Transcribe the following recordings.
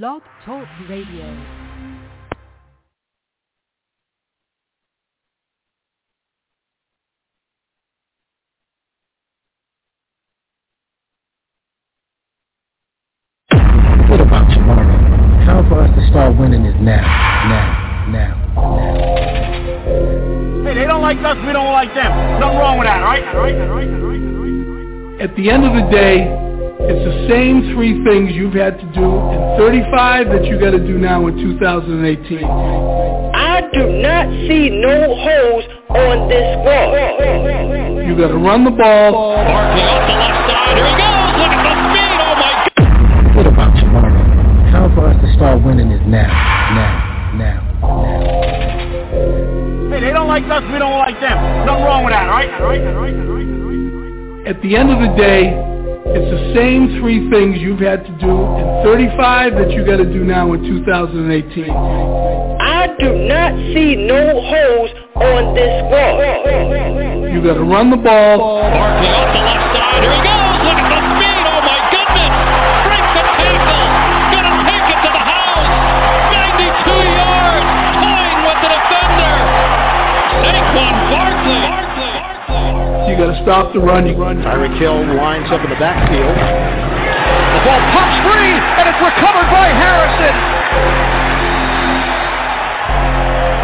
Blog Talk Radio. What about tomorrow? Time for us to start winning is now, now, now, now. Hey, they don't like us, we don't like them. Nothing wrong with that, all right? All right, all right, all right, all right. At the end of the day, it's the same three things you've had to do in 35 that you got to do now in 2018. I do not see no holes on this wall. You got to run the ball. Barkley off the left side. Here he goes. Look at the speed. Oh my God. What about tomorrow? Time for us to start winning is now, now, now, now. Hey, they don't like us, we don't like them. Nothing wrong with that, all right? All right, all right, all right, all right. At the end of the day, it's the same three things you've had to do in 35 that you got to do now in 2018. I do not see no holes on this wall. You got to run the ball. Barkley off the left side. Here he goes. To stop the run. You run. Tyreek Hill lines up in the backfield. The ball pops free, and it's recovered by Harrison.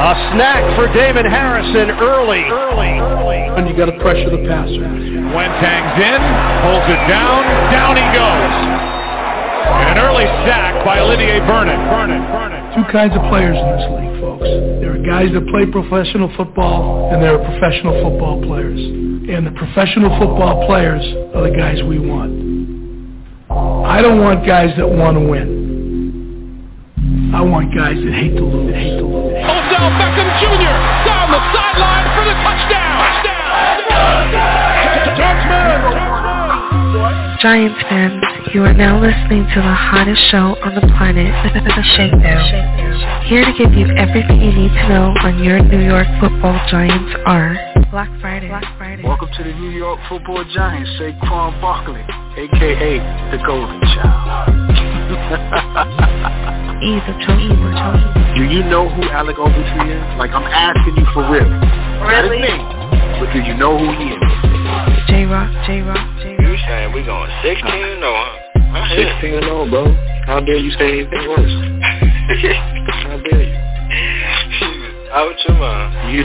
A snack for Damon Harrison early. Early. Early. And you got to pressure the passer. Wentang's in, pulls it down, down he goes. And an early sack by Olivier Vernon. Vernon, Vernon. Two kinds of players in this league, folks. There are guys that play professional football, and there are professional football players. And the professional football players are the guys we want. I don't want guys that want to win. I want guys that hate to lose. Hate to lose. Odell Beckham Jr. down the sideline for the touchdown. Giants fans, you are now listening to the hottest show on the planet, The Shakedown. Here to give you everything you need to know on your New York football Giants are Black Friday. Black Friday. Welcome to the New York Football Giants, Saquon Barkley, aka the Golden Child. Ease of choice. do you know who Alec Ogletree is? Like I'm asking you for real. Not his Really? name, but do you know who he is? J-Rock, J-Rock, J-Rock. You saying we going 16 or huh? I hear. 16 and 0, bro. How dare you say anything worse? How dare you? Out your mind. You,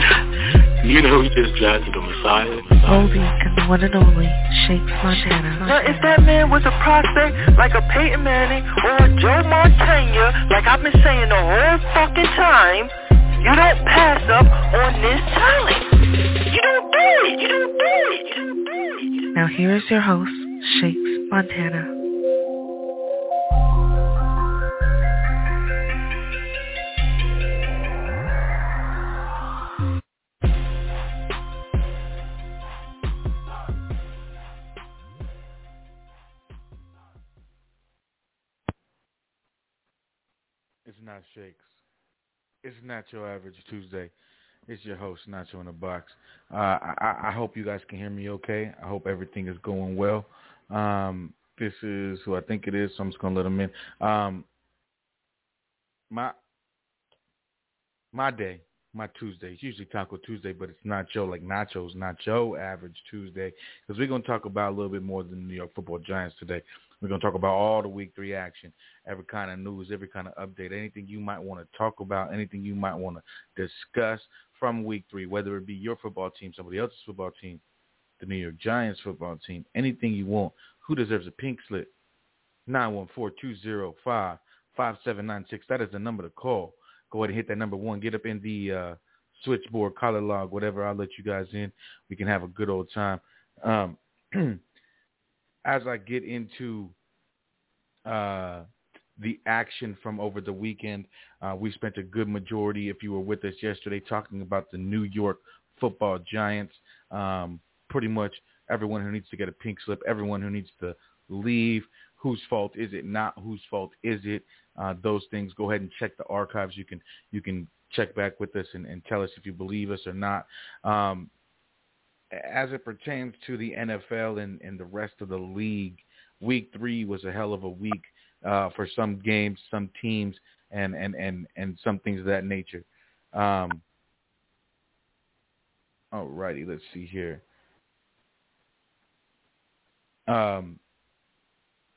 you know we just drafted the Messiah. Oldie and the one and only Shakes Montana. Now, if that man was a prospect like a Peyton Manning or a Joe Montana, like I've been saying the whole fucking time, you don't pass up on this talent. You don't do it. You don't do it. You don't do it. Now here is your host, Shakes Montana. It's not Shakes. It's not your average Tuesday. It's your host, Nacho in the Box. Uh, I, I hope you guys can hear me okay. I hope everything is going well. Um, this is who I think it is, so I'm just to let them in. Um, my my day, my Tuesday. It's usually Taco Tuesday, but it's not Joe like nachos, not Joe average Tuesday. Because we're to talk about a little bit more than the New York Football Giants today. We're to talk about all the week three action, every kind of news, every kind of update, anything you might want to talk about, anything you might want to discuss from week three, whether it be your football team, somebody else's football team, the New York Giants football team, anything you want. Who deserves a pink slip? 914-205-5796. That is the number to call. Go ahead and hit that number one. Get up in the uh, switchboard, collar log, whatever. I'll let you guys in. We can have a good old time. Um, as I get into uh, the action from over the weekend, uh, we spent a good majority, if you were with us yesterday, talking about the New York football giants. Um, pretty much everyone who needs to get a pink slip, everyone who needs to leave. Whose fault is it? Not whose fault is it? Uh, those things. Go ahead and check the archives. You can you can check back with us and, and tell us if you believe us or not. Um, as it pertains to the NFL and, and the rest of the league, week three was a hell of a week uh, for some games, some teams, and and and and some things of that nature. Um, alrighty, let's see here. Um,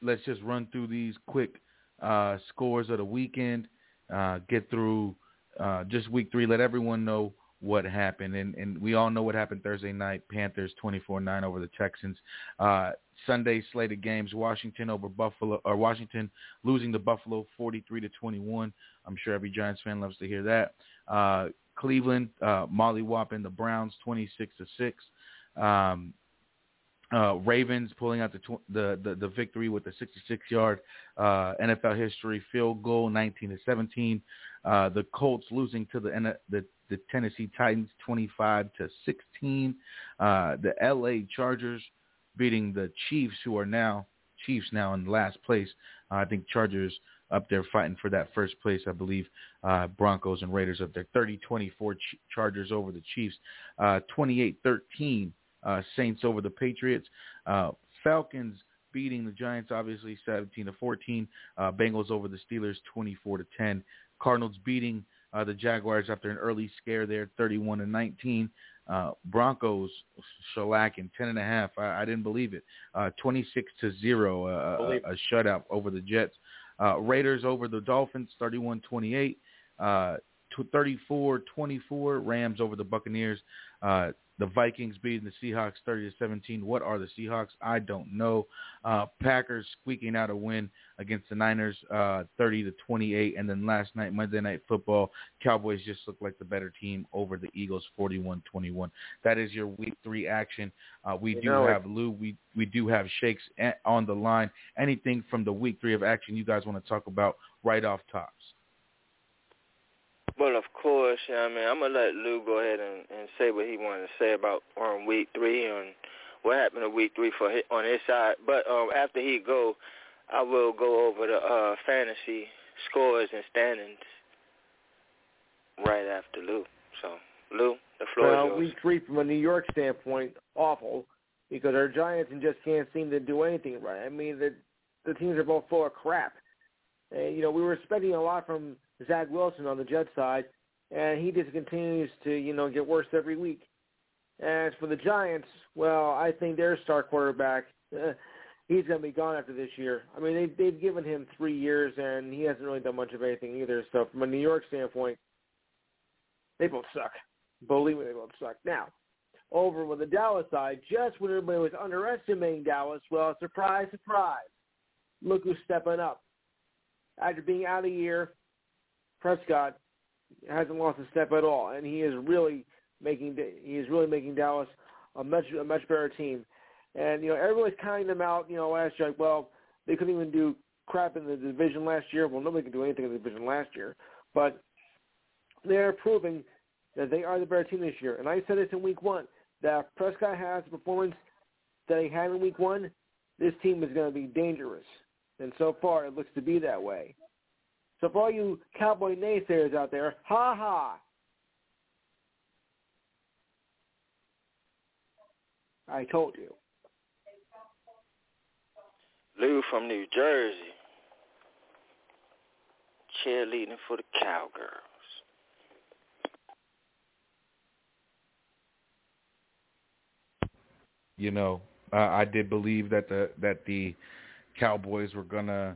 let's just run through these quick uh, scores of the weekend. Uh, get through uh, just week three. Let everyone know what happened, and, and we all know what happened Thursday night. Panthers twenty four nine over the Texans. Uh, Sunday slated games: Washington over Buffalo, or Washington losing to Buffalo forty three to twenty one. I'm sure every Giants fan loves to hear that. Uh, Cleveland uh, Molly whopping the Browns twenty six to six. Um, uh, Ravens pulling out the, tw- the, the the victory with the 66 yard uh, NFL history field goal, 19 to 17. Uh, the Colts losing to the, the the Tennessee Titans, 25 to 16. Uh, the L.A. Chargers beating the Chiefs, who are now Chiefs now in last place. I think Chargers up there fighting for that first place. I believe uh, Broncos and Raiders up there. 30-24 Ch- Chargers over the Chiefs. Uh, 28-13 uh, Saints over the Patriots. Uh, Falcons beating the Giants, obviously 17 to 14. Uh, Bengals over the Steelers, 24 to 10. Cardinals beating uh, the Jaguars after an early scare there, 31 to 19. Uh, Broncos shellacking 10 and a half. I, I didn't believe it. Uh, 26 to zero, uh, a, a shutout over the Jets. Uh, Raiders over the Dolphins, 31-28. Uh, 34-24. Rams over the Buccaneers. Uh, the Vikings beating the Seahawks 30 to 17. What are the Seahawks? I don't know. Uh, Packers squeaking out a win against the Niners uh, 30 to 28. And then last night, Monday Night Football, Cowboys just looked like the better team over the Eagles 41-21. That is your Week Three action. Uh, we You do it. have Lou. We we do have Shakes on the line. Anything from the Week Three of action you guys want to talk about right off tops? Well, of course, what I mean, I'm gonna let Lou go ahead and, and say what he wanted to say about um, week three and what happened in week three for his, on his side. But um, after he go, I will go over the uh, fantasy scores and standings right after Lou. So, Lou, the floor is Well, yours. week three from a New York standpoint, awful because our Giants and just can't seem to do anything right. I mean, the the teams are both full of crap. And you know, we were expecting a lot from Zach Wilson on the Jets side, and he just continues to you know get worse every week. As for the Giants, well, I think their star quarterback, he's going to be gone after this year. I mean, they've they've given him three years, and he hasn't really done much of anything either. So from a New York standpoint, they both suck. Believe me, they both suck. Now, over with the Dallas side, just when everybody was underestimating Dallas, well, surprise, surprise, look who's stepping up. After being out a year, Prescott hasn't lost a step at all, and he is really making he is really making Dallas a much a much better team. And you know everybody's counting them out. You know last year, like, well, they couldn't even do crap in the division last year. Well, nobody could do anything in the division last year, but they're proving that they are the better team this year. And I said this in week one that if Prescott has the performance that he had in week one, this team is going to be dangerous. And so far, it looks to be that way. So for all you cowboy naysayers out there, ha ha. I told you. Lou from New Jersey, cheerleading for the Cowgirls. you know, uh, I did believe that the that the Cowboys were gonna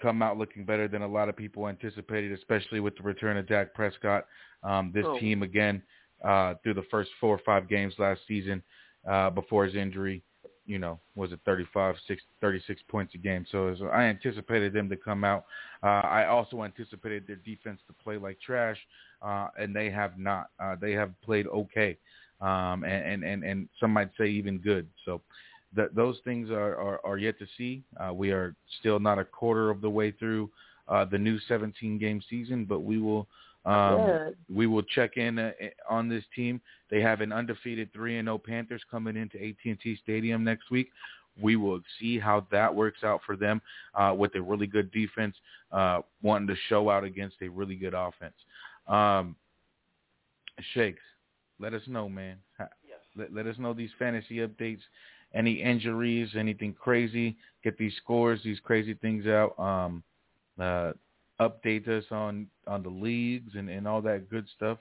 come out looking better than a lot of people anticipated, especially with the return of Dak Prescott. Um, this Oh. team again uh, through the first four or five games last season uh, before his injury, you know, was it 35, six, 36 points a game. So as I anticipated them to come out. Uh, I also anticipated their defense to play like trash, uh, and they have not. Uh, they have played okay um, and, and, and, and some might say even good. So th- those things are, are, are yet to see. Uh, we are still not a quarter of the way through uh, the new 17-game season, but we will um, Yeah. we will check in uh, on this team. They have an undefeated 3 and 0 Panthers coming into AT&T Stadium next week. We will see how that works out for them uh, with a really good defense, uh, wanting to show out against a really good offense. Um, Shakes, let us know, man. Ha- Let, let us know these fantasy updates any injuries, anything crazy, get these scores, these crazy things out. Um, uh, update us on on the leagues and, and all that good stuff.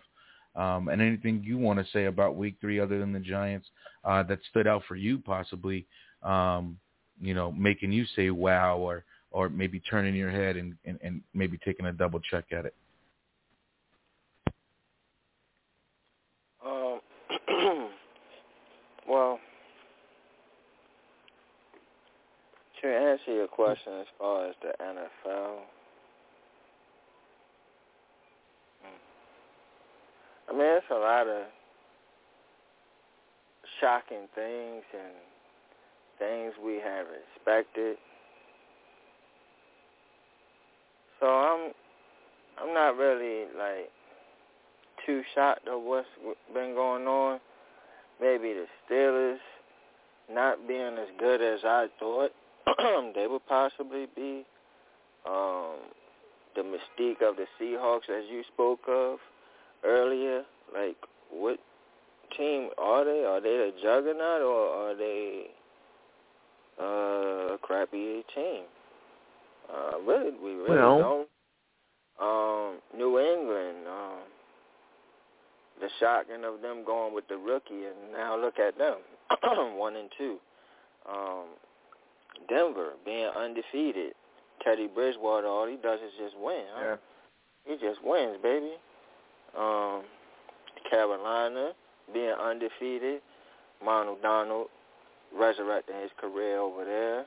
Um, and anything you want to say about Week Three other than the Giants uh, that stood out for you, possibly, um, you know, making you say wow or or maybe turning your head and, and, and maybe taking a double check at it. Um, well, answer your question as far as the NFL, hmm. I mean, it's a lot of shocking things and things we have expected. So I'm I'm not really like too shocked of what's been going on. Maybe the Steelers not being as good as I thought they would possibly be. Um, the mystique of the Seahawks, as you spoke of earlier, like what team are they? Are they a juggernaut or are they uh, a crappy team? Uh, really, we really well, don't. Um, New England, um, the shocking of them going with the rookie, and now look at them, one and two. Um, Denver being undefeated. Teddy Bridgewater, all he does is just win. Huh? Yeah. He just wins, baby. Um, Carolina being undefeated. Ronald Donald resurrecting his career over there.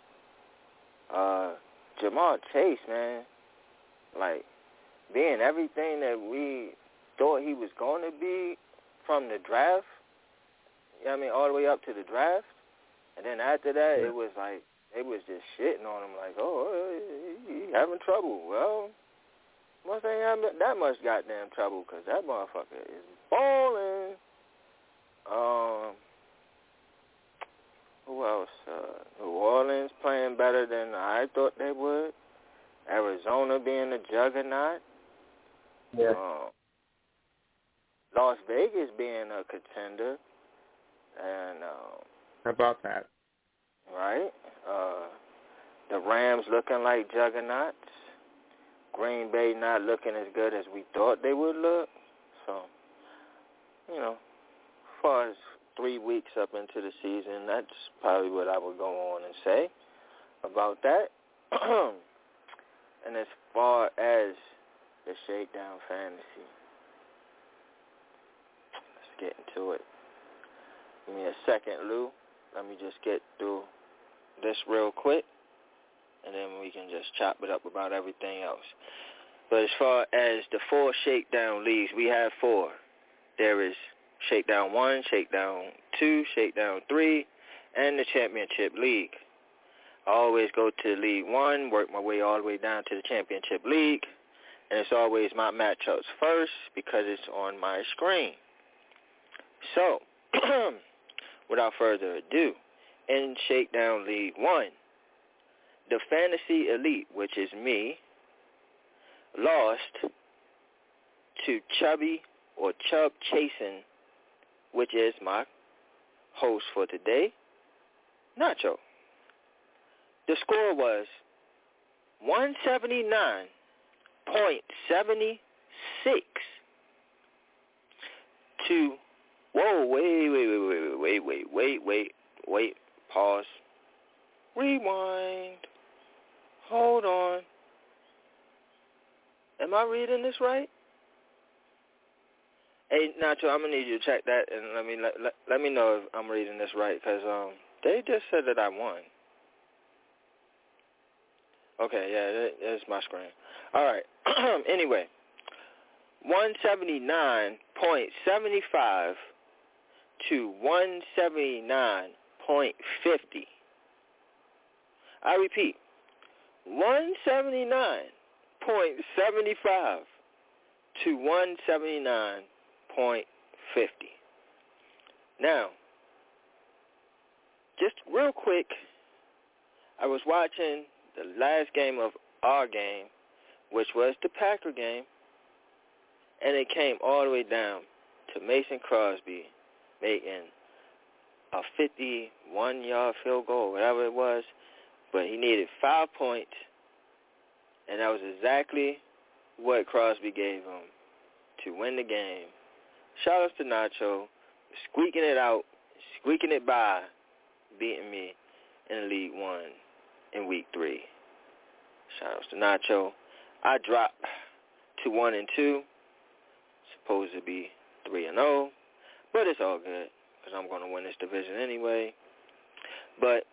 Uh, Ja'Marr Chase, man, like being everything that we thought he was going to be from the draft. You know what I mean, all the way up to the draft, and then after that, yeah. it was like they was just shitting on him, like, oh, he having trouble. Well, must ain't having that much goddamn trouble because that motherfucker is balling. Um, who else? Uh, New Orleans playing better than I thought they would. Arizona being a juggernaut. Yeah. Um, Las Vegas being a contender. And um, how about that? Right. Uh, the Rams looking like juggernauts. Green Bay not looking as good as we thought they would look. So, you know, as far as three weeks up into the season, that's probably what I would go on and say about that. and as far as the shakedown fantasy, let's get into it. Give me a second, Lou. Let me just get through this real quick, and then we can just chop it up about everything else. But as far as the four shakedown leagues, we have four. There is Shakedown 1, Shakedown 2, Shakedown 3, and the Championship League. I always go to League 1, work my way all the way down to the Championship League, and it's always my matchups first because it's on my screen. So, without further ado, in Shakedown League 1, the Fantasy Elite, which is me, lost to Chubby or Chub Chasing which is my host for today, Nacho. The score was 179.76 to, whoa, wait, wait, wait, wait, wait, wait, wait, wait, wait, pause, rewind, hold on. Am I reading this right? Hey, Nacho, I'm gonna need you to check that and let me let, let, let me know if I'm reading this right because um they just said that I won. Okay, yeah, that, that's my screen. All right. anyway, one seventy nine point seventy five to one seventy nine point fifty. I repeat, one seventy nine point seventy five to one seventy nine point fifty. Now, just real quick, I was watching the last game of our game, which was the Packer game, and it came all the way down to Mason Crosby making a 51-yard field goal, whatever it was, but he needed five points, and that was exactly what Crosby gave him to win the game. Shout out to Nacho, squeaking it out, squeaking it by, beating me in League One in Week Three. Shout out to Nacho. I dropped to one and two, supposed to be three and zero, but it's all good because I'm going to win this division anyway. But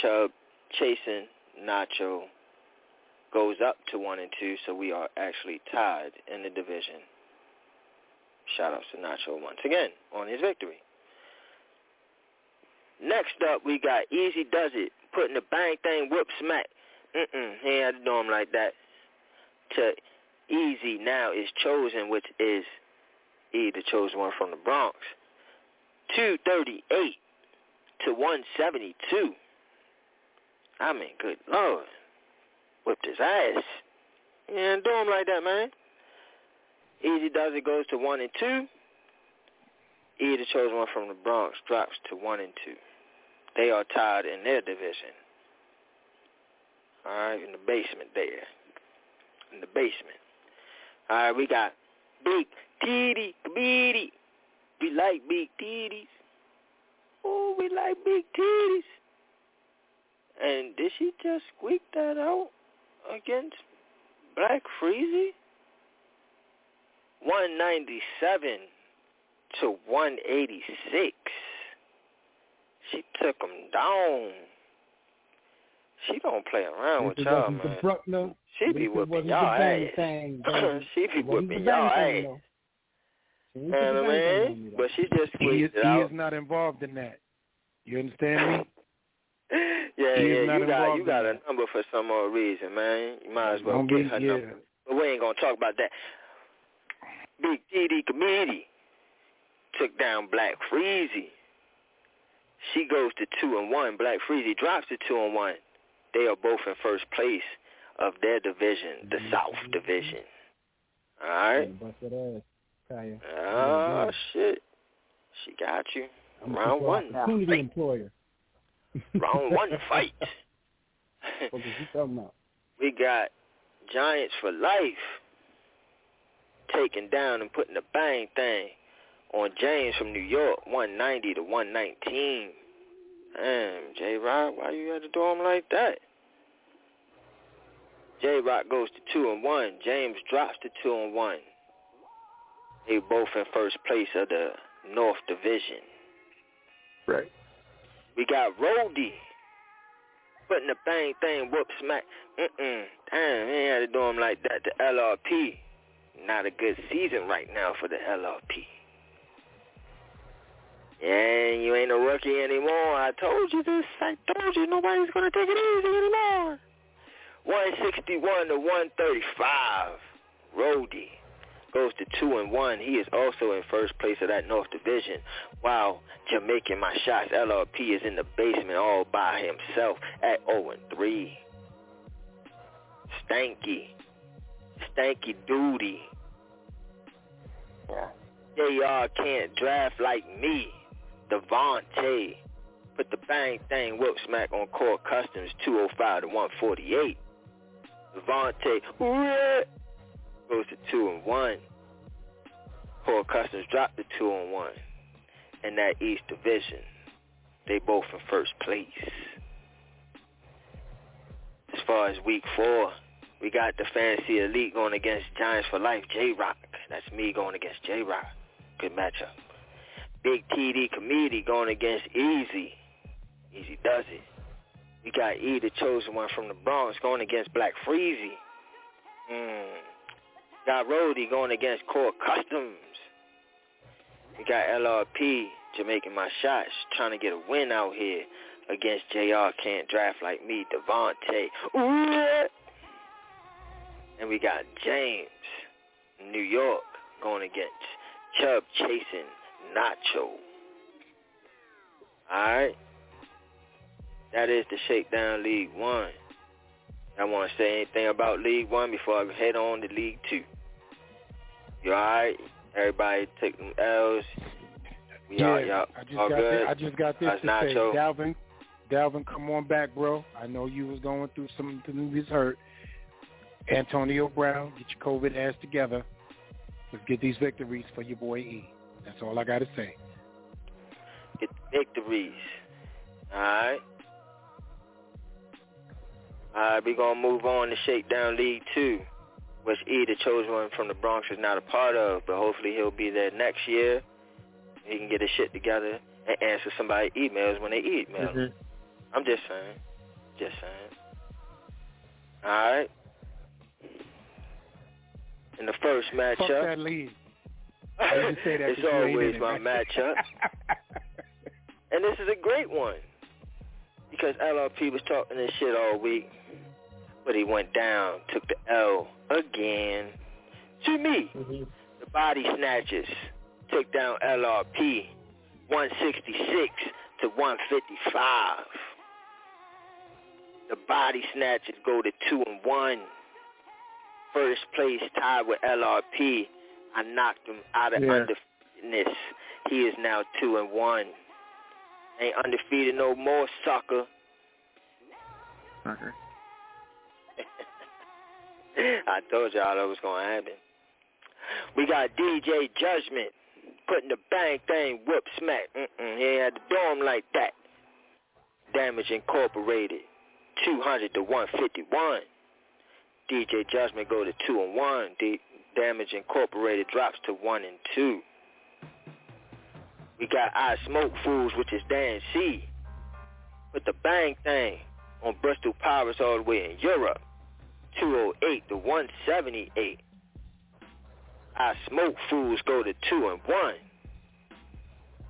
Chubb chasing Nacho goes up to one and two, so we are actually tied in the division. Shout out to Nacho once again on his victory. Next up, we got Easy Does It, putting the bang thing whoop smack. Mm-mm, he had to do him like that. To Easy now is chosen, which is E, the chosen one from the Bronx. 238 to 172. I mean, good Lord. Whipped his ass. Yeah, do him like that, man. Easy does it goes to 1 and 2. E, the chosen one from the Bronx, drops to 1 and 2. They are tied in their division. All right, in the basement there. In the basement. All right, we got Big Titty, Beady. We like big titties. Oh, we like big titties. And did she just squeak that out against Black Freezy? 197 to 186. She took him down. She don't play around with y'all, man. Bruckner, she be whipping y'all ass. she be whipping y'all ass. You know what I mean? But she just he is, it he is not involved in that. You understand me? yeah, He yeah, not you got involved you got a number for some more reason, man. You might as well Don't get her yeah. number. But we ain't gonna talk about that. Big DD Committee took down Black Freezy. She goes to two and one. Black Freezy drops to two and one. They are both in first place of their division, the mm-hmm. South Division. All right. Ass, Kaya. Oh shit. She got you. I'm Round one. Opportunity employer. Round one fight. What you talking about? we got Giants for life taking down and putting the bang thing on James from New York, 190 to 119. Damn, J Rock, why you had to do him like that? J Rock goes to two and one. James drops to two and one. They both in first place of the North Division. Right. We got Roddy putting the bang thing whoop smack. Mm-mm. Damn, he ain't had to do him like that. The LRP. Not a good season right now for the LRP. Yeah, you ain't a rookie anymore. I told you this. I told you nobody's going to take it easy anymore. 161 to 135. Rody goes to 2 and 1. He is also in first place of that North Division. While Jamaican My Shots LRP is in the basement all by himself at 0 and 3. Stanky. Stanky Duty. Yeah. JR can't draft like me. Devontae. Put the bang thing whoop smack on Core Customs 205 to 148. Devontae goes to 2 and 1. Core Customs dropped to 2 and 1. In that East Division. They both in first place. As far as week four, we got the Fantasy Elite going against Giants for Life, J-Rock. That's me going against J-Rock. Good matchup. Big TD Comedy going against Easy. Easy does it. We got E, the chosen one from the Bronx, going against Black Freezy. Mm. Got Rody going against Core Customs. We got LRP, Jamaican My Shots, trying to get a win out here against JR Can't Draft Like Me, Devontae. Ooh. And we got James, New York, going against Chubb chasing Nacho. Alright. That is the Shakedown League One. I want to say anything about League One before I head on to League Two. You alright? Everybody take them L's. We yeah, all, y'all, I just all got good. This, I just got this That's to Nacho. say, Dalvin, Dalvin, come on back, bro. I know you was going through some things hurt. Antonio Brown, get your COVID ass together. Let's get these victories for your boy E. That's all I got to say. Get the victories. All right. All right, we're going to move on to Shakedown League 2, which E, the chosen one from the Bronx, is not a part of, but hopefully he'll be there next year. He can get his shit together and answer somebody's emails when they email. Mhm. I'm just saying. Just saying. All right. In the first matchup. Fuck matchup, that league. I just say that it's 'cause you ain't always in it, my right? matchup. And this is a great one because LRP was talking this shit all week, but he went down, took the L again. To me, mm-hmm. the body snatchers took down LRP 166 to 155. The body snatchers go to two and one. First place tied with LRP. I knocked him out of Yeah. undefeatedness. He is now two and one. Ain't undefeated no more, sucker. Sucker. I told y'all that was gonna happen. We got DJ Judgment putting the bang thing whoop smack. Mm-mm, he ain't had to do him like that. Damage Incorporated, 200 to 151. DJ Judgment go to two and one. D- Damage Incorporated drops to one and two. We got I Smoke Fools, which is Dan C. With the bang thing on Bristol Pirates all the way in Europe. 208 to 178. I Smoke Fools go to 2 and 1.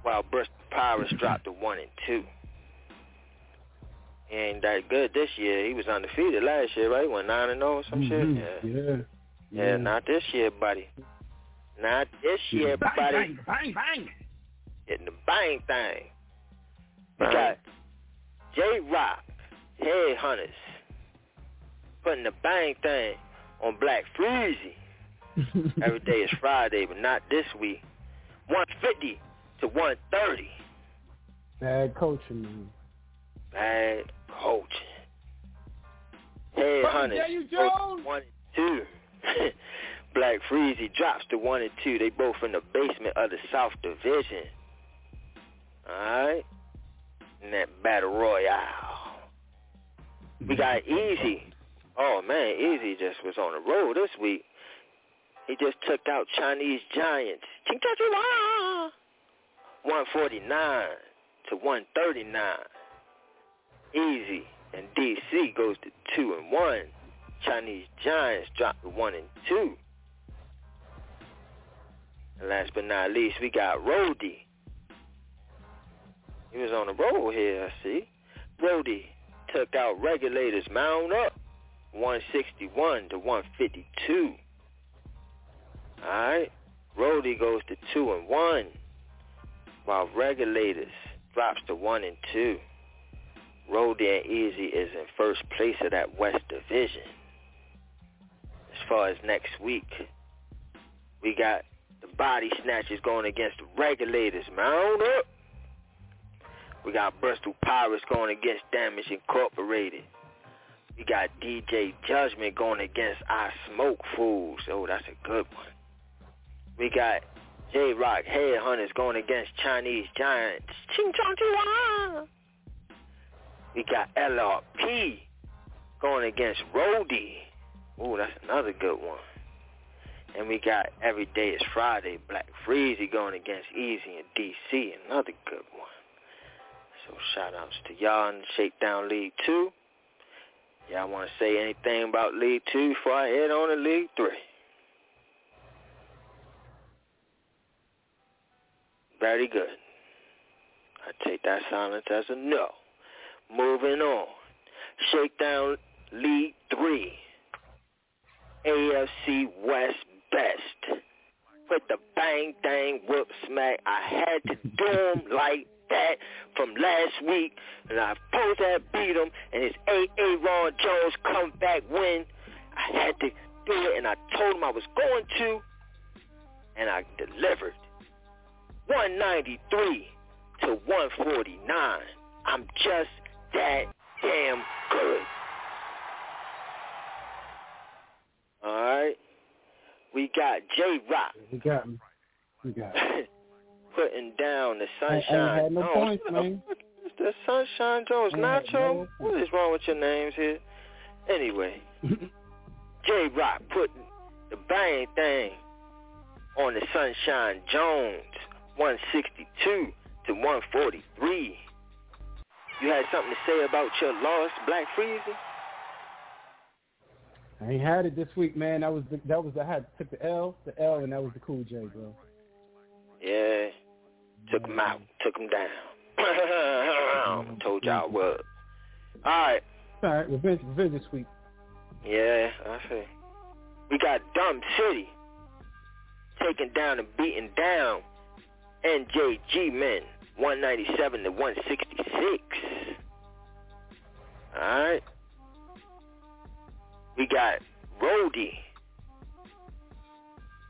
While Bristol Pirates drop to 1 and 2. He ain't that good this year. He was undefeated last year, right? He went 9 and 0 or some Mhm. shit. Yeah. Yeah. Yeah, not this year, buddy. Not this year, Bang, buddy. bang, bang, bang. Hitting the bang thing. We got J Rock, Headhunters, putting the bang thing on Black Freezy. Every day is Friday, but not this week. 150 to 130. Bad coaching, man. Bad coaching. Both Jones. one and two. Black Freezy drops to one and two. They both in the basement of the South Division. Alright? In that battle royale. We got Easy. Oh man, Easy just was on the road this week. He just took out Chinese Giants. Chong ching wah! 149 to 139. Easy and DC goes to two and one. Chinese Giants drop to one and two. And last but not least, we got Rody. He was on the roll here, I see. Rody took out regulators, mound up, 161 to 152. All right, Rody goes to two and one, while regulators drops to one and two. Rody and Easy is in first place of that West Division. As far as next week, we got the body snatchers going against the regulators. Mount up. We got Bristol Pirates going against Damage Incorporated. We got DJ Judgment going against I Smoke Fools. Oh, that's a good one. We got J Rock Headhunters going against Chinese Giants. Ching chong ching. We got LRP going against Rody. Ooh, that's another good one. And we got Every Day is Friday, Black Freezy going against Easy and DC, another good one. So shout outs to y'all in Shakedown League 2. Y'all want to say anything about League 2 before I head on to League 3? Very good. I take that silence as a no. Moving on. Shakedown League 3. AFC West Best. With the bang dang whoop smack. I had to do like that from last week. And I supposed to have beat him. And his A.A. Ron Jones come back win. I had to do it. And I told him I was going to. And I delivered. 193 to 149. I'm just that damn good. All right. We got J Rock. We got him. We got him. Putting down the I, Sunshine I had no Jones. points, man. The Sunshine Jones. Nacho? no What is wrong with your names here? Anyway, J Rock putting the bang thing on the Sunshine Jones. 162 to 143. You had something to say about your loss, Black Freezy? I ain't had it this week, man. That was the, that was I had took the L, the L, and that was the Cool J, bro. Yeah. Took him out. Took him down. Told y'all what. All right. All right, revenge, revenge this week. Yeah, I see. We got Dumb City taking down and beating down NJG men 197 to 166. All right. We got Rody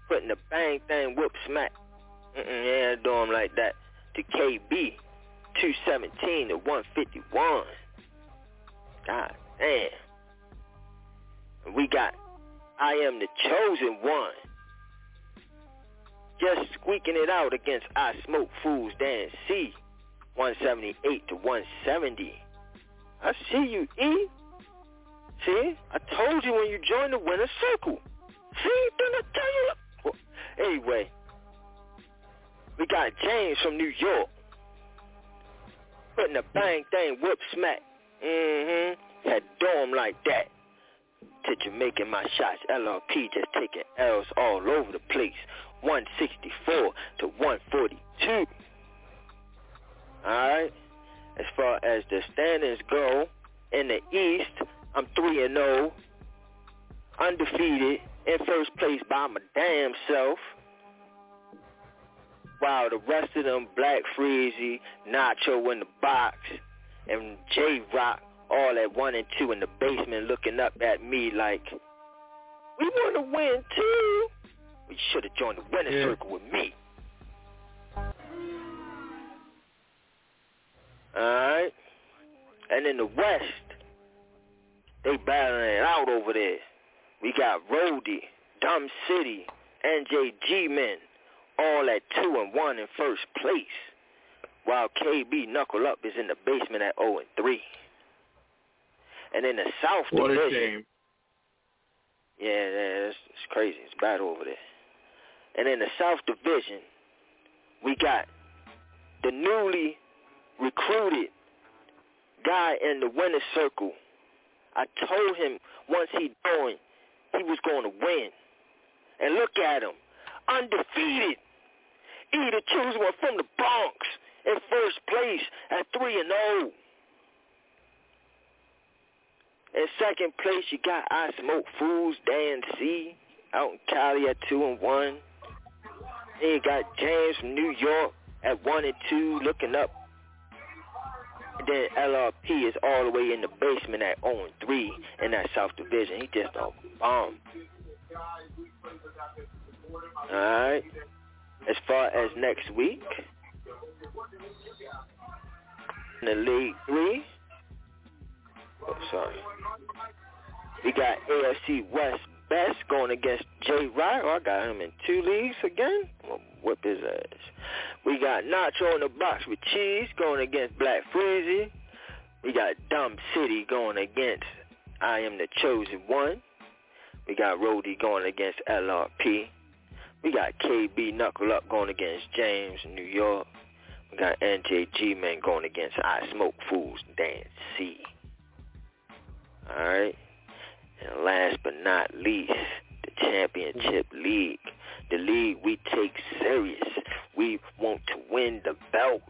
putting the bang thing whoop smack. Yeah, do him like that. To KB 217 to 151. God damn. We got I am the chosen one. Just squeaking it out against I Smoke Fools Dan C. 178 to 170. I see you, E. See? I told you when you joined the winner's circle. See? Didn't I tell you? Well, anyway, we got James from New York. Putting a bang thing whoop smack. Mm-hmm. Had dome like that. To Jamaican my shots. LRP just taking L's all over the place. 164 to 142. Alright. As far as the standings go, in the East, I'm 3 and 0. Undefeated. In first place by my damn self. While the rest of them, Black Freezy, Nacho in the box, and J Rock, all at one and two in the basement looking up at me like, we want to win too. We should have joined the winning Yeah. circle with me. Alright. And in the West, they battling it out over there. We got Rody, Dumb City, NJG Men, all at two and one in first place. While KB Knuckle Up is in the basement at 0 and 3. And in the South What a Division, shame. yeah, yeah, it's, it's crazy. It's bad over there. And in the South Division, we got the newly recruited guy in the winner's circle. I told him once he joined, he was going to win. And look at him, undefeated. He the chosen one from the Bronx in first place at 3 and 0. In second place, you got I Smoke Fools, Dan C. Out in Cali at 2 and 1. Then you got James from New York at 1 and 2, looking up. Then LRP is all the way in the basement at 0 and 3 in that South Division. He just a bomb. Alright. As far as next week, in the League 3, oh, sorry. We got AFC West Best going against Jay Rock. Oh, I got him in two leagues again. I'll whip his ass. We got Nacho in the box with Cheese going against Black Frizzy. We got Dumb City going against I Am the Chosen One. We got Rody going against LRP. We got KB Knuckle Up going against James in New York. We got NJG Man going against I Smoke Fools Dan C. Alright. And last but not least, the championship league. The league we take serious. We want to win the belt.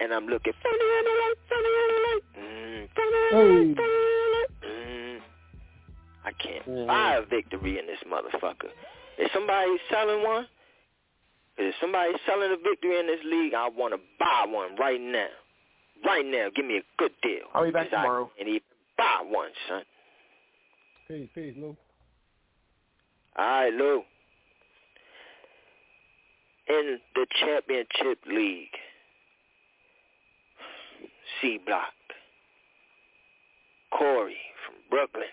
And I'm looking on the light, funny the light. Mm, funny the light, funny the light. Mm. I can't buy a victory in this motherfucker. Is somebody selling one? If somebody selling a victory in this league, I want to buy one right now. Right now, give me a good deal. I'll be back tomorrow. can't even buy one, son. Peace, peace, Lou. All right, Lou. in the championship league. C Block. Corey from Brooklyn.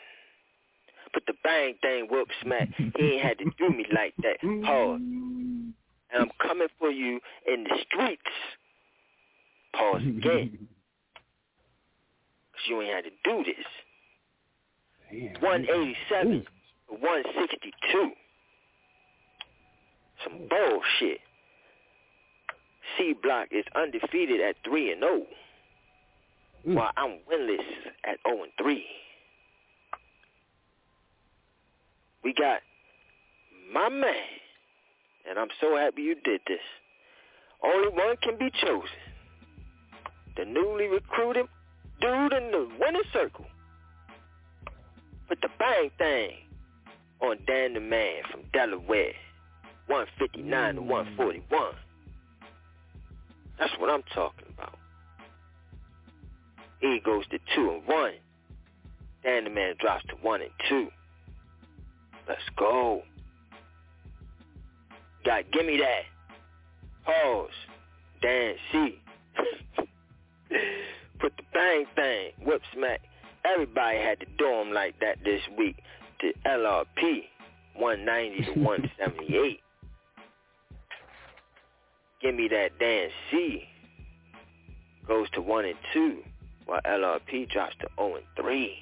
Put the bang thing whoop smack. He ain't had to do me like that. Pause. And I'm coming for you in the streets. Pause again. Cause you ain't had to do this. 187 162. Some bullshit. C Block is undefeated at 3 and 0. While I'm winless at 0 and 3. We got my man, and I'm so happy you did this. Only one can be chosen. The newly recruited dude in the winner circle. Put the bang thing on Dan the Man from Delaware. 159 to 141. That's what I'm talking about. E goes to 2 and 1. Dan the Man drops to 1 and 2. Let's go. Got gimme that. Pause. Dan C. Put the bang bang. Whip smack. Everybody had to do them like that this week. The LRP. 190 to 178. Give me that Dan C. Goes to 1 and 2. While LRP drops to 0 and 3.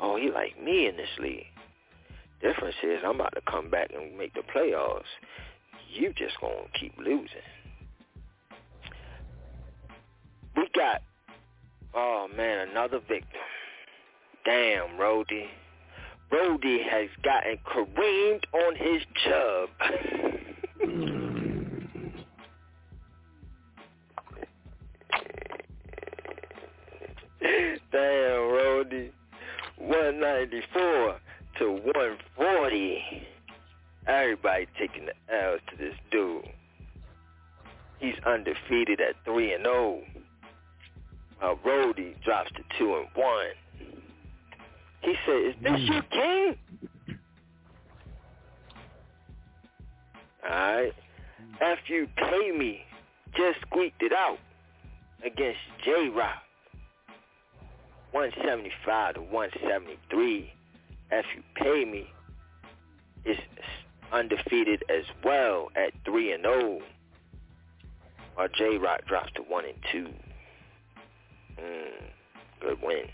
Oh, he like me in this league. Difference is I'm about to come back and make the playoffs. You just gonna keep losing. We got oh man, another victim. Damn, Rody. Rody has gotten careened on his chub. Damn, Rody. 194 to 140. Everybody taking the L's to this dude. He's undefeated at 3 and 0. Uh, Rody drops to 2 and 1. He said, is this your king? Alright. After you pay me, just squeaked it out against J-Rock. 175 to 173. If you pay me, is undefeated as well at 3 and 0. While J Rock drops to 1 and 2. Mm, good win.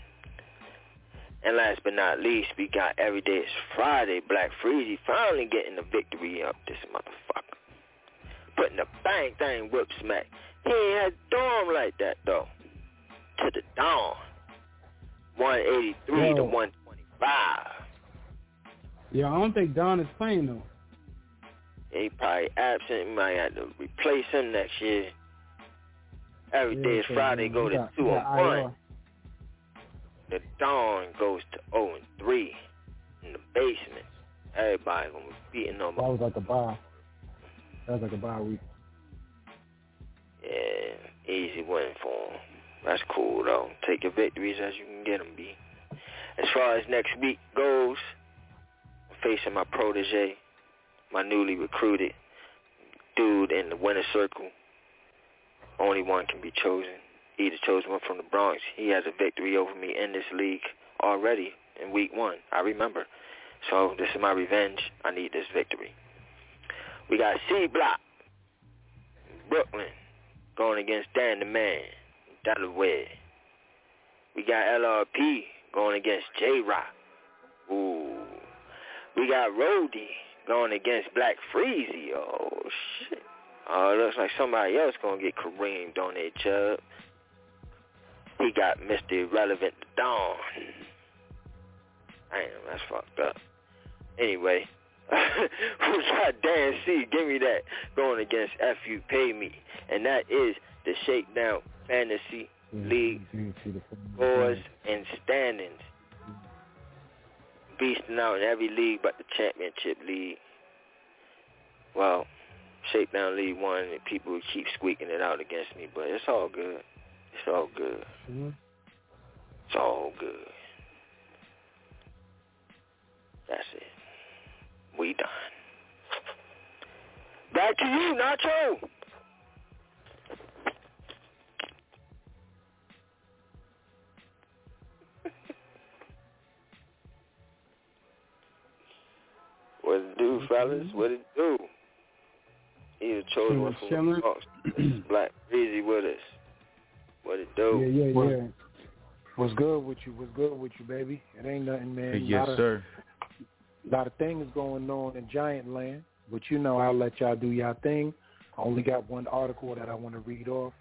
And last but not least, we got Every Day is Friday. Black Freezy finally getting the victory up this motherfucker. Putting the bang thing whip smack. He ain't had dawn like that though. To the dawn. 183 Yo. to 125. Yeah, I don't think Don is playing though. He probably absent. He might have to replace him next year. Every day is Yeah, Friday. Go to two and one. The dawn goes to 0 and 3 in the basement. Everybody gonna be beating on That was like a bye. That was like a bye week. Yeah, easy win for him. That's cool though. Take your victories as you can get them, B. As far as next week goes, facing my protege, my newly recruited dude in the winner circle. Only one can be chosen. Either chosen one from the Bronx. He has a victory over me in this league already in week one. I remember. So this is my revenge. I need this victory. We got C Block, Brooklyn, going against Dan the Man, Delaware. We got LRP going against J Rock. Ooh. We got Rody going against Black Freezy. Oh shit. Oh, it looks like somebody else gonna get careened on their chub. He got Mr. Irrelevant Dawn. Damn, that's fucked up. Anyway, we got Dan C. Give me that going against F U Pay Me, and that is the Shakedown Fantasy League scores and standings. Beasting out in every league but the championship league. Well, Shakedown League one and people keep squeaking it out against me, but it's all good. It's all good. Mm-hmm. It's all good. That's it. We done. Back to you, Nacho. What it do, fellas? What it do? He the chosen one from the Bronx. Black Breezy with us. What it do? Yeah, yeah, yeah. What's good with you? What's good with you, baby? It ain't nothing, man. yes, lot sir. A lot of things going on in Giant Land, but you know I'll let y'all do y'all thing. I only got one article that I want to read off.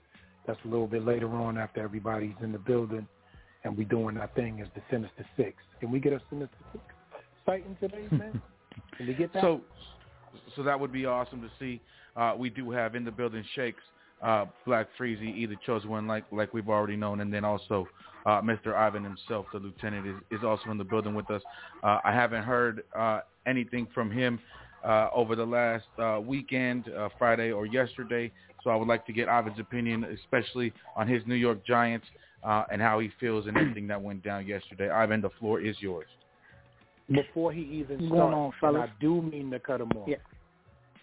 That's a little bit later on after everybody's in the building and we doing our thing as the Sinister Six. Can we get a Sinister Six sighting today, man? Can we get that? So, so that would be awesome to see. Uh, we do have in the building Shakes, uh, Black Freezy, either chose one like like we've already known, and then also uh, Mr. Ivan himself, the lieutenant, is, is also in the building with us. Uh, I haven't heard uh, anything from him uh, over the last uh, weekend, uh, Friday or yesterday, so I would like to get Ivan's opinion, especially on his New York Giants uh, and how he feels and everything that went down yesterday. Ivan, the floor is yours. Before he even What's starts, on, and? I do mean to cut him off. Yeah.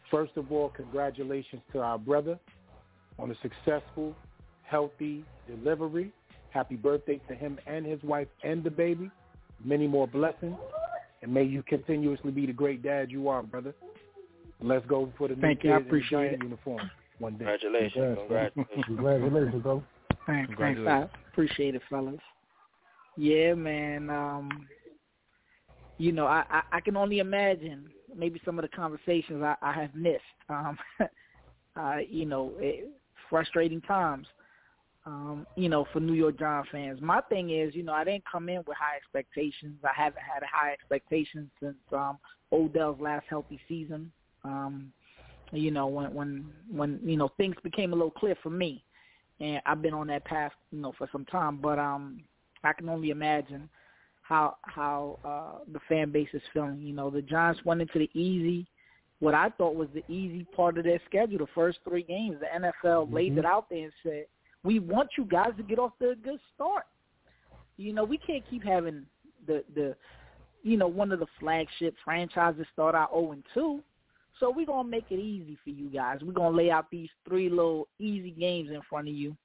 First of all, congratulations to our brother on a successful, healthy delivery. Happy birthday to him and his wife and the baby. Many more blessings. And may you continuously be the great dad you are, brother. Let's go for the new Thank you. I kids in the appreciate giant it. uniform one day. Congratulations. Congratulations. Congratulations, bro. Thanks, thanks, Congratulations. I appreciate it, fellas. Yeah, man. Um, you know, I, I, I can only imagine maybe some of the conversations I, I have missed. Um, uh, you know, it, frustrating times. Um, you know, for New York Giants fans. My thing is, you know, I didn't come in with high expectations. I haven't had high expectations since um, Odell's last healthy season. Um, you know, when when when you know things became a little clear for me, and I've been on that path, you know, for some time. But um, I can only imagine how how uh, the fan base is feeling. You know, the Giants went into the easy, what I thought was the easy part of their schedule, the first three games. The NFL laid it out there and said, "We want you guys to get off to a good start." You know, we can't keep having the the you know one of the flagship franchises start out zero and two. So we're gonna make it easy for you guys. We're gonna lay out these three little easy games in front of you,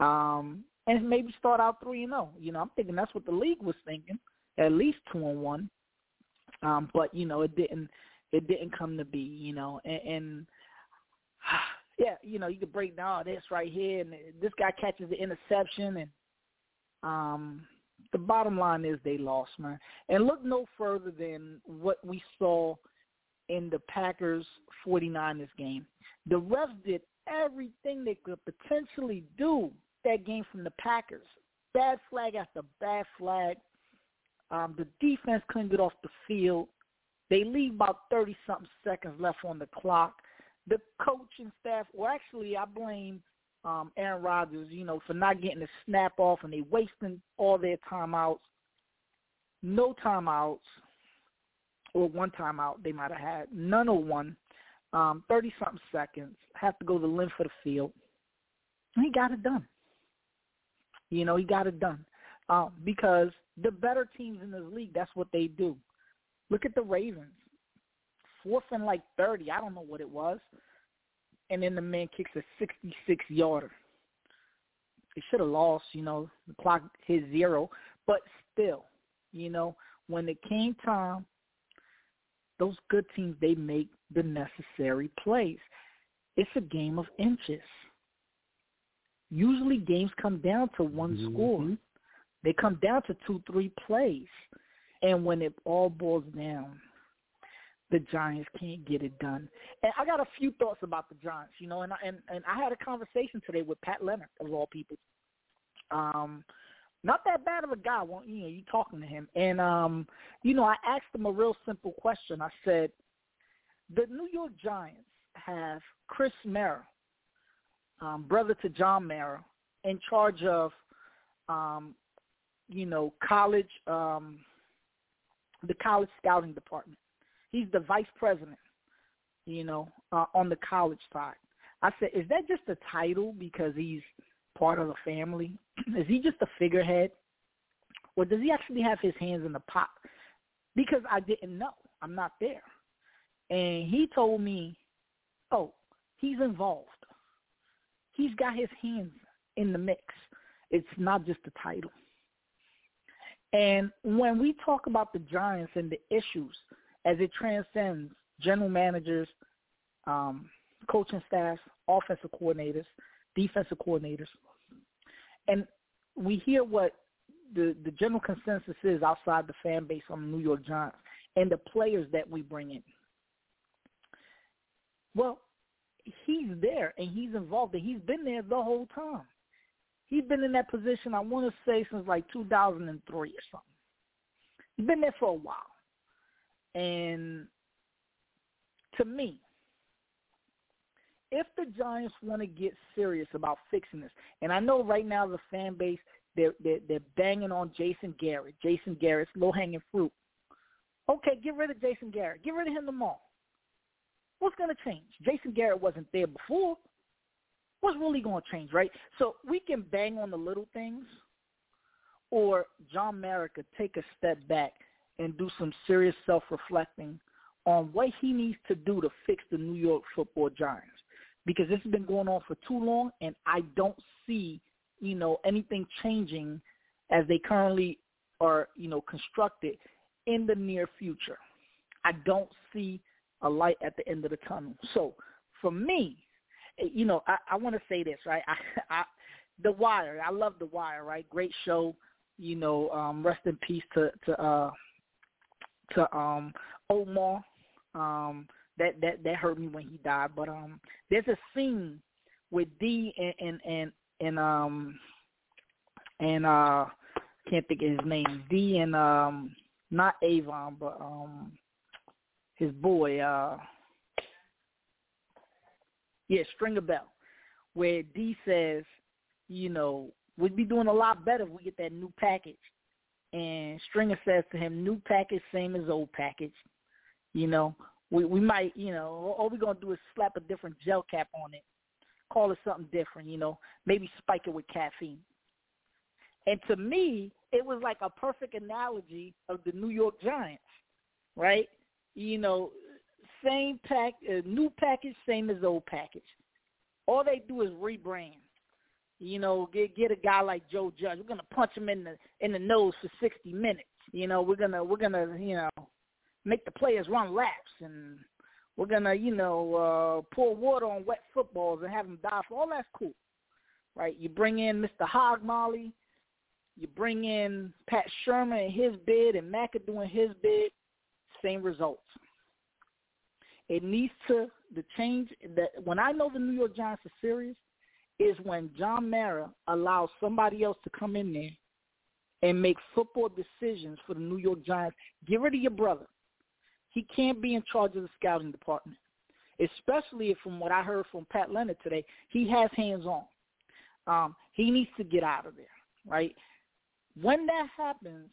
um, and maybe start out three and zero. You know, I'm thinking that's what the league was thinking, at least two and one. Um, but you know, it didn't. It didn't come to be. You know, and, and yeah, you know, you could break down all this right here, and this guy catches the interception, and um, the bottom line is they lost, man. And look no further than what we saw in the Packers 49ers game. The refs did everything they could potentially do that game from the Packers. Bad flag after bad flag. Um, the defense couldn't get off the field. They leave about 30-something seconds left on the clock. The coaching staff, well, actually, I blame um, Aaron Rodgers, you know, for not getting the snap off, and they wasting all their timeouts. No timeouts or one timeout they might have had. None of one. Um, 30-something seconds. Have to go the length of the field. And he got it done. You know, he got it done. Um, because the better teams in this league, that's what they do. Look at the Ravens. Fourth and like 30. I don't know what it was. And then the man kicks a 66-yarder. They should have lost, you know. The clock hit zero. But still, you know, when it came time those good teams they make the necessary plays. It's a game of inches. Usually games come down to one Mm-hmm. score. They come down to two, three plays. And when it all boils down, the Giants can't get it done. And I got a few thoughts about the Giants, you know, and I, and, and I had a conversation today with Pat Leonard of all people. Um, not that bad of a guy. Well, you know, you talking to him, and um, you know, I asked him a real simple question. I said, the New York Giants have Chris Mara, um, brother to John Mara, in charge of, um, you know, college, um, the college scouting department. He's the vice president, you know, uh, on the college side. I said, is that just a title because he's part of the family? Is he just a figurehead? Or does he actually have his hands in the pot? Because I didn't know. I'm not there. And he told me oh, he's involved. He's got his hands in the mix. It's not just the title. And when we talk about the Giants and the issues as it transcends general managers, um, coaching staffs, offensive coordinators, defensive coordinators, and we hear what the the general consensus is outside the fan base on the New York Giants and the players that we bring in. Well, he's there and he's involved and he's been there the whole time. He's been in that position, I want to say, since like 2003 or something. He's been there for a while. And to me, if the Giants want to get serious about fixing this, and I know right now the fan base they're they're, they're banging on Jason Garrett. Jason Garrett's low hanging fruit. Okay, get rid of Jason Garrett. Get rid of him tomorrow. What's going to change? Jason Garrett wasn't there before. What's really going to change, right? So we can bang on the little things, or John Mara could take a step back and do some serious self-reflecting on what he needs to do to fix the New York football Giants. Because this has been going on for too long, and I don't see, you know, anything changing as they currently are, you know, constructed in the near future. I don't see a light at the end of the tunnel. So for me, eh, you know, I, I want to say this, right? I, I, the Wire, I love The Wire, right? Great show. You know, um, rest in peace to to uh, to um, Omar. Um, that that that hurt me when he died. But um, there's a scene with D and and and, and um and uh can't think of his name. D and um not Avon, but um his boy, uh yeah, Stringer Bell, where D says, you know, we'd be doing a lot better if we get that new package. And Stringer says to him, new package, same as old package. You know, we we might, you know, all we're gonna do is slap a different gel cap on it, call it something different, you know, maybe spike it with caffeine. And to me, it was like a perfect analogy of the New York Giants, right? You know, same pack, uh, new package, same as old package. All they do is rebrand. You know, get get a guy like Joe Judge. We're gonna punch him in the in the nose for sixty minutes. You know, we're gonna we're gonna you know make the players run laps, and we're gonna you know uh, pour water on wet footballs and have them die for all that's cool, right? You bring in Mr. Hog Molly, you bring in Pat Shurmur and his bid, and Maca doing his bid, same results. It needs to the change that when I know the New York Giants are serious is when John Mara allows somebody else to come in there and make football decisions for the New York Giants. Get rid of your brother. He can't be in charge of the scouting department, especially from what I heard from Pat Leonard today, he has hands on. Um, he needs to get out of there, right? When that happens,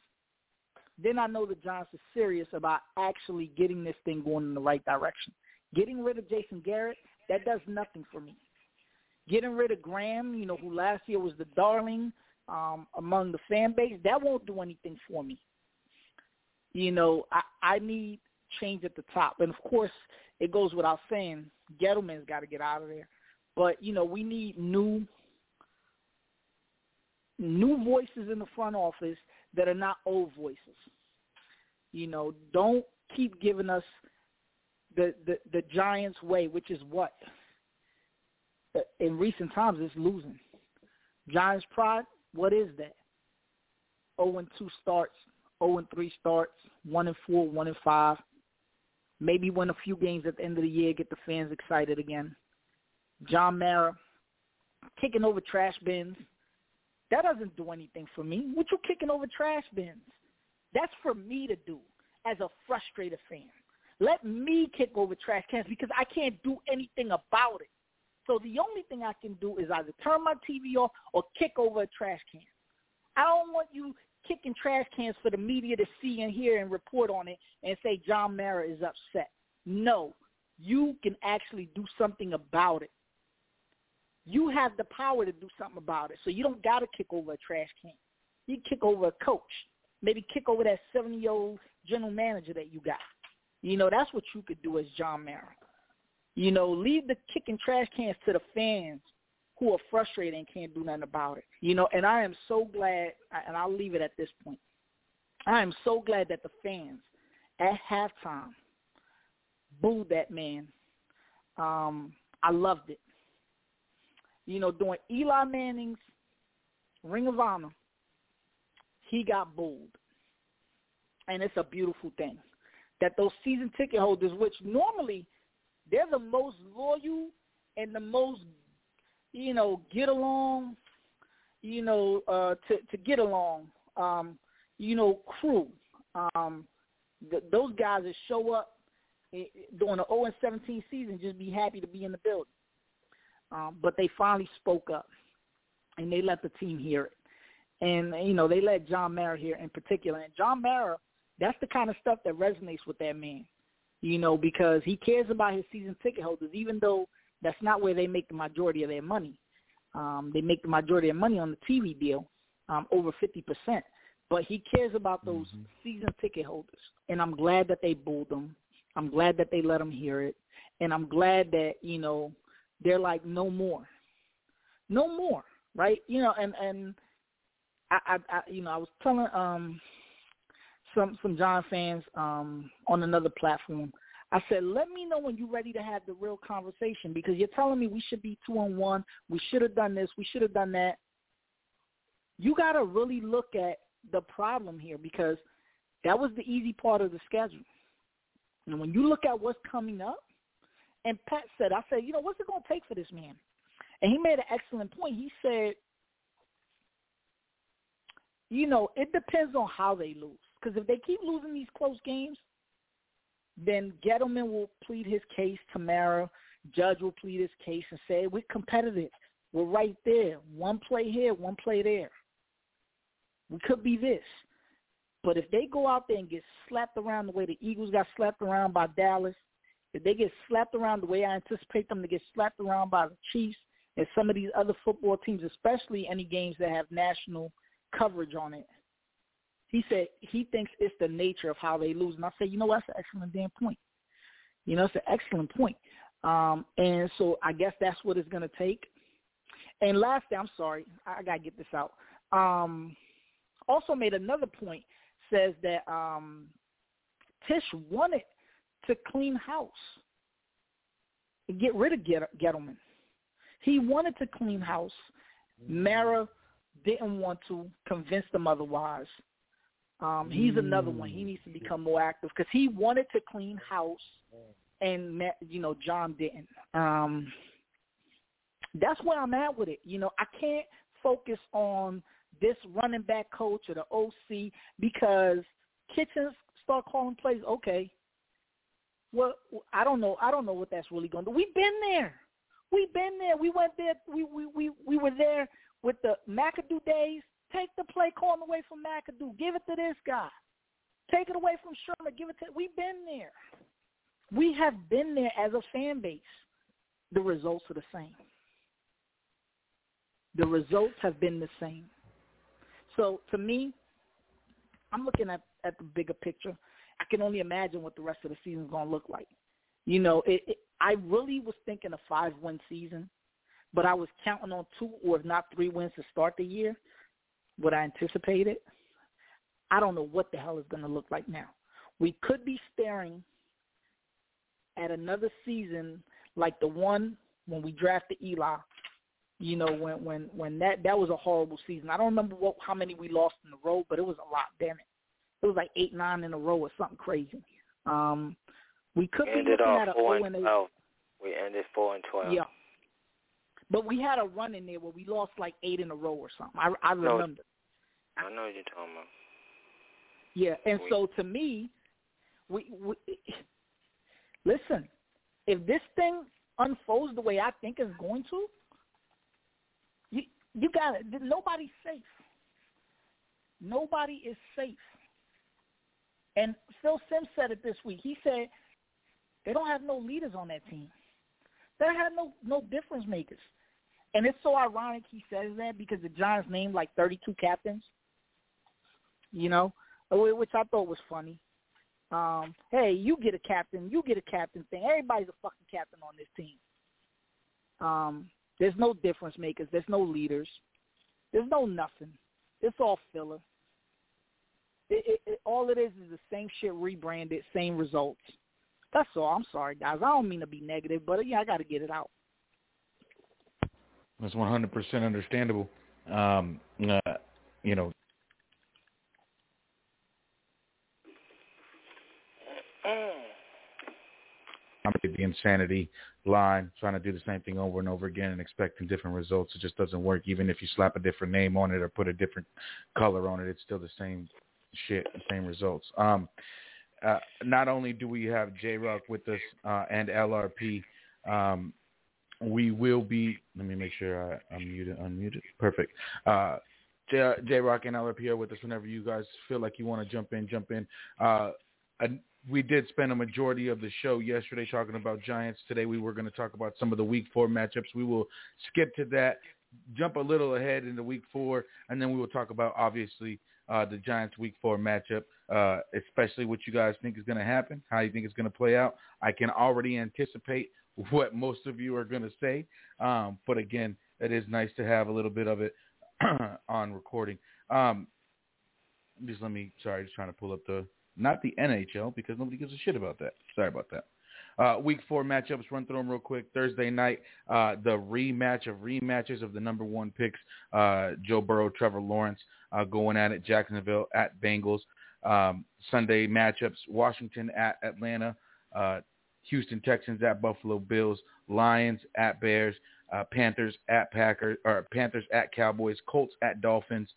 then I know the Giants are serious about actually getting this thing going in the right direction. Getting rid of Jason Garrett, that does nothing for me. Getting rid of Graham, you know, who last year was the darling um, among the fan base, that won't do anything for me. You know, I, I need change at the top. And, of course, it goes without saying, Gettleman's got to get out of there. But, you know, we need new new voices in the front office that are not old voices. You know, don't keep giving us the the, the Giants way, which is what uh, in recent times is losing. Giants pride, what is that? 0 and 2 starts, 0 and 3 starts, 1 and 4, 1 and 5. Maybe win a few games at the end of the year, get the fans excited again. John Mara kicking over trash bins, that doesn't do anything for me. What you kicking over trash bins? That's for me to do as a frustrated fan. Let me kick over trash cans because I can't do anything about it. So the only thing I can do is either turn my TV off or kick over a trash can. I don't want you kicking trash cans for the media to see and hear and report on it and say John Mara is upset. No, you can actually do something about it. You have the power to do something about it. So you don't got to kick over a trash can. You kick over a coach. Maybe kick over that 70-year-old general manager that you got. You know, that's what you could do as John Mara. You know, leave the kicking trash cans to the fans who are frustrated and can't do nothing about it. You know, and I am so glad, and I'll leave it at this point. I am so glad that the fans at halftime booed that man. Um, I loved it. You know, during Eli Manning's Ring of Honor, he got booed. And it's a beautiful thing that those season ticket holders, which normally they're the most loyal and the most, you know, get along, you know, uh, to to get along, um, you know, crew. Um, th- those guys that show up during the 0 and 17 season, just be happy to be in the building. Um, but they finally spoke up, and they let the team hear it. And you know, they let John Mara hear in particular. And John Mara, that's the kind of stuff that resonates with that man. You know, because he cares about his season ticket holders, even though that's not where they make the majority of their money. Um, they make the majority of money on the TV deal, um, over fifty percent. But he cares about those mm-hmm. season ticket holders, and I'm glad that they booed them. I'm glad that they let them hear it, and I'm glad that you know they're like no more, no more, right? You know, and and I, I, I you know I was telling um some some John fans um on another platform. I said, let me know when you're ready to have the real conversation because you're telling me we should be two on one. We should have done this. We should have done that. You got to really look at the problem here because that was the easy part of the schedule. And when you look at what's coming up, and Pat said, I said, you know, what's it going to take for this man? And he made an excellent point. He said, you know, it depends on how they lose. Because if they keep losing these close games, then Gettleman will plead his case. Tamara, Judge will plead his case and say, we're competitive. We're right there. One play here, one play there. We could be this. But if they go out there and get slapped around the way the Eagles got slapped around by Dallas, if they get slapped around the way I anticipate them to get slapped around by the Chiefs and some of these other football teams, especially any games that have national coverage on it, he said he thinks it's the nature of how they lose. And I said, you know, what? that's an excellent damn point. You know, it's an excellent point. Um, and so I guess that's what it's going to take. And lastly, I'm sorry, I got to get this out. Um, also made another point, says that um, Tisch wanted to clean house, and get rid of Gettleman. He wanted to clean house. Mara didn't want to convince them otherwise. Um, he's another one. He needs to become more active because he wanted to clean house, and you know John didn't. Um, that's where I'm at with it. You know, I can't focus on this running back coach or the OC because Kitchens start calling plays. Okay, well, I don't know. I don't know what that's really going to do. We've been there. We've been there. We went there. We we we we were there with the McAdoo days. Take the play calling away from McAdoo. Give it to this guy. Take it away from Shurmur. Give it to. We've been there. We have been there as a fan base. The results are the same. The results have been the same. So to me, I'm looking at at the bigger picture. I can only imagine what the rest of the season is going to look like. You know, it, it, I really was thinking a five-win season, but I was counting on two or if not three wins to start the year. What I anticipated. I don't know what the hell is going to look like now. We could be staring at another season like the one when we drafted Eli you know, when when when that that was a horrible season. I don't remember what how many we lost in a row, but it was a lot. Damn it, it was like eight nine in a row or something crazy. Um, we could we be ended looking off at a four 0 and and. We ended four and twelve. Yeah, but we had a run in there where we lost like eight in a row or something. I I No. remember. I know what you're talking about. Yeah, and We- so to me, we, we listen. If this thing unfolds the way I think it's going to, you you got it. Nobody's safe. Nobody is safe. And Phil Simms said it this week. He said they don't have no leaders on that team. They have no no difference makers. And it's so ironic he says that because the Giants named like 32 captains. You know, which I thought was funny. Um, hey, you get a captain, you get a captain thing. Everybody's a fucking captain on this team. Um, there's no difference makers. There's no leaders. There's no nothing. It's all filler. It, it, it, all it is is the same shit rebranded, same results. That's all. I'm sorry, guys. I don't mean to be negative, but yeah, I got to get it out. That's 100% understandable. Um, uh, you know, I'm the insanity line, trying to do the same thing over and over again and expecting different results. It just doesn't work. Even if you slap a different name on it or put a different color on it, it's still the same shit, same results. Um, uh, not only do we have J Rock with us uh, and LRP, um, we will be. Let me make sure I unmute Unmuted. Perfect. Uh, J Rock and LRP are with us whenever you guys feel like you want to jump in. Jump in. Uh, we did spend a majority of the show yesterday talking about Giants. Today we were going to talk about some of the Week Four matchups. We will skip to that, jump a little ahead into Week Four, and then we will talk about obviously uh, the Giants Week Four matchup, uh, especially what you guys think is going to happen, how you think it's going to play out. I can already anticipate what most of you are going to say, um, but again, it is nice to have a little bit of it on recording. Um, just let me. Sorry, just trying to pull up the not the NHL because nobody gives a shit about that. Sorry about that. Uh, week four matchups, run through them real quick. Thursday night, uh, the rematch of rematches of the number one picks, uh, Joe Burrow, Trevor Lawrence, uh, going at it, Jacksonville at Bengals. Um, Sunday matchups, Washington at Atlanta, uh, Houston Texans at Buffalo Bills, Lions at Bears, uh, Panthers at Packers, or Panthers at Cowboys, Colts at Dolphins,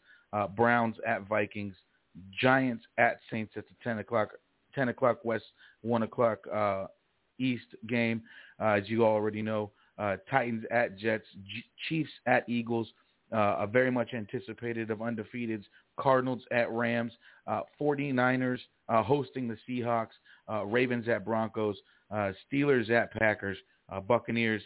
Browns at Vikings, Giants at Saints at the 10 o'clock 10 o'clock West, 1 o'clock uh, East game. Uh, as you already know, uh, Titans at Jets, G- Chiefs at Eagles, uh, a very much anticipated of undefeateds, Cardinals at Rams, uh, 49ers uh, hosting the Seahawks, uh, Ravens at Broncos, uh, Steelers at Packers, Buccaneers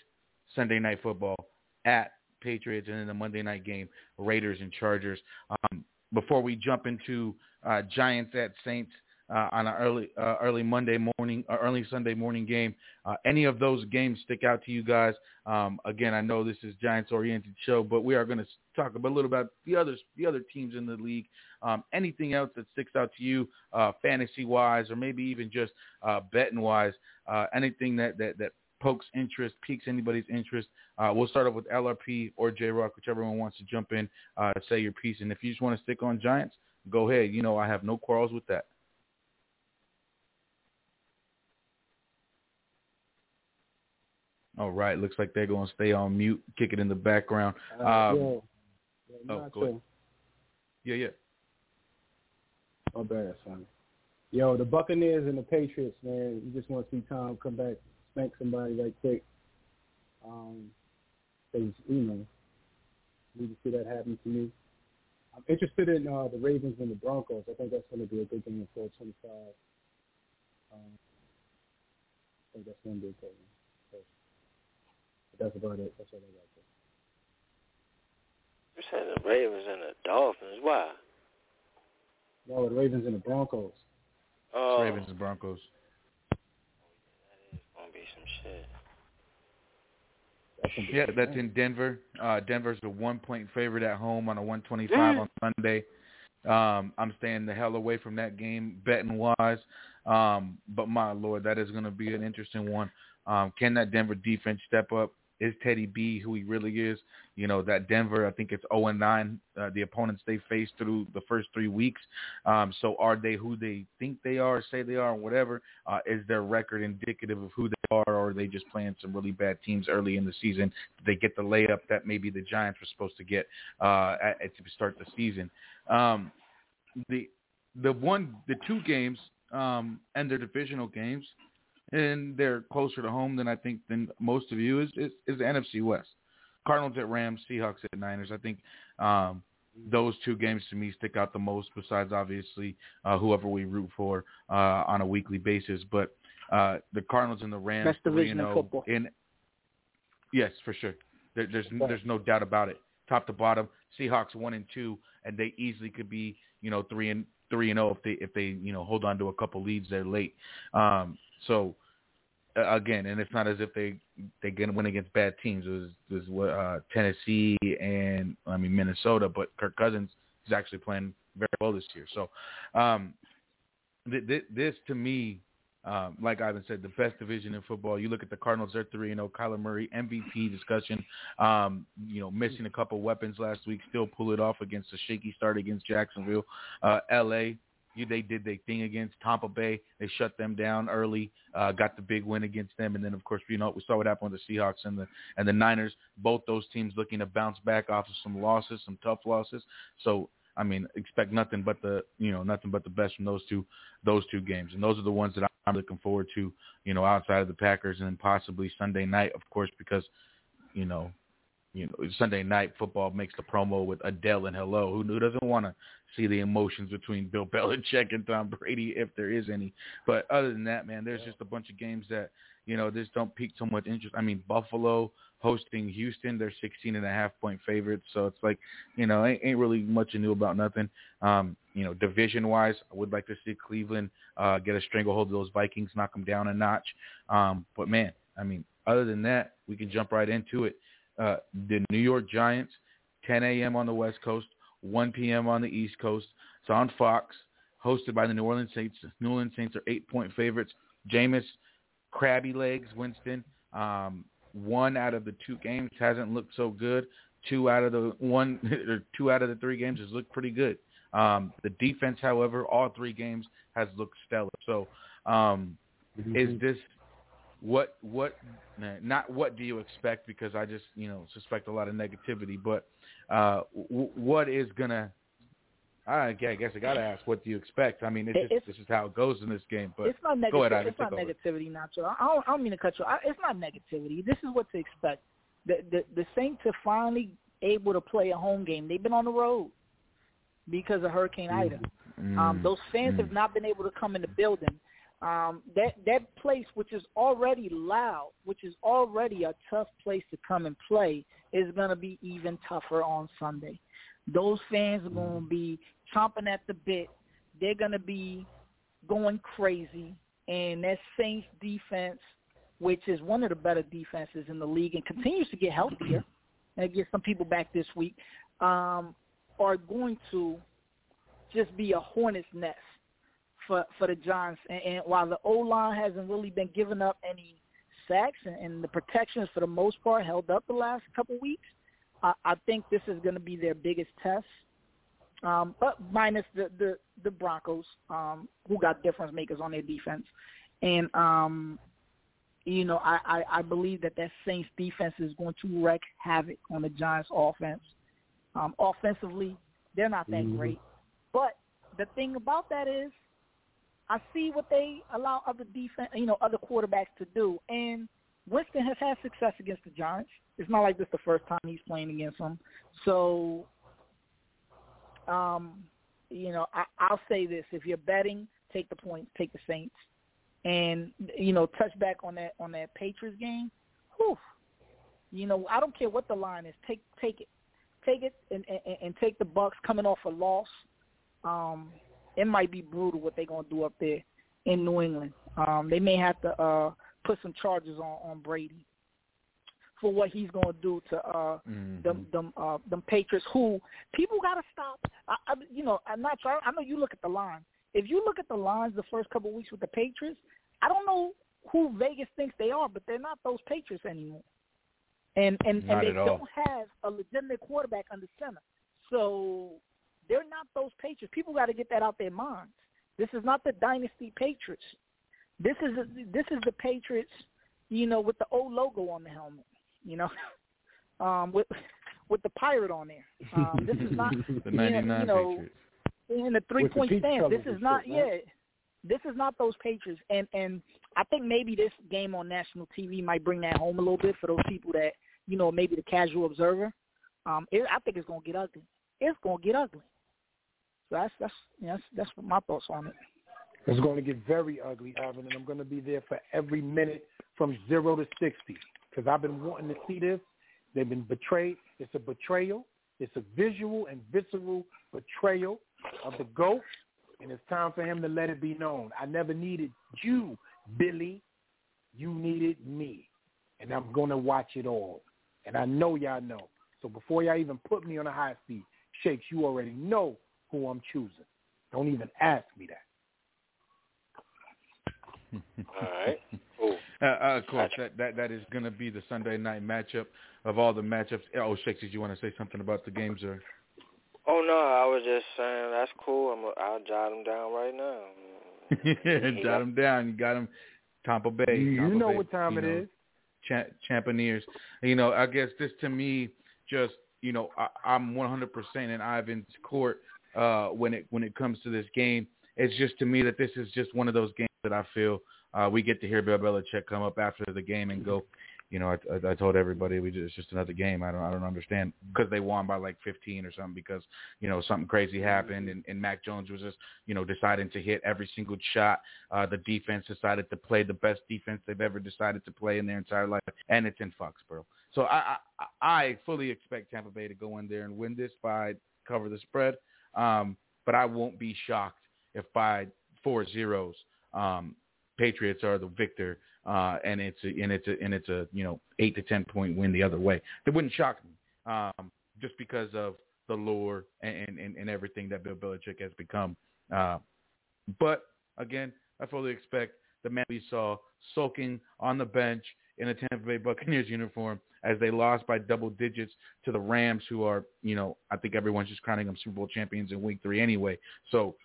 Sunday night football at Patriots, and then the Monday night game, Raiders and Chargers. Um, before we jump into Giants at Saints uh, on an early uh, early Monday morning, uh, early Sunday morning game. Uh, any of those games stick out to you guys? Um, again, I know this is Giants oriented show, but we are going to talk a little about the others, the other teams in the league. Um, anything else that sticks out to you, uh, fantasy wise, or maybe even just uh, betting wise? Anything that that that pokes interest, piques anybody's interest. Uh, we'll start off with LRP or J Rock, whichever one wants to jump in, uh, say your piece. And if you just want to stick on Giants, go ahead. You know, I have no quarrels with that. All right, looks like they're going to stay on mute, kick it in the background. Uh, um, yo, oh, go ahead. Yeah, yeah. Oh, bad, son. Yo, the Buccaneers and the Patriots, man. You just want to see Tom come back spank somebody right quick. Um, cause, you know, need to see that happen to me. I'm interested in uh, the Ravens and the Broncos. I think that's going to be a good game for 25. Um, I think that's going to be a good one. So, but that's about it. That's all I got. You said the Ravens and the Dolphins. Why? No, the Ravens and the Broncos. Oh. Ravens and Broncos. That is gonna be some shit. Yeah, that's in Denver. Uh, Denver's a one-point favorite at home on a 125 on Sunday. Um, I'm staying the hell away from that game, betting wise. Um, but my lord, that is going to be an interesting one. Um, can that Denver defense step up? Is Teddy B who he really is? You know that Denver. I think it's 0 and 9. Uh, the opponents they faced through the first three weeks. Um, so are they who they think they are, say they are, whatever? Uh, is their record indicative of who they are, or are they just playing some really bad teams early in the season? Did they get the layup that maybe the Giants were supposed to get uh, at, at to start the season? Um, the the one the two games um, and their divisional games and they're closer to home than I think than most of you is is, is the NFC West. Cardinals at Rams, Seahawks at Niners. I think um, those two games to me stick out the most. Besides, obviously, uh, whoever we root for uh, on a weekly basis, but uh, the Cardinals and the Rams. Best division in football. In, yes, for sure. There, there's there's no doubt about it. Top to bottom, Seahawks one and two, and they easily could be you know three and three and zero if they if they you know hold on to a couple leads there late. Um, so again, and it's not as if they they get win against bad teams. It was, it was what uh, Tennessee and I mean Minnesota, but Kirk Cousins is actually playing very well this year. So um, th- th- this to me um, like Ivan said, the best division in football. You look at the Cardinals; they're three and zero. Kyler Murray MVP discussion. Um, you know, missing a couple weapons last week, still pull it off against a shaky start against Jacksonville. Uh, L.A. They did their thing against Tampa Bay. They shut them down early. Uh, got the big win against them, and then of course you know we saw what happened with the Seahawks and the and the Niners. Both those teams looking to bounce back off of some losses, some tough losses. So I mean, expect nothing but the you know nothing but the best from those two those two games, and those are the ones that I'm looking forward to. You know, outside of the Packers and then possibly Sunday night, of course, because you know, you know Sunday night football makes the promo with Adele and Hello. Who, who doesn't want to see the emotions between Bill Belichick and Tom Brady if there is any? But other than that, man, there's just a bunch of games that you know just don't pique so much interest. I mean, Buffalo hosting Houston. They're 16 and a half point favorites. So it's like, you know, ain't, ain't really much new about nothing. Um, you know, division wise, I would like to see Cleveland uh, get a stranglehold of those Vikings, knock them down a notch. Um, but man, I mean, other than that, we can jump right into it. Uh, the New York Giants, 10 a.m. on the West Coast, 1 p.m. on the East Coast. It's on Fox, hosted by the New Orleans Saints. New Orleans Saints are eight-point favorites. Jameis, crabby legs, Winston. Um, one out of the two games hasn't looked so good. Two out of the one or two out of the three games has looked pretty good. Um, the defense, however, all three games has looked stellar. So, um, mm-hmm. is this what what not what do you expect? Because I just you know suspect a lot of negativity. But uh, w- what is gonna I guess I got to ask, what do you expect? I mean, it's, just, this is how it goes in this game. But it's not negativity. Go ahead, it's not over. negativity, Nacho. I don't, I don't mean to cut you. I, it's not negativity. This is what to expect. The, the the Saints are finally able to play a home game. They've been on the road because of Hurricane Ida. Mm. Um, those fans mm. have not been able to come in the building. Um, that that place, which is already loud, which is already a tough place to come and play, is going to be even tougher on Sunday. Those fans are going to be chomping at the bit. They're going to be going crazy. And that Saints defense, which is one of the better defenses in the league and continues to get healthier, and get some people back this week, um, are going to just be a hornet's nest for for the Giants. And, and while the O line hasn't really been giving up any sacks, and, and the protections for the most part held up the last couple weeks, I, I think this is going to be their biggest test um, but minus the the, the Broncos, um, who got difference makers on their defense, and um, you know I, I I believe that that Saints defense is going to wreak havoc on the Giants offense. Um, offensively, they're not that mm-hmm. great, but the thing about that is, I see what they allow other defense, you know, other quarterbacks to do, and Winston has had success against the Giants. It's not like this the first time he's playing against them. So um, you know, I, I'll say this: if you're betting, take the points, take the Saints, and you know, touch back on that on that Patriots game. Whew, you know, I don't care what the line is. Take take it, take it, and and, and take the Bucks coming off a loss. Um, it might be brutal what they're gonna do up there in New England. Um, they may have to uh, put some charges on on Brady for what he's going to do to uh mm-hmm. them them uh them Patriots who people got to stop. I, I you know, I'm not trying I know you look at the line. If you look at the lines the first couple of weeks with the Patriots, I don't know who Vegas thinks they are, but they're not those Patriots anymore. And and not and they don't have a legitimate quarterback under center. So they're not those Patriots. People got to get that out their minds. This is not the dynasty Patriots. This is a, this is the Patriots, you know, with the old logo on the helmet you know, um, with with the pirate on there. Um, this is not the '99 you know, Patriots. in the three point stand. This is not shit, yeah. This is not those Patriots, and and I think maybe this game on national TV might bring that home a little bit for those people that you know maybe the casual observer. Um, it, I think it's gonna get ugly. It's gonna get ugly. So that's that's yeah, that's that's my thoughts on it. It's going to get very ugly, Ivan, and I'm going to be there for every minute from zero to sixty because I've been wanting to see this. They've been betrayed. It's a betrayal. It's a visual and visceral betrayal of the GOAT and it's time for him to let it be known. I never needed you, Billy. You needed me, and I'm gonna watch it all. And I know y'all know. So before y'all even put me on a high speed, Shakes, you already know who I'm choosing. Don't even ask me that. All right. Cool. Uh, uh, of course, that, that that is going to be the Sunday night matchup of all the matchups. Oh, Shakes, did you want to say something about the games, or? Oh no, I was just saying that's cool. I'm a, I'll jot them down right now. jot them down. You got them. Tampa Bay. You Tampa know Bay, what time you it know, is. Cha- Champineers. You know, I guess this to me just you know I, I'm 100% in Ivan's court uh, when it when it comes to this game. It's just to me that this is just one of those games that I feel uh, we get to hear Bill Belichick come up after the game and go, you know, I, I, told everybody we just, it's just another game. I don't I don't understand because they won by like 15 or something because you know something crazy happened and, and Mac Jones was just you know deciding to hit every single shot. Uh, the defense decided to play the best defense they've ever decided to play in their entire life, and it's in Foxborough. So I I, I fully expect Tampa Bay to go in there and win this by cover the spread. Um, but I won't be shocked if by four zeros um, Patriots are the victor, uh, and it's a, and it's a, and it's a you know eight to ten point win the other way. That wouldn't shock me, um, just because of the lore and, and and everything that Bill Belichick has become. Uh, but again, I fully expect the man we saw sulking on the bench in a Tampa Bay Buccaneers uniform as they lost by double digits to the Rams, who are, you know, I think everyone's just crowning them Super Bowl champions in Week Three anyway. So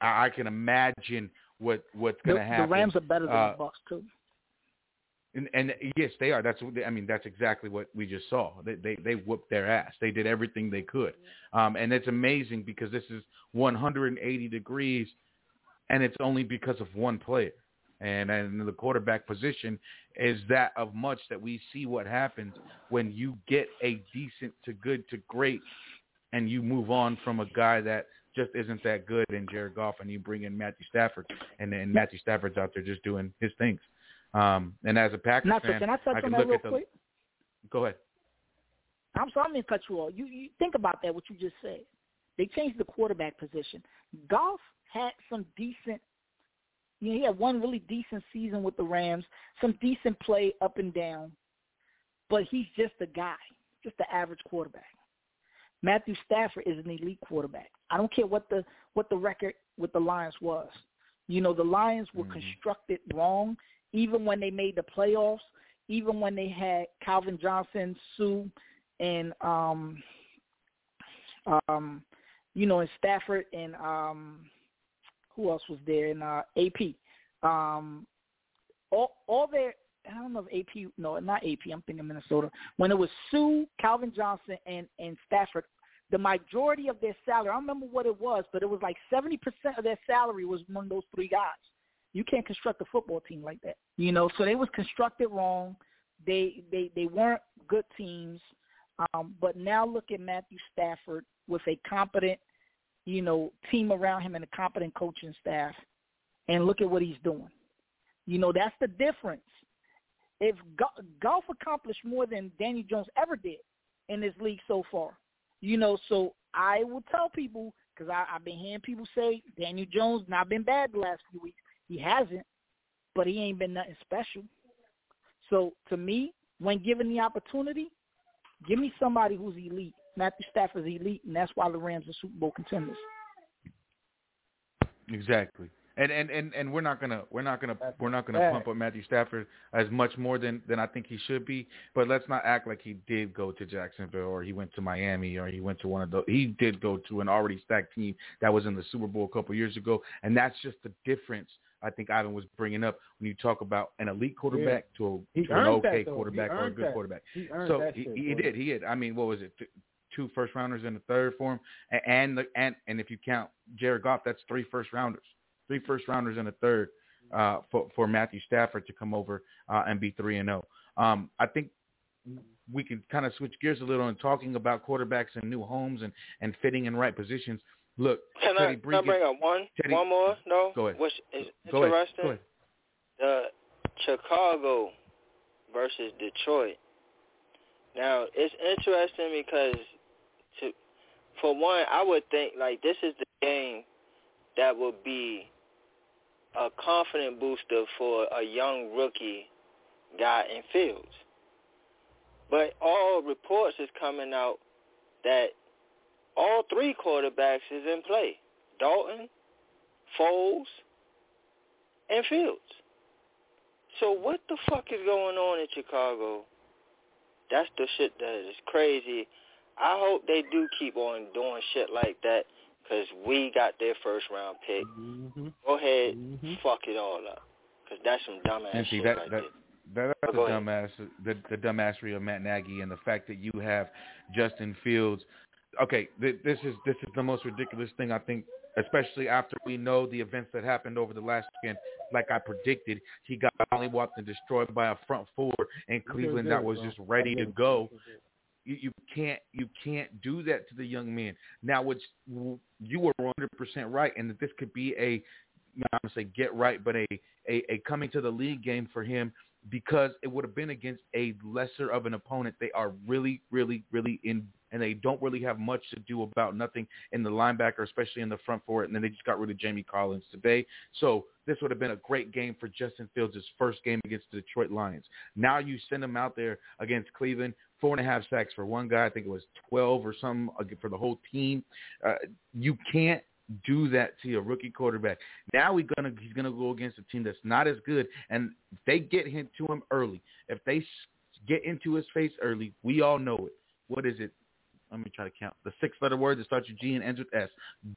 I, I can imagine what what's going to happen. the Rams are better than Uh, the Bucs too. and, and yes, they are. That's I mean. That's exactly what we just saw. They, they they whooped their ass. They did everything they could, um, and it's amazing because this is 180 degrees, and it's only because of one player. And and the quarterback position is that of much that we see what happens when you get a decent to good to great, and you move on from a guy that just isn't that good in Jared Goff, and you bring in Matthew Stafford, and then Matthew Stafford's out there just doing his things. Um, and as a Packers Nacho, fan, can I touch can on that look real at the. quick? Go ahead. I'm sorry, I'm going to cut you off. You, you think about that, what you just said. They changed the quarterback position. Goff had some decent, you know, he had one really decent season with the Rams, some decent play up and down, but he's just a guy, just the average quarterback. Matthew Stafford is an elite quarterback. I don't care what the what the record with the Lions was. You know, the Lions were constructed wrong, even when they made the playoffs, even when they had Calvin Johnson, Suh, and um um you know, and Stafford and um who else was there in uh AP. Um all all their I don't know if AP no, not AP, I'm thinking Minnesota. When it was Suh, Calvin Johnson and and Stafford, the majority of their salary, I don't remember what it was, but it was like 70% of their salary was among those three guys. You can't construct a football team like that. You know, so they was constructed wrong. They they they weren't good teams. Um, but now look at Matthew Stafford with a competent, you know, team around him and a competent coaching staff, and look at what he's doing. You know, that's the difference. If Goff accomplished more than Daniel Jones ever did in this league so far, you know, so I will tell people because I've been hearing people say Daniel Jones not been bad the last few weeks. He hasn't, but he ain't been nothing special. So to me, when given the opportunity, give me somebody who's elite. Matthew Stafford's elite, and that's why the Rams are Super Bowl contenders. Exactly. And and and and we're not gonna we're not gonna we're not gonna pump up Matthew Stafford as much more than than I think he should be. But let's not act like he did go to Jacksonville or he went to Miami or he went to one of those. He did go to an already stacked team that was in the Super Bowl a couple years ago, and that's just the difference. I think Ivan was bringing up when you talk about an elite quarterback to, a, to an that, okay quarterback or a good that. quarterback. He so he, he did. He did. I mean, what was it? Two first rounders in the third for him, and the, and and if you count Jared Goff, that's three first rounders three first rounders and a third uh, for for Matthew Stafford to come over uh, and be three and zero. Um, I think we can kind of switch gears a little and talking about quarterbacks and new homes and and fitting in right positions. Look, Can Teddy I, can I bring up one Teddy- one more? No. Go ahead. Which is Go ahead. interesting. Go ahead. The Chicago versus Detroit. Now it's interesting because to for one, I would think like this is the game that will be a confident booster for a young rookie guy in Fields. But all reports is coming out that all three quarterbacks is in play. Dalton, Foles, and Fields. So what the fuck is going on in Chicago? That's the shit that is crazy. I hope they do keep on doing shit like that because we got their first round pick. Mm-hmm. Go ahead, mm-hmm. fuck it all up because that's some dumbass and see, shit that, right that, there. That's oh, the dumbass, the, the dumbassery of Matt Nagy and the fact that you have Justin Fields. Okay, th- this is this is the most ridiculous thing I think, especially after we know the events that happened over the last weekend. Like I predicted, he got mollywopped and destroyed by a front four in Cleveland that was just ready to go. You, you can't you can't do that to the young man. Now, which you were 100 percent right, and that this could be a I'm gonna say get right, but a, a a coming to the league game for him because it would have been against a lesser of an opponent. They are really, really, really in, and they don't really have much to do about nothing in the linebacker, especially in the front four. And then they just got rid of Jamie Collins today. So this would have been a great game for Justin Fields' first game against the Detroit Lions. Now you send him out there against Cleveland, four and a half sacks for one guy. I think it was 12 or something for the whole team. Uh, you can't do that to your rookie quarterback. Now he's gonna he's gonna go against a team that's not as good, and they get him to him early, if they get into his face early, we all know it. What is it? Let me try to count the six letter word that starts with G and ends with S.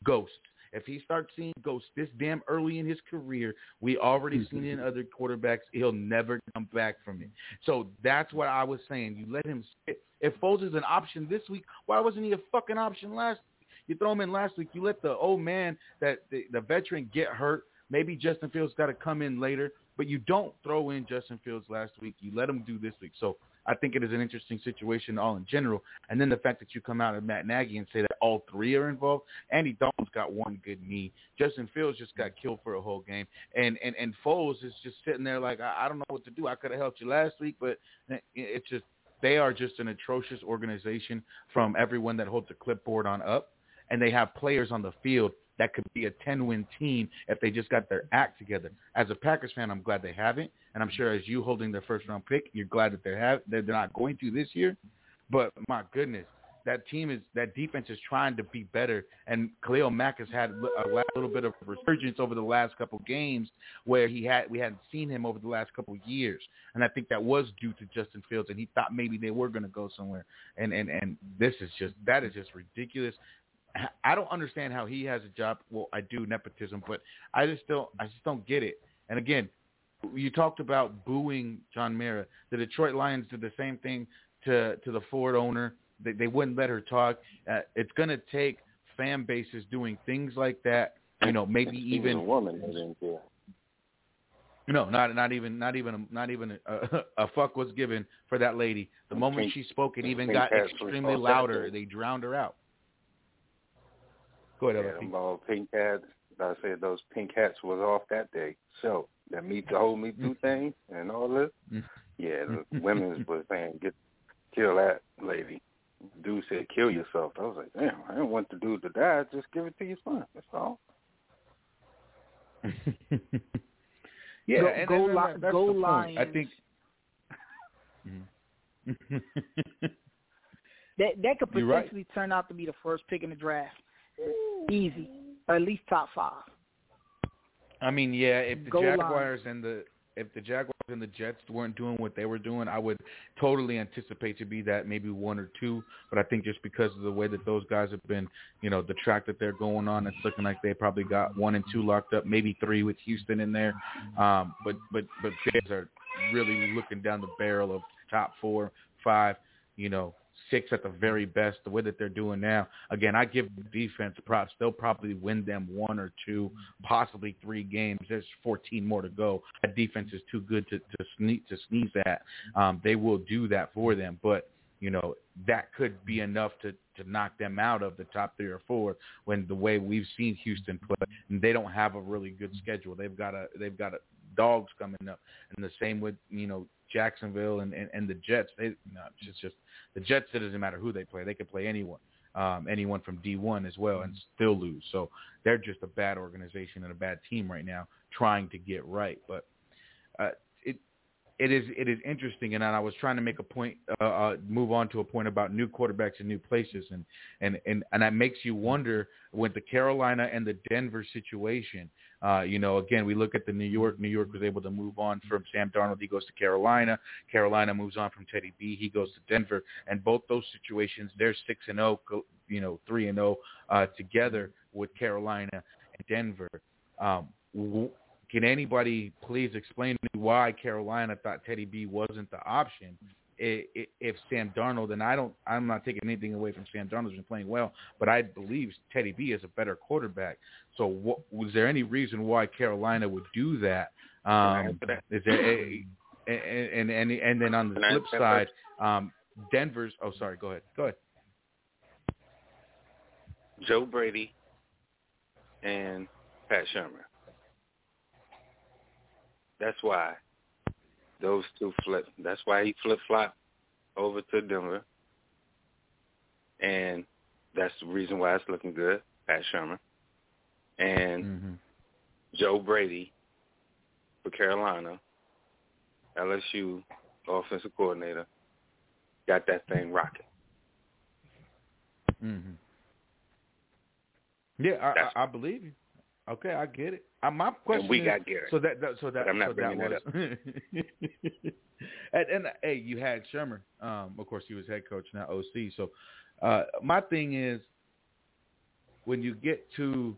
Ghost. If he starts seeing ghosts this damn early in his career, we already seen it in other quarterbacks, he'll never come back from it. So that's what I was saying. You let him sit. If Foles is an option this week, why wasn't he a fucking option last you throw him in last week. You let the old man, that the, the veteran, get hurt. Maybe Justin Fields got to come in later, but you don't throw in Justin Fields last week. You let him do this week. So I think it is an interesting situation all in general. And then the fact that you come out of Matt Nagy and say that all three are involved. Andy Dalton's got one good knee. Justin Fields just got killed for a whole game. And and and Foles is just sitting there like I, I don't know what to do. I could have helped you last week, but it's just they are just an atrocious organization from everyone that holds a clipboard on up and they have players on the field that could be a 10-win team if they just got their act together. As a Packers fan, I'm glad they haven't, and I'm sure as you holding their first-round pick, you're glad that they have that they're not going to this year. But my goodness, that team is that defense is trying to be better, and Khalil Mack has had a little bit of resurgence over the last couple games where he had we hadn't seen him over the last couple years, and I think that was due to Justin Fields, and he thought maybe they were going to go somewhere, and and and this is just that is just ridiculous. I don't understand how he has a job. Well, I do nepotism, but I just don't. I just don't get it. And again, you talked about booing John Mara. The Detroit Lions did the same thing to to the Ford owner. They, they wouldn't let her talk. Uh, it's going to take fan bases doing things like that. You know, maybe even a woman there. No, not not even not even a, not even a, a, fuck was given for that lady. The moment she spoke, it even got extremely louder. They drowned her out. Go ahead, yeah, all pink hats. I said those pink hats was off that day. So that meet the whole Me Too thing and all this. Yeah, the women's was saying get kill that lady. Dude said kill yourself. I was like, damn, I didn't want the dude to die. Just give it to your son. That's all. yeah, go, and, go, and, li- that's go the Lions. Point. I think. that that could potentially right. turn out to be the first pick in the draft. Easy, or at least top five. I mean, yeah, if the Go Jaguars and the if the Jaguars and the Jets weren't doing what they were doing, I would totally anticipate to be that maybe one or two. But I think just because of the way that those guys have been, you know, the track that they're going on, it's looking like they probably got one and two locked up, maybe three with Houston in there. Um, but but but Bears are really looking down the barrel of top four, five, you know, six at the very best, the way that they're doing now. Again, I give the defense props. They'll probably win them one or two, possibly three games. There's 14 more to go. That defense is too good to, to to sneeze at. Um, they will do that for them, but you know that could be enough to to knock them out of the top three or four. When the way we've seen Houston play, and they don't have a really good schedule. They've got a they've got a dogs coming up, and the same with you know Jacksonville and, and, and the Jets. They no, it's just the Jets. It doesn't matter who they play; they could play anyone. um, anyone from D1 as well, and still lose. So they're just a bad organization and a bad team right now, trying to get right. But uh, it is it is interesting, and I was trying to make a point, uh, uh, move on to a point about new quarterbacks in new places, and and and and that makes you wonder with the Carolina and the Denver situation. Uh, you know, again, we look at the New York. New York was able to move on from Sam Darnold. He goes to Carolina. Carolina moves on from Teddy B. He goes to Denver. And both those situations, they're six and zero. You know, three and zero uh, together with Carolina and Denver. Um, can anybody please explain to me why Carolina thought Teddy B wasn't the option? If Sam Darnold and I don't, I'm not taking anything away from Sam Darnold. Has been playing well, but I believe Teddy B is a better quarterback. So, what, was there any reason why Carolina would do that? Um, is there a, and, and and and then on the flip side, um, Denver's. Oh, sorry. Go ahead. Go ahead. Joe Brady and Pat Shurmur. That's why those two flip. That's why he flip flop over to Denver, and that's the reason why it's looking good. Pat Shurmur and mm-hmm. Joe Brady for Carolina, LSU offensive coordinator, got that thing rocking. Mm-hmm. Yeah, I, I, I believe you. Okay, I get it. Uh, my question and we is, got Garrett. So that, that so that but I'm not so bringing that, that, was, and, and hey, you had Shurmur. Um, of course, he was head coach now OC. So uh, my thing is, when you get to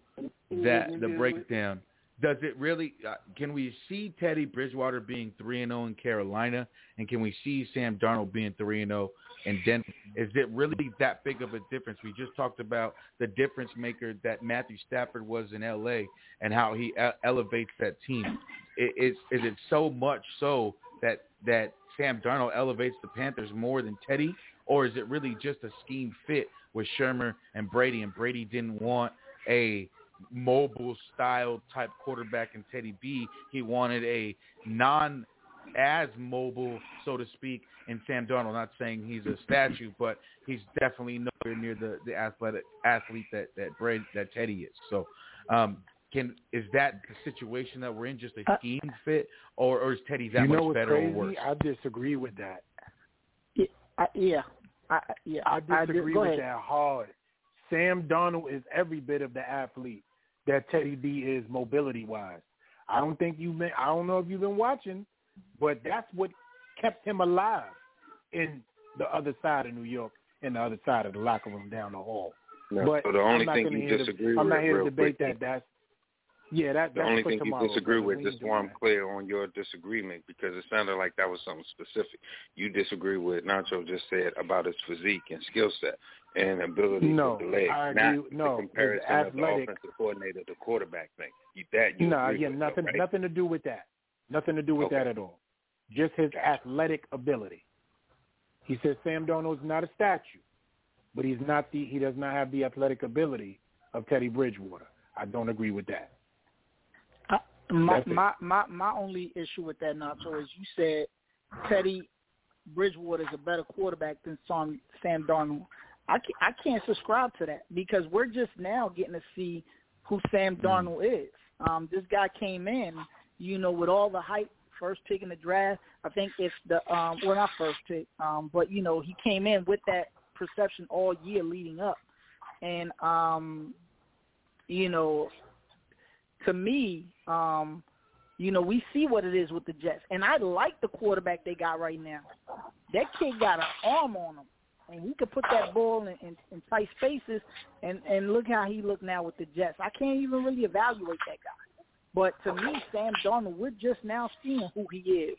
that the breakdown, does it really? Uh, can we see Teddy Bridgewater being three and zero in Carolina, and can we see Sam Darnold being three and zero in Denver? Is it really that big of a difference? We just talked about the difference maker that Matthew Stafford was in L.A. and how he elevates that team. Is is it so much so that that Sam Darnold elevates the Panthers more than Teddy, or is it really just a scheme fit with Shurmur and Brady? And Brady didn't want a mobile style type quarterback in Teddy B. He wanted a non as mobile, so to speak, in Sam Darnold. Not saying he's a statue, but he's definitely nowhere near the, the athletic athlete that that Brady, that Teddy is. So, um, can is that the situation that we're in just a scheme fit, or, or is Teddy that you know much better crazy? or worse? I disagree with that. Yeah, I, yeah, I, yeah. I disagree I with ahead. that hard. Sam Donald is every bit of the athlete that Teddy B is mobility wise. I don't think you've been. I don't know if you've been watching, but that's what kept him alive in the other side of New York and the other side of the locker room down the hall. No, but so the only I'm not thing you disagree to, I'm with, not here to debate quick, that. That's yeah. That The only thing tomorrow, you disagree brother. with, just so I'm clear on your disagreement, because it sounded like that was something specific. You disagree with Nacho just said about his physique and skill set and ability No, to the legs, I not agree- no, the comparison of the offensive coordinator to quarterback thing. You, that you no, yeah, nothing, though, right? nothing to do with that. Nothing to do with Okay. that at all. Just his athletic ability. He says Sam Darnold's not a statue, but he's not the. He does not have the athletic ability of Teddy Bridgewater. I don't agree with that. My my my my only issue with that, Nacho, is you said Teddy Bridgewater is a better quarterback than Sam Sam Darnold. I can't, I can't subscribe to that because we're just now getting to see who Sam Darnold is. Um, this guy came in, you know, with all the hype, first pick in the draft. I think it's the um, well, not first pick, um, but you know, he came in with that perception all year leading up, and um, you know, to me, um, you know, we see what it is with the Jets, and I like the quarterback they got right now. That kid got an arm on him, and he could put that ball in, in, in tight spaces. And and look how he look now with the Jets. I can't even really evaluate that guy. But to me, Sam Darnold, we're just now seeing who he is.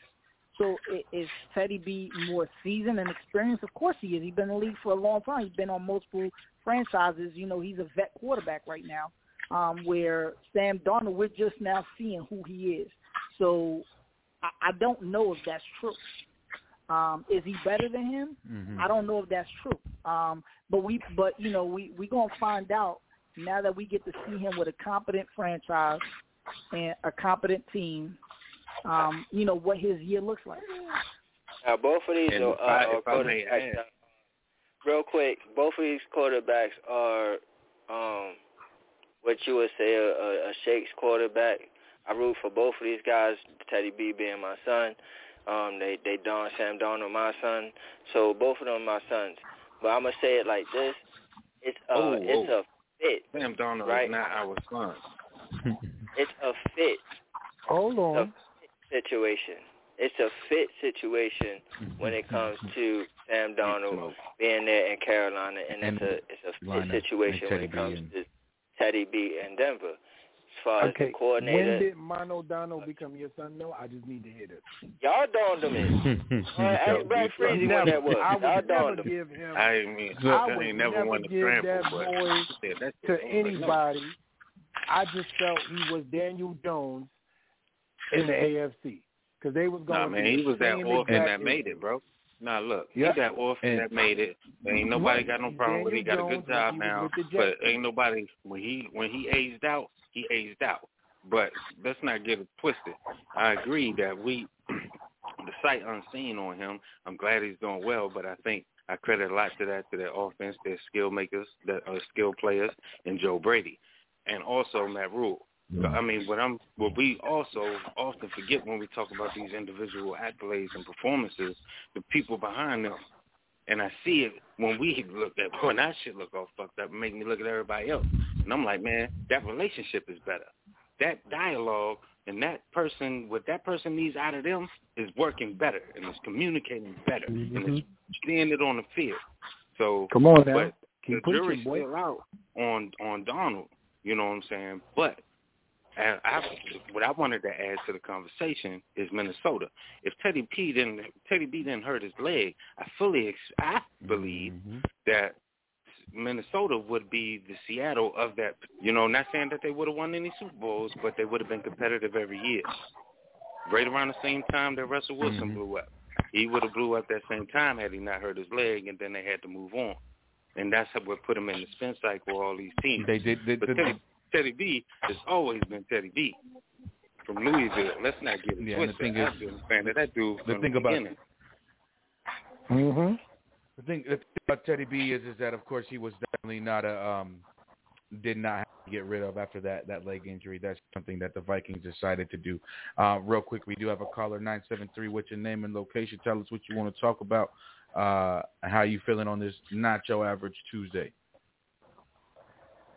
So is Teddy B more seasoned and experienced? Of course he is. He's been in the league for a long time. He's been on multiple franchises. You know, he's a vet quarterback right now. Um, where Sam Darnold, we're just now seeing who he is. So I, I don't know if that's true. Um, is he better than him? Mm-hmm. I don't know if that's true. Um, but we, but you know, we we gonna find out now that we get to see him with a competent franchise and a competent team. Um, you know what his year looks like. Now, both of these And are, I- uh, if quarterbacks. real quick, both of these quarterbacks are um, what you would say a, a, a Shakes quarterback. I root for both of these guys. Teddy B being my son. Um, they they Don Sam Donald my son. So both of them my sons. But I'm gonna say it like this: it's a Oh, it's oh. a fit. Sam Donald right? is not our son. It's a fit Hold on. situation. It's a fit situation when it comes to Sam Donald being there in Carolina, and, And it's a it's a fit lineup, situation when it comes to Teddy B and Denver. As far as the coordinator, When did Mono Donald become your son? No, I just need to hear this. y'all domed him in. hey, Brad Freezy when that was. I Y'all would never give him. I mean, I I would ain't never, never won the give scramble, that but boy yeah, that's to it. I was like, no. anybody. I just felt he was Daniel Jones in the AFC because they was going. Nah, man, he was that same orphan that made it, bro. Nah, look, Yeah. he that orphan that made it. Ain't nobody got no problem with it. He got a good job now, but ain't nobody when he when he aged out, he aged out. But let's not get it twisted. I agree that we the sight unseen on him. I'm glad he's doing well, but I think I credit a lot to that to their offense, their skill makers, that are skill players, and Joe Brady, and also Matt Rhule. I mean, what I'm what we also often forget when we talk about these individual accolades and performances, the people behind them. And I see it when we look at when I shit look all fucked up make me look at everybody else. And I'm like, man, that relationship is better. That dialogue and that person what that person needs out of them is working better and it's communicating better and it's mm-hmm. seeing it on the field. So Come on now. but the jury's still out on on Donald. You know what I'm saying? But and I, what I wanted to add to the conversation is Minnesota. If Teddy P didn't Teddy B didn't hurt his leg, I fully ex- I believe mm-hmm. that Minnesota would be the Seattle of that. You know, not saying that they would have won any Super Bowls, but they would have been competitive every year. Right around the same time that Russell Wilson mm-hmm. blew up, he would have blew up that same time had he not hurt his leg, and then they had to move on. And that's what put him in the spin cycle. All these teams. They did. They, But they, Teddy, Teddy B has always been Teddy B from Louisville. Let's not get it Yeah, and the twisted. thing is- I've been a fan of that dude the from thing the about- beginning. Mm-hmm. The thing, the thing about Teddy B is, is that of course he was definitely not a um, did not have to get rid of after that that leg injury. That's something that the Vikings decided to do. Uh, real quick, we do have a caller nine seven three. What's your name and location? Tell us what you want to talk about. Uh, and how you feeling on this not your average Tuesday?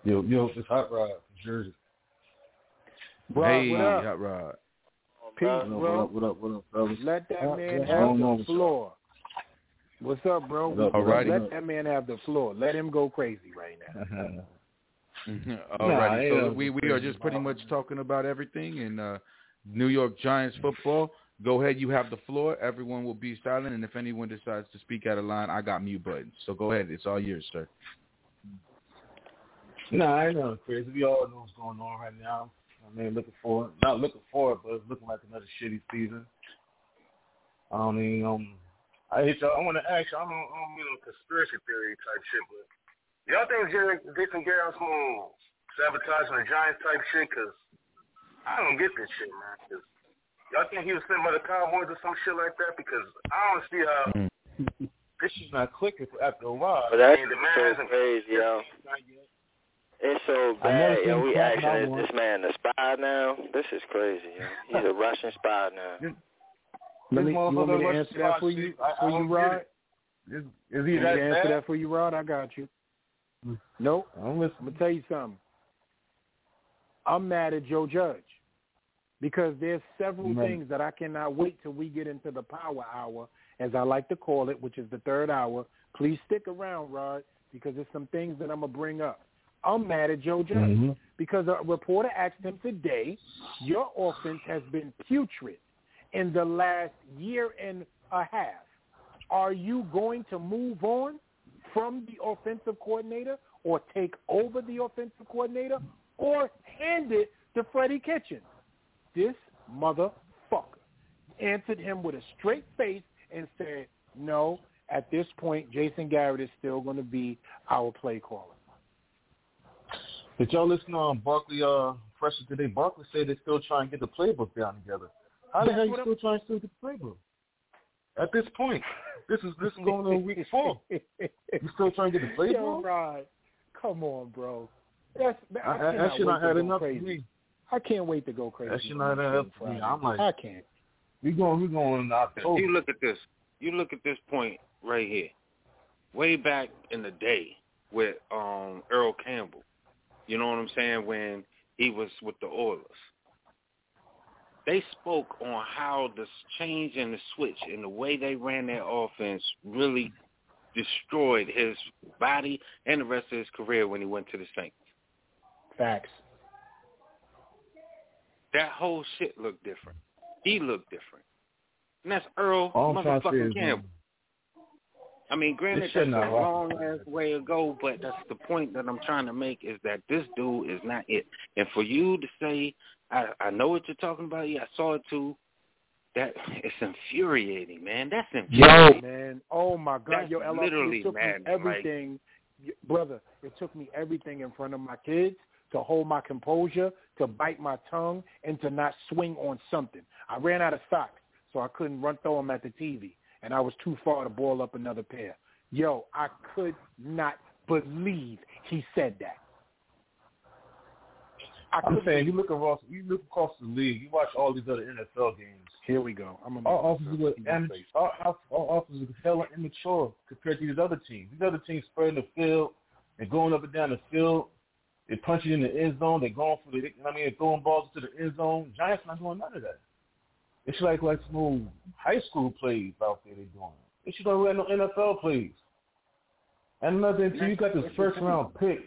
Yo, yo, it's Hot Rod from Jersey. Rod, hey, what up? Hot Rod. Peace, What up, bro. what up, what up, what up, fellas? Let that man have the on with y'all? floor. What's up, bro? What up, Let up? that man have the floor. Let him go crazy right now. All Nah, so we we are just pretty much talking about everything in uh, New York Giants football. Go ahead, you have the floor. Everyone will be silent, and if anyone decides to speak out of line, I got mute buttons. So go ahead, it's all yours, sir. Nah, I ain't nothing crazy. We all know what's going on right now. I mean, looking for it. Not looking for it, but it's looking like another shitty season. I mean, um, I hit y'all. I want to ask y'all. I don't, I don't mean no conspiracy theory type shit, but y'all think Jerry, Jason Garrett's gonna sabotaging the Giants type shit? Cause I don't get this shit, man. Cause y'all think he was sent by the Cowboys or some shit like that? Because I don't see how this shit's not clicking after a while. But that's I mean, the man so hasn't crazy, yo. It's so bad, yo. We Cap acting not as one. this man a spy now. This is crazy, yo. He's a Russian spy now. Let me, you want me to looks answer that for spicy. you, I- I you, Rod? it. Is, is he Want me that to answer that for you, Rod? I got you. Nope. I'm listening. I'm gonna tell you something. I'm mad at Joe Judge because there's several Right. things that I cannot wait till we get into the power hour, as I like to call it, which is the third hour. Please stick around, Rod, because there's some things that I'm gonna bring up. I'm mad at Joe Judge Mhm. because a reporter asked him today, "Your offense has been putrid in the last year and a half. Are you going to move on from the offensive coordinator or take over the offensive coordinator or hand it to Freddie Kitchens? This motherfucker answered him with a straight face and said, no, at this point, Jason Garrett is still going to be our play caller. Did y'all listen to um, Barkley uh, Fresher today? Barkley said they're still trying to get the playbook down together. How the That's hell you still trying to still get the playbook? At this point, This is this is going on week four. You still trying to get the playbook? Yo, Rod, come on, bro. That's I, I, I that shit not had enough crazy. for me. I can't wait to go crazy. That should not had enough for me. I'm like, I can't. We going, we going in October. You look at this. You look at this point right here. Way back in the day with um Earl Campbell. You know what I'm saying? When he was with the Oilers. They spoke on how the change in the switch and the way they ran their offense really destroyed his body and the rest of his career when he went to the Saints. Facts. That whole shit looked different. He looked different. And that's Earl All I'm trying to say motherfucking Campbell. I mean, granted, that's shit a long ass way to go, but that's the point that I'm trying to make is that this dude is not it. And for you to say, I, I know what you're talking about, yeah, I saw it too, that it's infuriating, man. That's Yo, infuriating. man. Oh my God. That's Yo, LL, literally it took maddening, me everything, y- brother. It took me everything in front of my kids to hold my composure, to bite my tongue, and to not swing on something. I ran out of socks, so I couldn't run throw them at the TV, and I was too far to ball up another pair. Yo, I could not believe he said that. I I'm couldn't saying you look across you look across the league. You watch all these other NFL games. Here we go. I'm Our offenses were amateur. Offenses were hella immature compared to these other teams. These other teams spreading the field and going up and down the field. They're punching in the end zone. They're going for the. I mean, they're throwing balls to the end zone. Giants not doing none of that. It's like like some old high school plays out there they're doing. They should not have no NFL plays. And another thing, you got this first round pick.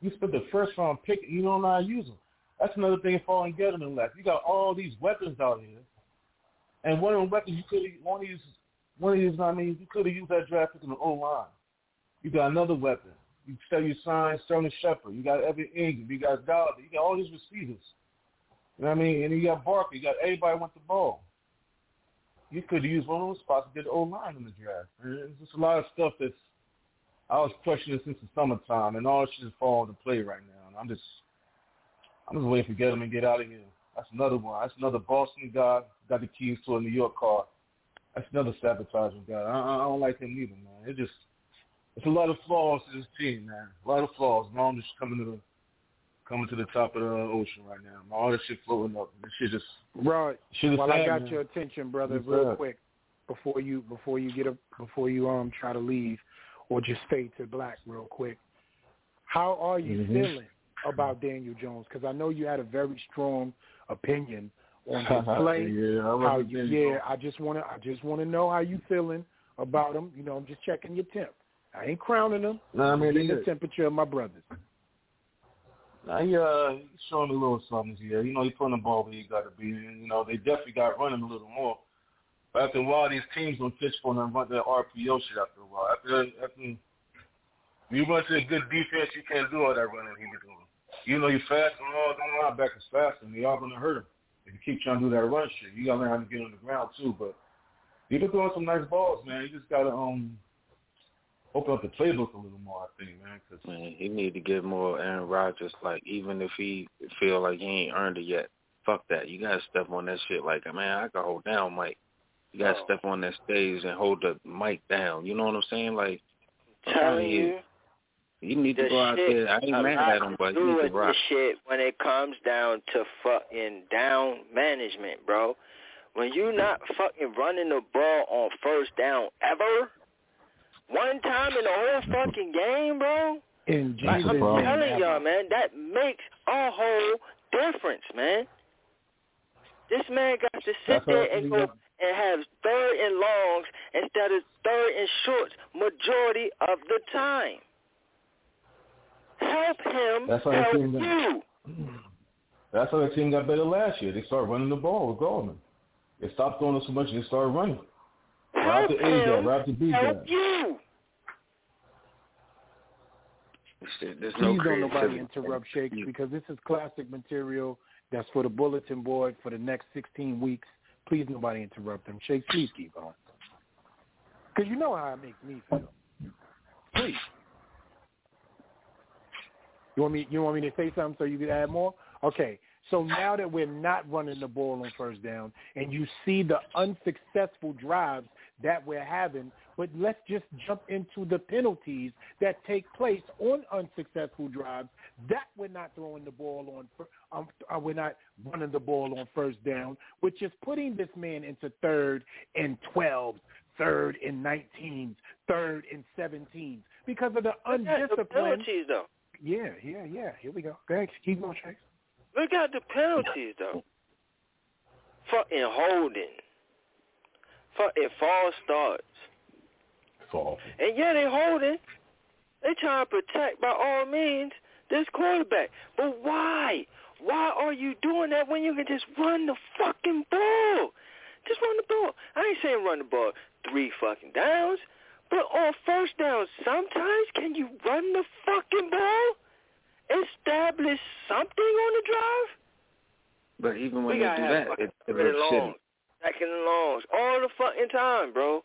You spent the first round pick, you don't know how to use them. That's another thing falling together in life. You got all these weapons out here, and one of them weapons you could one of these one of these. I mean, you could have used that draft pick in the O line. You got another weapon. You say you signed Sterling Shepard. You got Evan Engram. You got Golladay. You got all these receivers. You know what I mean? And you got Barkley. You got everybody want the ball. You could use one of those spots to get the O line in the draft. And There's just a lot of stuff that's I was questioning since the summertime, and all shit is falling into play right now. And I'm just, I'm just waiting get him and get out of here. That's another one. That's another Boston guy got the keys to a New York car. That's another sabotaging guy. I, I don't like him either, man. It just, it's a lot of flaws to this team, man. A lot of flaws. Long just coming to the, coming to the top of the ocean right now. All this shit floating up. This shit just, Right. shit Well, sad, I got man. your attention, brother, It's real sad. quick before you before you get up before you um try to leave or just fade to black real quick. How are you Mhm. feeling about Daniel Jones? Because I know you had a very strong opinion on his play. yeah, I how you, yeah, I just want to I just want to know how you feeling about him. You know, I'm just checking your temp. I ain't crowning him. Nah, I mean, I'm getting he- the temperature of my brothers. Nah, he uh, showing a little something here. You know, he's putting the ball where he got to be. And, you know, they definitely got running a little more. But after a while, these teams don't pitch for them run their RPO shit after a while. After, after you run to a good defense, you can't do all that running he be doing. You know, you're fast and all them linebackers fast, and they all to hurt him. If you keep trying to do that run shit, you got to learn how to get on the ground too. But he's been throwing some nice balls, man. You just got to um open up the playbook a little more, I think, man. Cause Man, he need to get more Aaron Rodgers. Like, even if he feel like he ain't earned it yet, fuck that. You gotta step on that shit. Like, man, I can hold down Mike. You gotta oh. step on that stage and hold the mic down. You know what I'm saying? Like, I'm Telling to you, you need to go out there. I ain't a mad lot at him, but to you do need with to rock. this shit when it comes down to fucking down management, bro. When you're not fucking running the ball on first down ever, one time in the whole fucking game, bro. In Like, Jesus' I'm name. telling y'all, man, that makes a whole difference, man. This man got to sit That's there and go got. and have third and longs instead of third and shorts majority of the time. Help him That's how the help team got- you. That's how the team got better last year. They started running the ball with Gallman. They stopped throwing so much. And they started running. Right Help to A guy, him right to B guy. help you. Shit, There's Please don't nobody creativity. interrupt Shakes because this is classic material that's for the bulletin board for the next 16 weeks. Please nobody interrupt them. Shakes, please keep on. Because you know how it makes me feel. Please. You want me? You want me to say something so you can add more? Okay. So now that we're not running the ball on first down, and you see the unsuccessful drives that we're having, but let's just jump into the penalties that take place on unsuccessful drives. That we're not throwing the ball on, um, uh, we're not running the ball on first down, which is putting this man into third and 12, third and 19s, third and 17s because of the undisciplined. The penalties, though. Yeah, yeah, yeah. Here we go. Thanks. Keep going, Chase. Look at the penalties, though. Fucking holding. Fucking false starts. Fall. And yeah, they holding. They trying to protect by all means this quarterback. But why? Why are you doing that when you can just run the fucking ball? Just run the ball. I ain't saying run the ball three fucking downs, but on first down, sometimes can you run the fucking ball? Establish something on the drive? But even when we you do that, it, it fucking looks shitty. Longs, second and longs, all the fucking time, bro.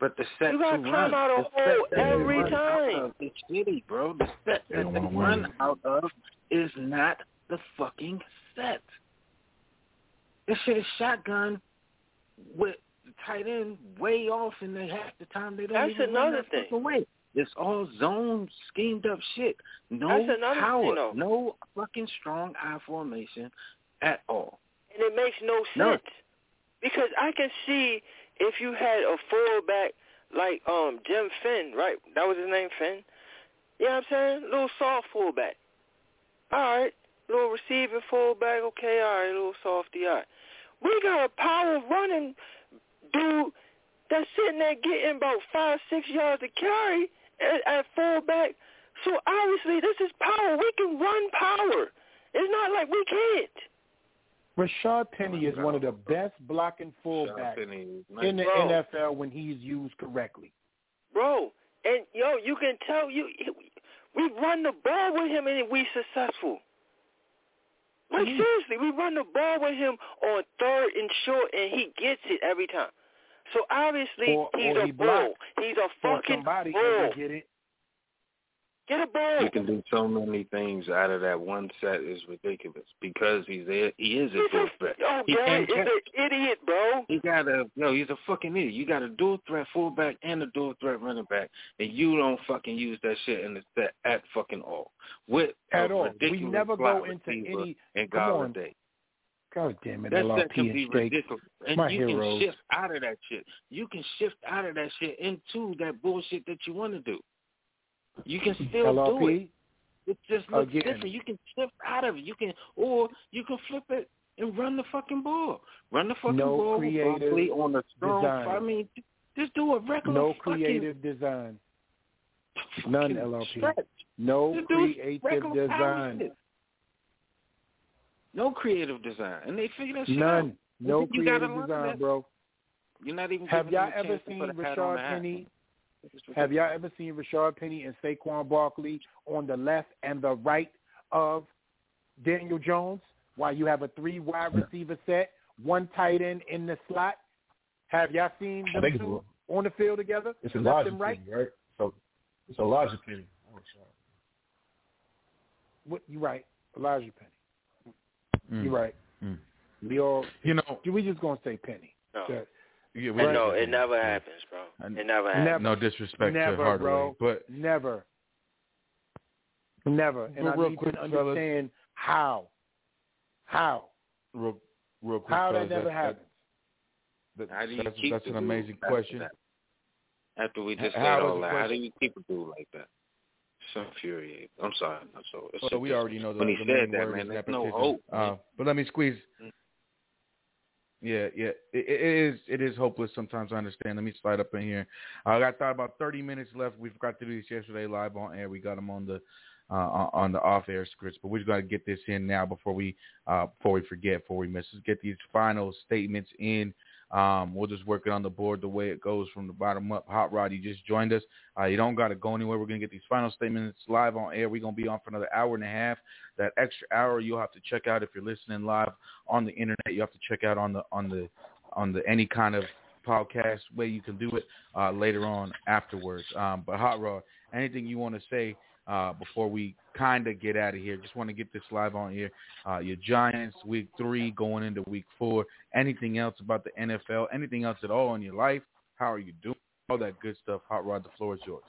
But the set You gotta to climb run, out a the hole every time. of is shitty, bro. The set that they run out of is not the fucking set. This shit is shotgun with the tight end way off, and they half the time they don't That's even run another that thing. way. It's all zone schemed up shit. No That's another power, thing, no fucking strong eye formation at all. And it makes no No. sense. Because I can see if you had a fullback like um Jim Finn, right? That was his name, Finn. You know what I'm saying? Little soft fullback. All right. Little receiving fullback, okay, all right, little softy, all right. We got a power running dude that's sitting there getting about five, six yards to carry at, at fullback. So obviously this is power. We can run power. It's not like we can't. Rashad Penny is one of the best blocking fullbacks Penny is in the Bro. NFL when he's used correctly. Bro, and yo, you can tell you we run the ball with him and we successful. Like Mm-hmm. seriously, we run the ball with him on third and short, and he gets it every time. So obviously Or- he's or a he bull. He's a Or fucking somebody bull. get it. Get a ball. You can do so many things out of that one set is ridiculous because he's a, he is a He's dual threat. oh, He Gary can't is an idiot, bro. He got a no. He's a fucking idiot. You got a dual threat fullback and a dual threat running back, and you don't fucking use that shit in the set at fucking all. With At all. We ridiculous never go into receiver any. and Come on. Golladay. God damn it, That set LRP can and be Steak. ridiculous, and My you heroes. can shift out of that shit. You can shift out of that shit into that bullshit that you want to do. You can still do it. It just looks Again. different. You can shift out of it. You can, or you can flip it and run the fucking ball. Run the fucking No ball creative broccoli on a strong. design. I mean, just do a regular No fucking creative design. None, LRP. stretch. No Just creative power design. No creative design, and they figure that shit out. None. No You creative design, bro. You're not even Have y'all ever seen put a hat on Rashad the hat. Penny? It's Have y'all ever seen Rashad Penny and Saquon Barkley on the left and the right of Daniel Jones? While you have a three wide receiver set, one tight end in the slot. Have y'all seen I them two on the field together? it's a left Elijah and right. Penny, right? So it's Elijah Penny. Oh, sorry. What, you right, Elijah Penny. Mm. You right. Mm. We all. You know, we just gonna say Penny. No. That- Yeah, And we- no, it never happens, bro. It never happens. Never. No disrespect Never, to Hardaway, bro. but Never. Never. And Real- I real need quick, to fellas. understand how. How. real, real quick, How that never that, happens. that, How do you that's, keep that's an dude amazing after question. that? After we just How said all the that, how do you keep a dude like that? So infuriating. I'm sorry. I'm so. It's So we already know the, when he the said that, man. There's no hope. Uh, but let me squeeze. Yeah, yeah, it, it is. It is hopeless sometimes. I understand. Let me slide up in here. I got thought about 30 minutes left. We forgot to do this yesterday live on air. We got them on the uh, on the off air scripts, but we just got to get this in now before we uh, before we forget, before we miss. Let's get these final statements in. Um, we'll just work it on the board the way it goes from the bottom up. Hot Rod, you just joined us. Uh, you don't got to go anywhere. We're going to get these final statements live on air. We're going to be on for another hour and a half. That extra hour you'll have to check out if you're listening live on the internet. You have to check out on the on the on the any kind of podcast way you can do it uh, later on afterwards. Um, but Hot Rod, anything you want to say uh, before we kind of get out of here. Just want to get this live on here. Uh, your Giants, week three, going into week four. Anything else about the NFL? Anything else at all in your life? How are you doing? All that good stuff. Hot Rod, the floor is yours.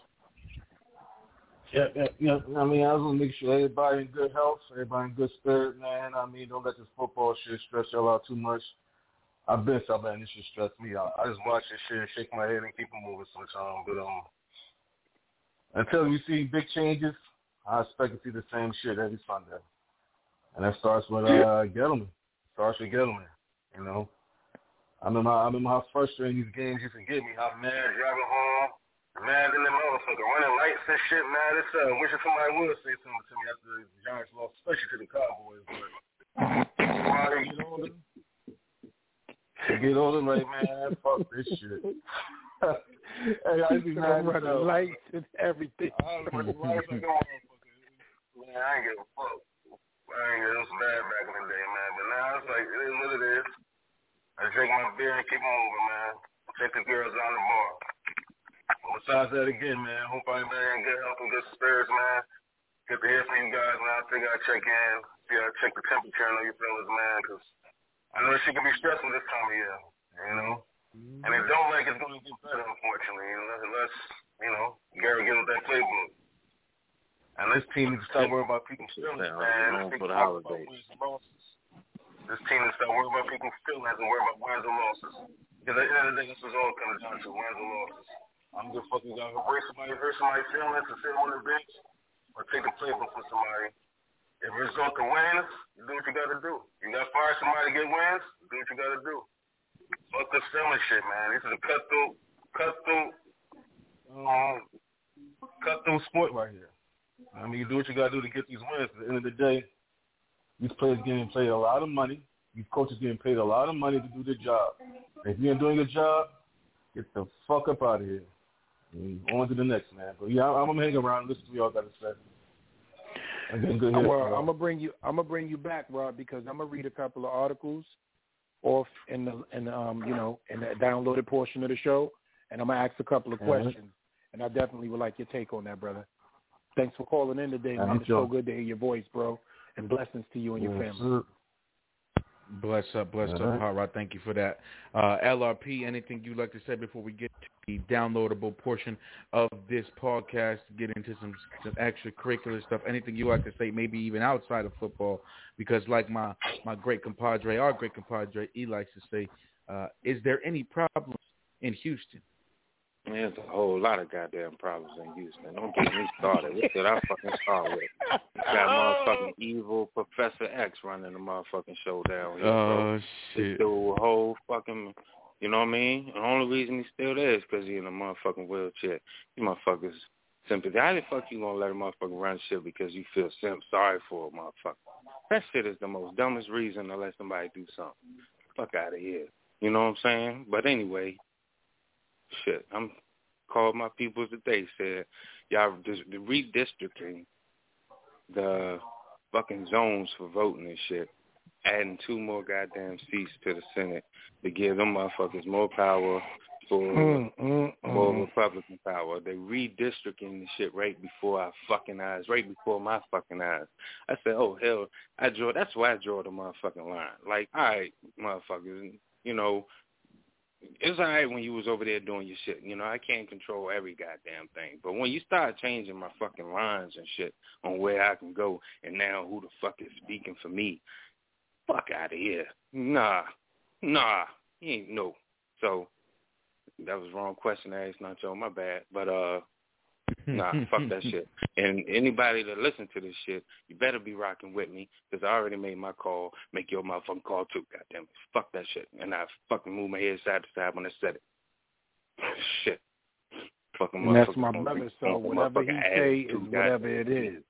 Yeah, yeah, yeah. I mean, I just want to make sure everybody in good health, everybody in good spirit, man. I mean, don't let this football shit stress y'all out too much. I've been so man, this shit stress me out. I just watch this shit and shake my head and keep it moving sometimes. But um, until we see big changes, I expect to see the same shit every Sunday. And that starts with uh Gettleman. Starts with Gettleman. You know, I remember, I remember how frustrating these games used to get me. How mad driving home, mad in the motherfucker, running lights and shit. Mad as hell. Wishing somebody would say something to me after the Giants lost, especially to the Cowboys. But why they get older? They get older, like man, fuck this shit. hey, I be mad running as hell. lights and everything. I was running lights and going, man, I ain't give a fuck. I ain't give a bad back in the day, man. But now it's like it is what it is. I drink my beer and keep moving, man. Take the girls down the bar. Besides that, again, man, hope everybody in good health and good spirits, man. Good to hear from you guys, man. I think I check in, see, I check the temperature on your feelings, man, because I know she can be stressful this time of year, you know. And it don't like it's going to get better, unfortunately, unless, unless you know, Gary with that playbook. And this team needs to start worrying about people's feelings, man. for the holidays. This team needs to start worrying about people's feelings and worry about wins and losses. Because at the end of the day, this is all comes down to, wins and losses. I'm just fucking gonna hurt somebody, hurt somebody's feelings and sit on the bench or take a playbook from somebody. If it result to wins, you do what you gotta do. You gotta fire somebody to get wins, do what you gotta do. Fuck the feeling shit, man. This is a cutthroat, cutthroat, um, cutthroat sport right here. I mean, you do what you gotta do to get these wins. At the end of the day, these players getting paid a lot of money. These coaches getting paid a lot of money to do their job. If you ain't doing your job, get the fuck up out of here. And on to the next, man. But yeah, I'm gonna hang around and listen to what y'all got to say. I'm, well. I'm gonna bring you. I'm gonna bring you back, Rob, because I'm gonna read a couple of articles off in the in the, um you know in the downloaded portion of the show, and I'm gonna ask a couple of Mhm. questions, and I definitely would like your take on that, brother. Thanks for calling in today, man. It's so good to hear your voice, bro, and blessings to you and your Yes, family. sir. Bless up, bless All up, right. Hot Rod. Thank you for that. Uh, LRP, anything you'd like to say before we get to the downloadable portion of this podcast, get into some, some extracurricular stuff, anything you like to say, maybe even outside of football, because like my, my great compadre, our great compadre, he likes to say, uh, is there any problems in Houston? There's a whole lot of goddamn problems in Houston. Don't get me started. What did I fucking start with? You got oh. motherfucking evil Professor X running the motherfucking show down here. Oh, This shit. dude whole fucking, you know what I mean? The only reason he's still there is because he's in a motherfucking wheelchair. You motherfuckers simply, how the fuck you gonna let a motherfucker run shit because you feel sim- sorry for a motherfucker? That shit is the most dumbest reason to let somebody do something. Fuck out of here. You know what I'm saying? But anyway, shit, I'm called my people today. Said y'all just the redistricting the fucking zones for voting and shit, adding two more goddamn seats to the Senate to give them motherfuckers more power for Mm, mm, more mm. Republican power. They redistricting the shit right before our fucking eyes, right before my fucking eyes. I said, oh hell, I draw. That's why I draw the motherfucking line. Like, all right, motherfuckers, you know, it's all right when you was over there doing your shit. You know, I can't control every goddamn thing. But when you start changing my fucking lines and shit on where I can go and now who the fuck is speaking for me, fuck out of here. Nah, nah, ain't no. So that was wrong question to ask, Nacho. My bad. But uh, nah, fuck that shit. And anybody that listen to this shit, you better be rocking with me because I already made my call. Make your motherfucking call too. Goddamn it. Fuck that shit. And I fucking move my head side to side when I said it. shit. Fucking And that's my brother. So whatever he motherfucking say is too, whatever it is.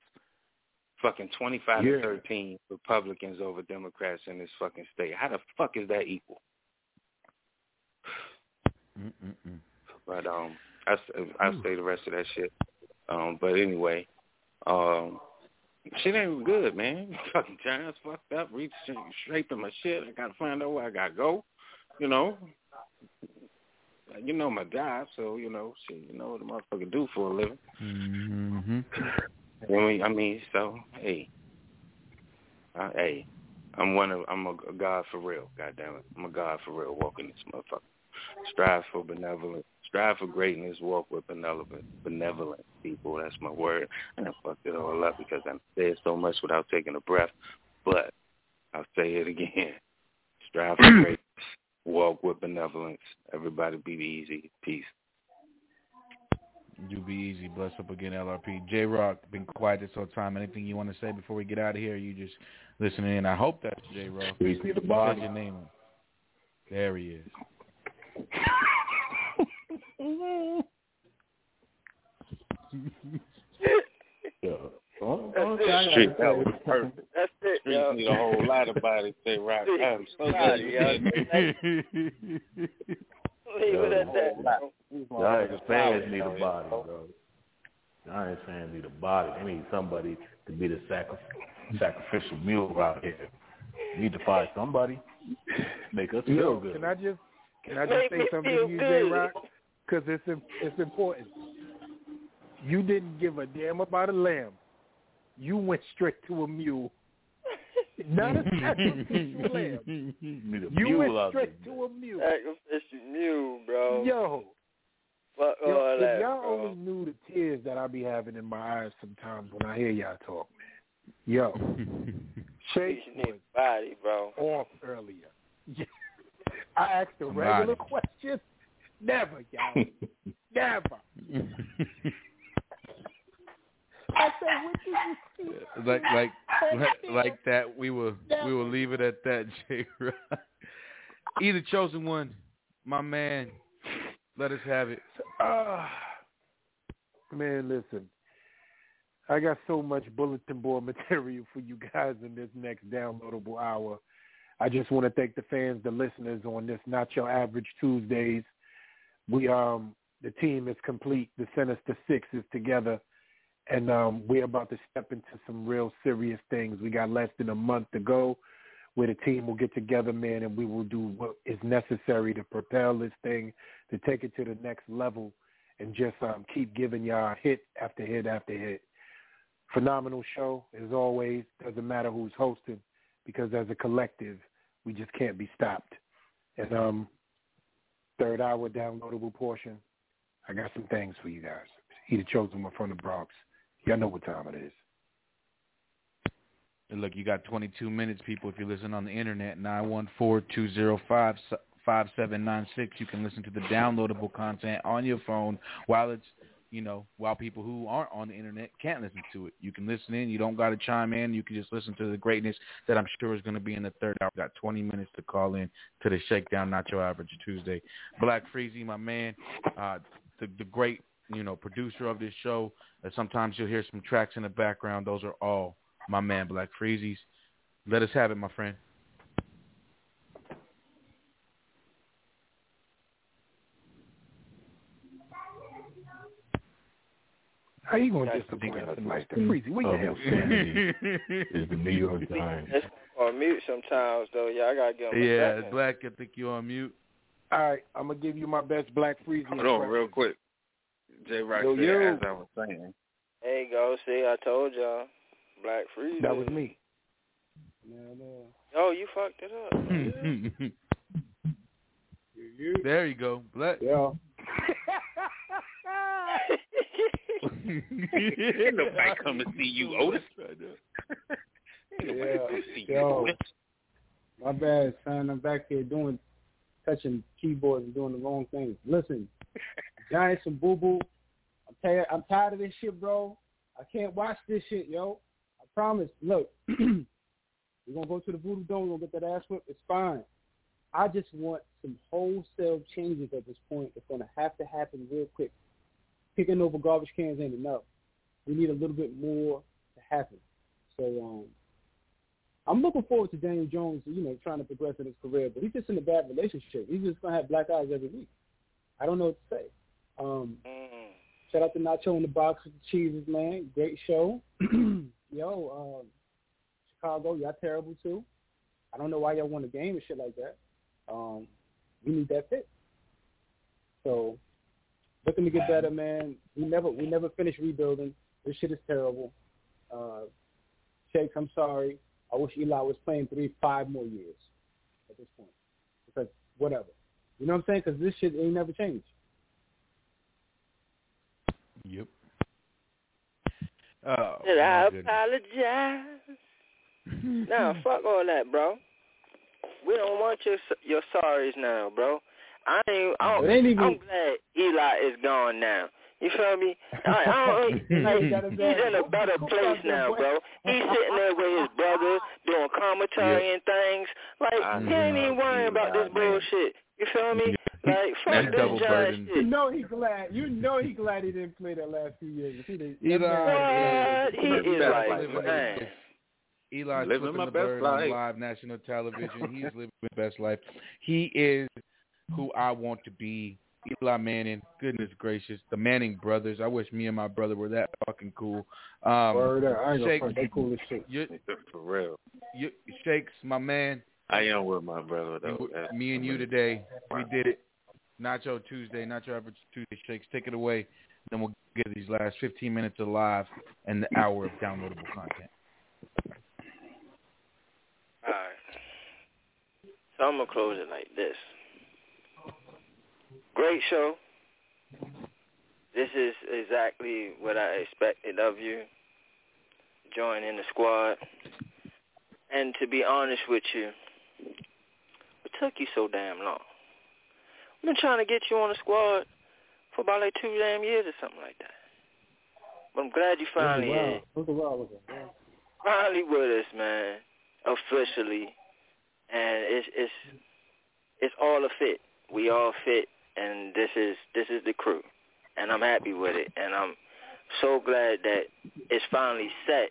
Fucking twenty five Yeah. to thirteen Republicans over Democrats in this fucking state. How the fuck is that equal? Mm-mm-mm. But um, I I say the rest of that shit. Um, but anyway, um, shit ain't good, man. Fucking Giants fucked up, straight to my shit. I gotta find out where I gotta go. You know, you know my job, so you know, shit, you know what the motherfucker do for a living. Mm-hmm. I mean, I mean, so hey, uh, hey, I'm one of I'm a, a god for real. God damn it, I'm a god for real. Walking this motherfucker. Strive for benevolence. Strive for greatness. Walk with benevolent, benevolent people. That's my word. And I fucked it all up because I said so much without taking a breath. But I'll say it again. Strive for greatness. Walk with benevolence. Everybody be easy. Peace. You be easy. Bless up again, LRP. J Rock, been quiet this whole time. Anything you want to say before we get out of here? you just listening in? I hope that's J Rock. Please need the body. your name. There he is. Mm-hmm. yeah. Oh, That's Street, that was perfect. That's it, Street yo. need a whole lot of body. Say rock. I'm so glad you Body, did. Leave it at that. bro. Giants fans need a body, bro. Giants fans need a body. They need somebody to be the sacri- sacrificial mule out here. You need to find somebody. Make us feel good. can I just can I Make just say something to you, good. J Rock? Because it's it's important. You didn't give a damn about a lamb. You went straight to a mule. Not a sacrificial lamb. Need a You mule went straight to a mule. Sacrificial mule, bro. Yo, Fuck yo, all if y'all bro. only knew the tears that I be having in my eyes sometimes when I hear y'all talk, man. Yo, Shake You need was a body, bro. off earlier. I asked a Somebody. regular question. Never, y'all. Never. I said, what did you see? like like like, like that. We will we will leave it at that, J Either chosen one, my man. Let us have it. Ah, man, listen. I got so much bulletin board material for you guys in this next downloadable hour. I just want to thank the fans, the listeners on this Not Your Average Tuesdays. We um the team is complete. The Sinister Six is together, and um we're about to step into some real serious things. We got less than a month to go, where the team will get together, man, and we will do what is necessary to propel this thing, to take it to the next level, and just um keep giving y'all hit after hit after hit. Phenomenal show as always. Doesn't matter who's hosting because as a collective, we just can't be stopped. And um, third hour downloadable portion, I got some things for you guys. He the chosen one from the Bronx. Y'all know what time it is. And look, you got 22 minutes, people. If you're listening on the internet, 914-205-5796. You can listen to the downloadable content on your phone while it's, you know, while people who aren't on the internet can't listen to it. You can listen in. You don't got to chime in. You can just listen to the greatness that I'm sure is going to be in the third hour. Got 20 minutes to call in to the Shakedown, Not Your Average Tuesday. Black Freezy, my man, uh, the, the great, you know, producer of this show. Uh, sometimes you'll hear some tracks in the background. Those are all my man Black Freezies. Let us have it, my friend. How you gonna disappoint us like that? Freezy, where your hell Sanity is the New York Giants. That's on mute sometimes, though. Yeah, I gotta get on my Yeah, second. Black, I think you're on mute. All right, I'm gonna give you my best Black Freezy. Hold on, real quick. J Rock Yo, said, yo. as I was saying, There you go. See, I told y'all. Black Freeze. That was me. No. Oh, you fucked it up. there you go, Black. Yeah. ain't nobody come to see you, Otis. Ain't nobody Yeah. come to see you, Yo. Otis. My bad, son. I'm back here doing, touching keyboards and doing the wrong things. Listen, Giants and Boo Boo. I'm tired. I'm tired of this shit, bro. I can't watch this shit, yo. I promise. Look, we're gonna go to the Voodoo Dome. We're gonna get that ass whipped. It's fine. I just want some wholesale changes at this point. It's gonna have to happen real quick. Picking over garbage cans ain't enough. We need a little bit more to happen. So um, I'm looking forward to Daniel Jones, you know, trying to progress in his career, but he's just in a bad relationship. He's just gonna have black eyes every week. I don't know what to say. Um, Mm. shout out to Nacho in the box with the cheeses, man. Great show. Yo, um, Chicago, y'all terrible too. I don't know why y'all won a game and shit like that. Um, we need that pick. So looking to get better, man. We never we never finished rebuilding. This shit is terrible. uh, Shakes, I'm sorry. I wish Eli was playing three, five more years at this point. Because whatever. You know what I'm saying? Because this shit ain't never changed. Yep. Oh, Did I apologize? nah, fuck all that, bro. We don't want your your sorries now, bro. I ain't. I don't, ain't even... I'm glad Eli is gone now. You feel me? I, I don't, like, he's in a better place now, bro. He's sitting there with his brother doing commentary and things. Like he ain't even worrying about this bullshit. You feel me? Like fuck That's this double giant burden. You know he glad. You know he glad he didn't play that last few years. If he did, Eli, What? He is Best like, man. Eli's Living my the best bird life. on live national television. He's living his best life. He is who I want to be. Eli Manning, goodness gracious, the Manning brothers. I wish me and my brother were that fucking cool. Um, Word up. I ain't Shakes. They cool as shit. you, For real. you, Shakes, my man. I am with my brother though. You- That's- me and you today, we did it. Nacho Tuesday, Nacho Average Tuesday. Shakes, take it away. Then we'll get these last 15 minutes of live and the hour of downloadable content. Alright. So I'm gonna close it like this. Great show. This is exactly what I expected of you. Joining the squad. And to be honest with you, what took you so damn long? I've been trying to get you on the squad for about like two damn years or something like that. But I'm glad you finally in around. Look around with him, man. finally with us, man, officially, and it's it's it's all a fit. We all fit, and this is this is the crew, and I'm happy with it, and I'm so glad that it's finally set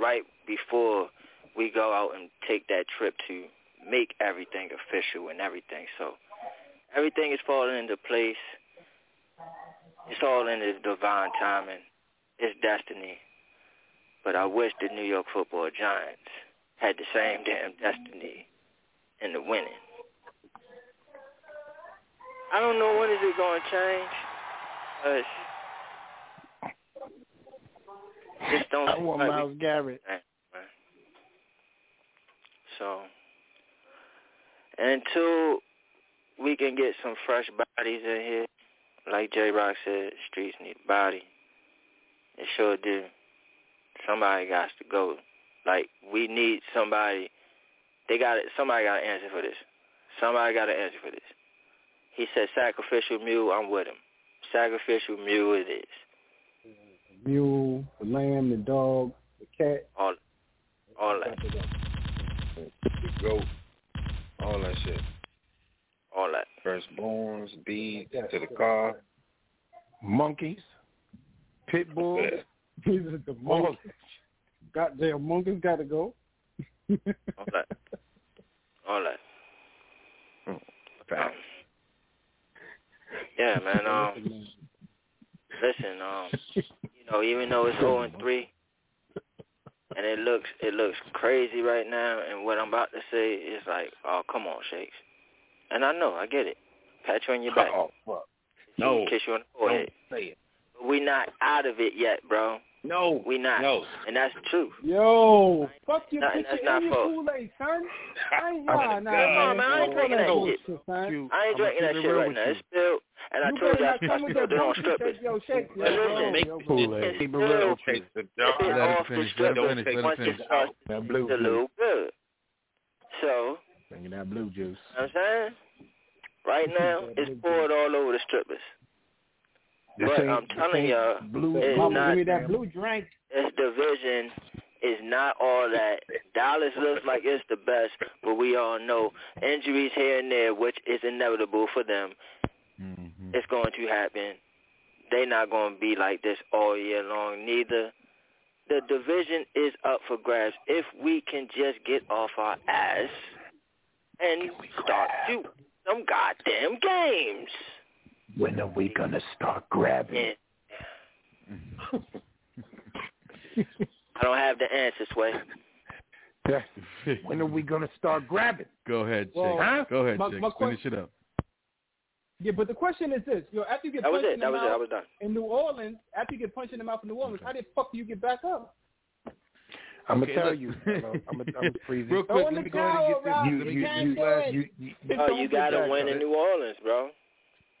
right before we go out and take that trip to make everything official and everything. So everything is falling into place. It's all in the divine timing. It's destiny. But I wish the New York Football Giants had the same damn destiny in the winning. I don't know when is it going to change. But just don't I want like Myles Garrett. So until we can get some fresh bodies in here, like J Rock said, streets need a body. It sure do. Somebody got to go. Like we need somebody. They got it. Somebody got to answer for this. Somebody got to answer for this. He said sacrificial mule. I'm with him. Sacrificial mule it is. The mule, the lamb, the dog, the cat. All, all that. The goat. All that shit. All that. Firstborns, beads to the car. Monkeys, pit bulls. These are the monkeys. Goddamn monkeys got to go. All that. All that. Um, yeah, man. Um, listen, um, you know, even though it's 0 and 3, and it looks it looks crazy right now, and what I'm about to say is like, oh, come on, Shakes. And I know, I get it. Pat you on your back. Oh, fuck. No. Kiss you on the forehead. Don't say it. But we not out of it yet, bro. No. We not. No. And that's the truth. Yo, fuck your Nah, picture that's not and your. Kool-Aid, son. I ain't, nah, nah, man. man, I ain't drinking that shit. I ain't drinking that shit right now. It's I You told better you I not come with spilled that it on bullshit. Yo, shake. But listen, Make yo, Kool-Aid. Keep it real Still. Take the dog. Let him off the finish, let him strippers finish, let him once finish. it That blue to juice. look good. So, Bringing that blue juice. you know what I'm saying? Right now, it's poured all over the strippers. This But I'm telling y'all, blue. it's Mama, not, give me that blue drink. this division is not all that. Dallas looks like it's the best, but we all know injuries here and there, which is inevitable for them. It's going to happen. They're not going to be like this all year long, neither. The division is up for grabs if we can just get off our ass and start shooting some goddamn games. When are we gonna start grabbing? Yeah. I don't have the answer, Sway. when are we gonna start grabbing? Go ahead, Shake. Well, huh? Go ahead, My- Shake. my Finish it up. Yeah, but the question is this: Yo, after you get That was punched it. in the That was it. I mouth was done. in New Orleans, after you get punched in the mouth in New Orleans, how the fuck do you get back up? I'm Okay, gonna tell look. you. I'm gonna, I'm freeze Real quick, let me go ahead and get this. You- let me you- get you- last. you- you- Oh, you gotta win in New Orleans, bro.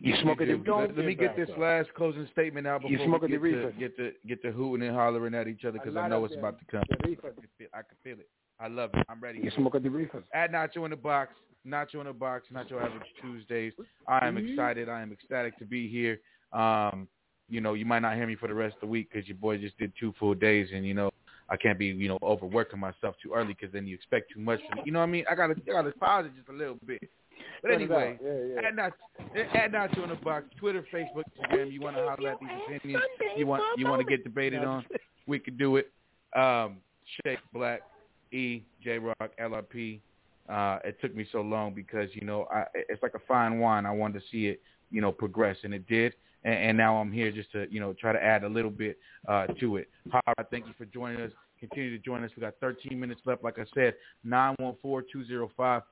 You smoking the do. Let, let me get this last closing statement out You before smoking we the get to, reefer. get to get to hooting and hollering at each other because I know it's about to come. I can feel, I can feel it. I love it. I'm ready. You smoking the reefers. At Nacho in the Box, Nacho in the Box, Nacho Average Tuesdays. I am excited. I am ecstatic to be here. Um, you know, you might not hear me for the rest of the week because your boy just did two full days, and you know, I can't be you know overworking myself too early because then you expect too much from me. You know what I mean? I gotta I gotta pause it just a little bit. But anyway. Yeah, yeah. add Nacho, add Nacho in the Box, Twitter, Facebook, Instagram. You want to holler at these opinions? You want you want to get debated on? We could do it. Um, Shake Black, E, J Rock, LRP. Uh, it took me so long because you know I, it's like a fine wine. I wanted to see it, you know, progress, and it did. And, and now I'm here just to, you know, try to add a little bit uh, to it. Hara, thank you for joining us. Continue to join us. We got 13 minutes left. Like I said, 914-205-5796.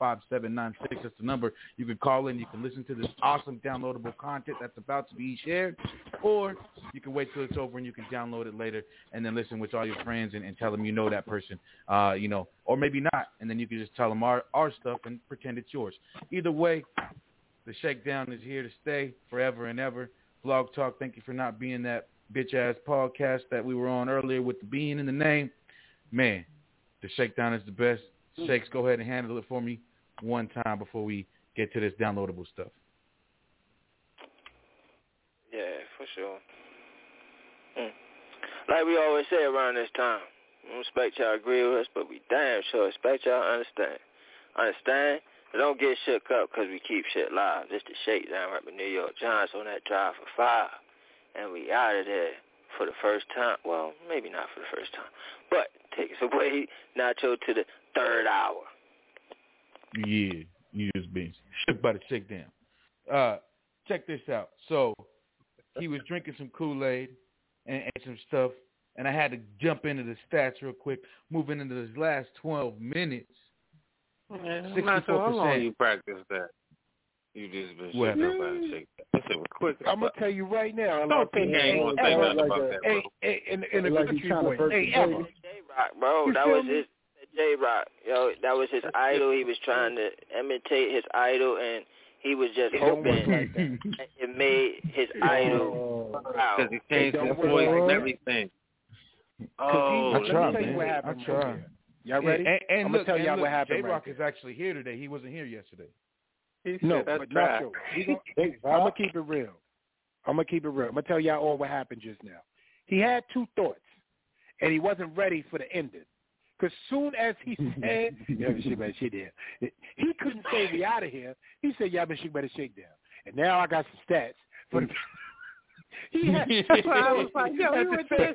That's the number. You can call in. You can listen to this awesome downloadable content that's about to be shared, or you can wait till it's over and you can download it later and then listen with all your friends and, and tell them you know that person, uh, you know, or maybe not, and then you can just tell them our our stuff and pretend it's yours. Either way, the shakedown is here to stay forever and ever. Blog Talk, thank you for not being that bitch ass podcast that we were on earlier with the being in the name. Man, the shakedown is the best. Shakes, go ahead and handle it for me one time before we get to this downloadable stuff. Yeah, for sure. Mm. Like we always say around this time, we don't expect y'all agree with us, but we damn sure expect y'all understand. Understand? But don't get shook up because we keep shit live. This the shakedown right with New York Giants on that drive for five. And we out of there for the first time. Well, maybe not for the first time. But take us away, Nacho, to the third hour. Yeah, you just been shook by the shakedown. Uh, check this out. So he was drinking some Kool-Aid and, and some stuff, and I had to jump into the stats real quick. Moving into his last 12 minutes, Man, I'm how 64%. long you practice that. You just been What shaking happened? up and shaking. That quick. I'm gonna tell you right now. Don't think he ain't gonna say nothing about that, bro. Hey, hey, in, in the Like he country trying boy. Hey, the J-Rock, bro. You that was me? his J-Rock. Yo, that was his idol. He was trying to imitate his idol, and he was just It don't work hoping that. that it made his idol proud. Because he changed his voice and everything. Oh, he, I let tried, me tell man. you what I happened. tried. Y'all ready? And, and I'm look, gonna tell y'all what happened. J-Rock right is actually here today. He wasn't here yesterday. He No, said that's but trash. Nacho, we I'm gonna keep it real. I'm gonna keep it real. I'm gonna tell y'all all what happened just now. He had two thoughts, and he wasn't ready for the ending. Because soon as he said, "Yeah, but she better shake down," he couldn't say we out of here. He said, "Yeah, but she better shake down." And now I got some stats for the. He had, that's why I was like, yo, we went there.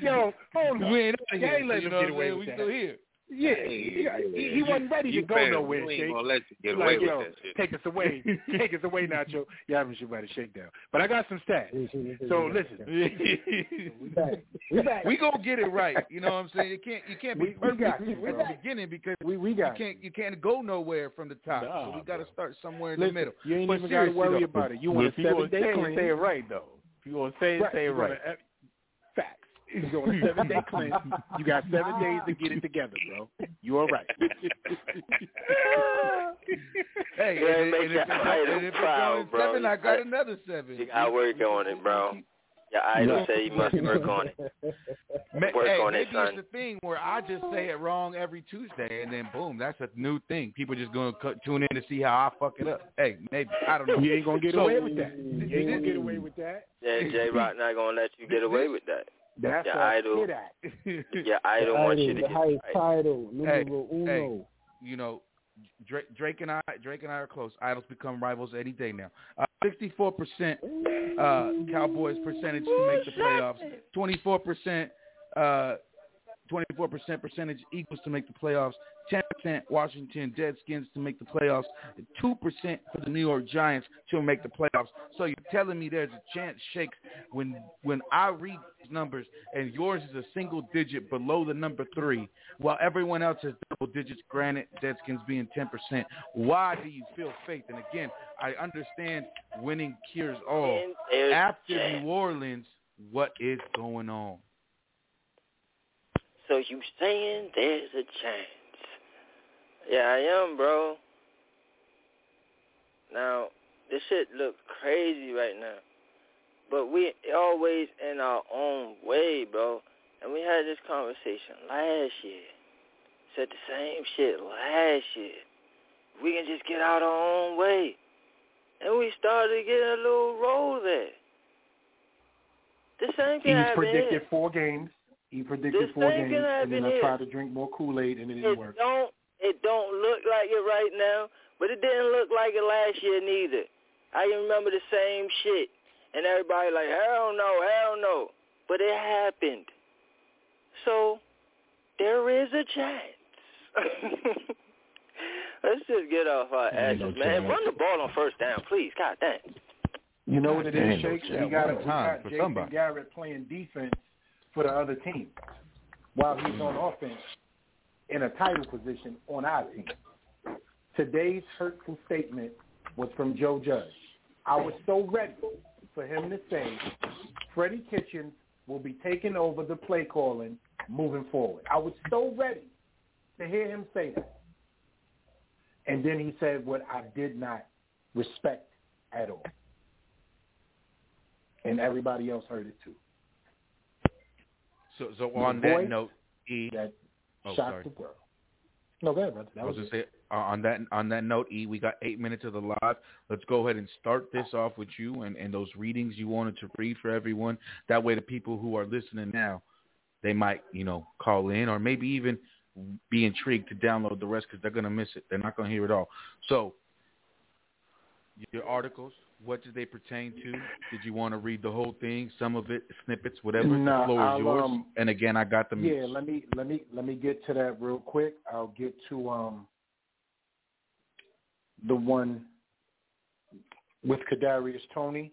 Yo, hold on. We ain't Y'all here. ain't let him get away with saying? that. We still here. Yeah, he, he, he wasn't ready to go fam, nowhere. We Shake. gonna let you get Like, away with yo, that shit. take us away, take us away, Nacho. Yeah, I'm sure about to shake down. But I got some stats. So listen, We back. We back. we gonna get it right. You know what I'm saying? You can't you can't be We- we perfect got you, at the beginning because we we got. it. can't you can't go nowhere from the top. Nah, so we got to bro. start somewhere in Listen, the middle. you ain't But even got to worry though, about it. You want if a you seven gonna day say it, cleanse? say it right though. If you gonna say it, Right, say it you right. wanna- Facts. You a seven day cleanse. You got seven days to get it together, bro. You all right? Hey, Yeah, and, make and, if, your and if it's proud, going bro. seven, I got I- another seven. You gotta work on it, bro. Your idol say you must work on it. Ma- Work hey, on it, maybe son. it's the thing where I just say it wrong every Tuesday, and then boom, that's a new thing. People just gonna cut, tune in to see how I fuck it up. Hey, maybe I don't know. You ain't gonna get So- away with that. You ain't gonna get away with that. Yeah, J Rock not gonna let you get away with that. That's Your a idol. hit act. Your idol wants you to the get highest right. title, Hey, uno. hey. you know, Drake, Drake and I, Drake and I are close. Idols become rivals any day now. Uh, Sixty-four percent uh, Cowboys percentage to make the playoffs. Twenty-four percent, uh, twenty-four percent percentage equals to make the playoffs. Ten percent Washington Redskins to make the playoffs. Two percent for the New York Giants to make the playoffs. So you're telling me there's a chance, Shakes, when when I read these numbers and yours is a single digit below the number three, while everyone else has double digits. Granted, Redskins being ten percent. Why do you feel faith? And again, I understand winning cures all. After. New Orleans, what is going on? So you saying there's a chance? Yeah, I am, bro. Now, this shit look crazy right now. But we always in our own way, bro. And we had this conversation last year. Said the same shit last year. We can just get out our own way. And we started getting a little roll there. The same thing He's predicted here. four games. He predicted four games, and then I tried to drink more Kool-Aid, and it didn't It work. don't it don't look like it right now, but it didn't look like it last year neither. I can remember the same shit. And everybody like, hell no, hell no. But it happened. So there is a chance. Let's just get off our asses, no man. chance. Run the ball on first down, please. God damn. You know what it is, Damn, is, Shakes? We got, one we time got for Jason somebody. Garrett playing defense for the other team while he's on offense in a title position on our team. Today's hurtful statement was from Joe Judge. I was so ready for him to say Freddie Kitchens will be taking over the play calling moving forward. I was so ready to hear him say that. And then he said what I did not respect at all. And everybody else heard it too. So, so on voice that note, E. that oh, shocked sorry. the world. No, go ahead, brother. That I was was just say uh, on that on that note, E, we got eight minutes of the live. Let's go ahead and start this off with you and, and those readings you wanted to read for everyone. That way, the people who are listening now, they might you know call in or maybe even be intrigued to download the rest because they're gonna miss it. They're not gonna hear it all. So, your articles, what did they pertain to? Did you want to read the whole thing, some of it, snippets, whatever? Nah, the floor I'll, yours. um, and again, I got the. Yeah, let me let me let me get to that real quick. I'll get to um the one with Kadarius Toney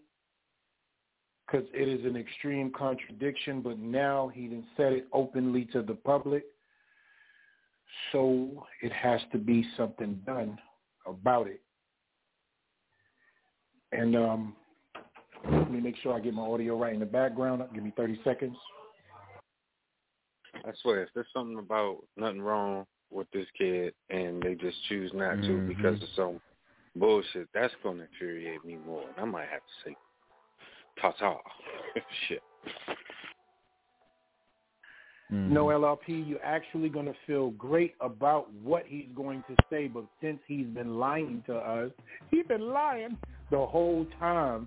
because it is an extreme contradiction, but now he didn't said it openly to the public, so it has to be something done about it. And um, let me make sure I get my audio right in the background. Give me 30 seconds. I swear, if there's something about nothing wrong with this kid and they just choose not to Mhm. because of some bullshit, that's going to infuriate me more. And I might have to say, ta-ta. Shit. No LLP, you're actually going to feel great about what he's going to say, but since he's been lying to us, he's been lying the whole time,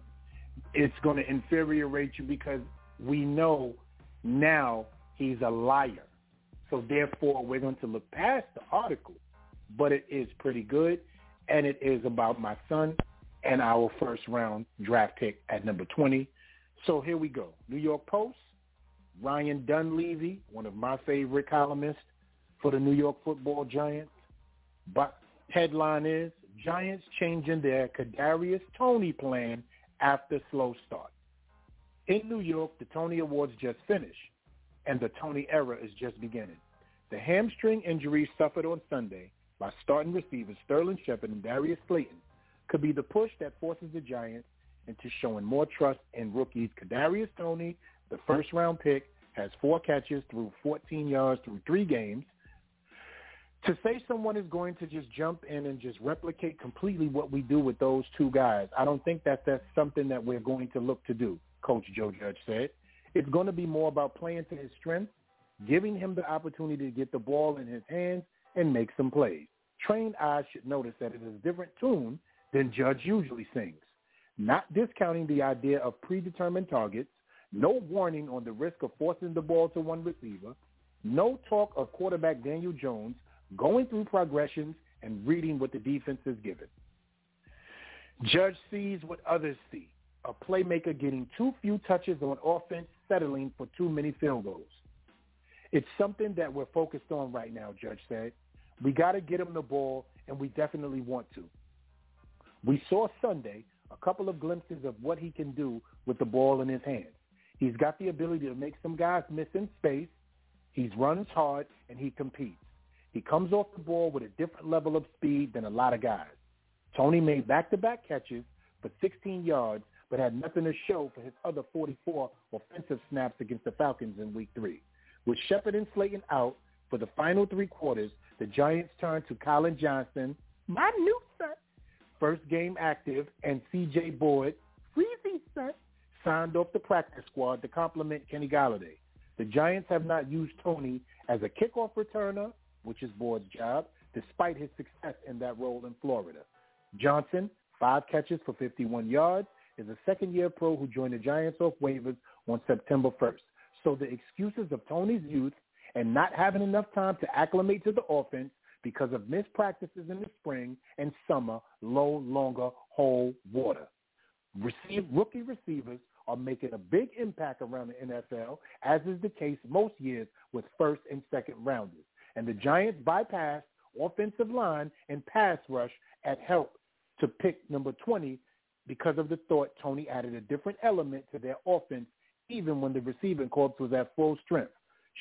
it's going to infuriate you because we know now he's a liar. So therefore, we're going to look past the article, but it is pretty good, and it is about my son and our first round draft pick at number 20. So here we go. New York Post, Ryan Dunleavy, one of my favorite columnists for the New York football Giants. But headline is Giants changing their Kadarius Toney plan after slow start. In New York, the Tony Awards just finished, and the Toney era is just beginning. The hamstring injury suffered on Sunday by starting receivers Sterling Shepard and Darius Slayton could be the push that forces the Giants into showing more trust in rookies Kadarius Toney, the first-round pick, has four catches through 14 yards through three games. To say someone is going to just jump in and just replicate completely what we do with those two guys, I don't think that that's something that we're going to look to do, Coach Joe Judge said. It's going to be more about playing to his strengths, giving him the opportunity to get the ball in his hands and make some plays. Trained eyes should notice that it is a different tune than Judge usually sings. Not discounting the idea of predetermined targets, no warning on the risk of forcing the ball to one receiver, no talk of quarterback Daniel Jones going through progressions and reading what the defense is given. Judge sees what others see, a playmaker getting too few touches on offense, settling for too many field goals. It's something that we're focused on right now, Judge said. We got to get him the ball, and we definitely want to. We saw Sunday a couple of glimpses of what he can do with the ball in his hands. He's got the ability to make some guys miss in space. He runs hard, and he competes. He comes off the ball with a different level of speed than a lot of guys. Toney made back-to-back catches for 16 yards, but had nothing to show for his other 44 offensive snaps against the Falcons in week three. With Shepard and Slayton out for the final three quarters, the Giants turned to Collin Johnson, my new son, first game active, and C.J. Board, freezing son, signed off the practice squad to complement Kenny Golladay. The Giants have not used Toney as a kickoff returner, which is Board's job, despite his success in that role in Florida. Johnson, five catches for 51 yards, is a second-year pro who joined the Giants off waivers on September 1st. So the excuses of Toney's youth and not having enough time to acclimate to the offense because of missed practices in the spring and summer no longer hold water. Receive, rookie receivers are making a big impact around the NFL, as is the case most years with first and second rounders. And the Giants bypassed offensive line and pass rush at help to pick number 20 because of the thought Toney added a different element to their offense even when the receiving corps was at full strength.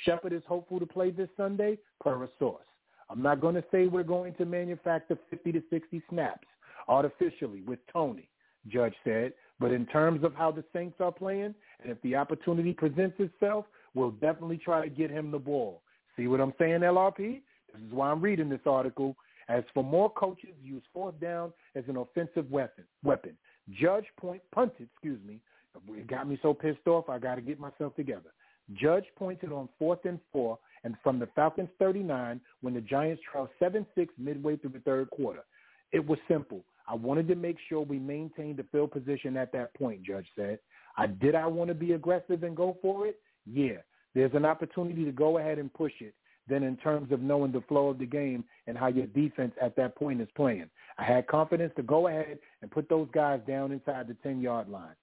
Shepard is hopeful to play this Sunday per a source. I'm not going to say we're going to manufacture 50 to 60 snaps artificially with Toney, Judge said, but in terms of how the Saints are playing, and if the opportunity presents itself, we'll definitely try to get him the ball. See what I'm saying, LRP? This is why I'm reading this article. As for more coaches use fourth down as an offensive weapon, weapon. Judge point punted, excuse me. It got me so pissed off. I got to get myself together. Judge pointed on fourth and four, and from the Falcons 39 when the Giants trailed 7-6 midway through the third quarter. It was simple. I wanted to make sure we maintained the field position at that point, Judge said. I did I want to be aggressive and go for it? Yeah. There's an opportunity to go ahead and push it. Then in terms of knowing the flow of the game and how your defense at that point is playing. I had confidence to go ahead and put those guys down inside the 10-yard line.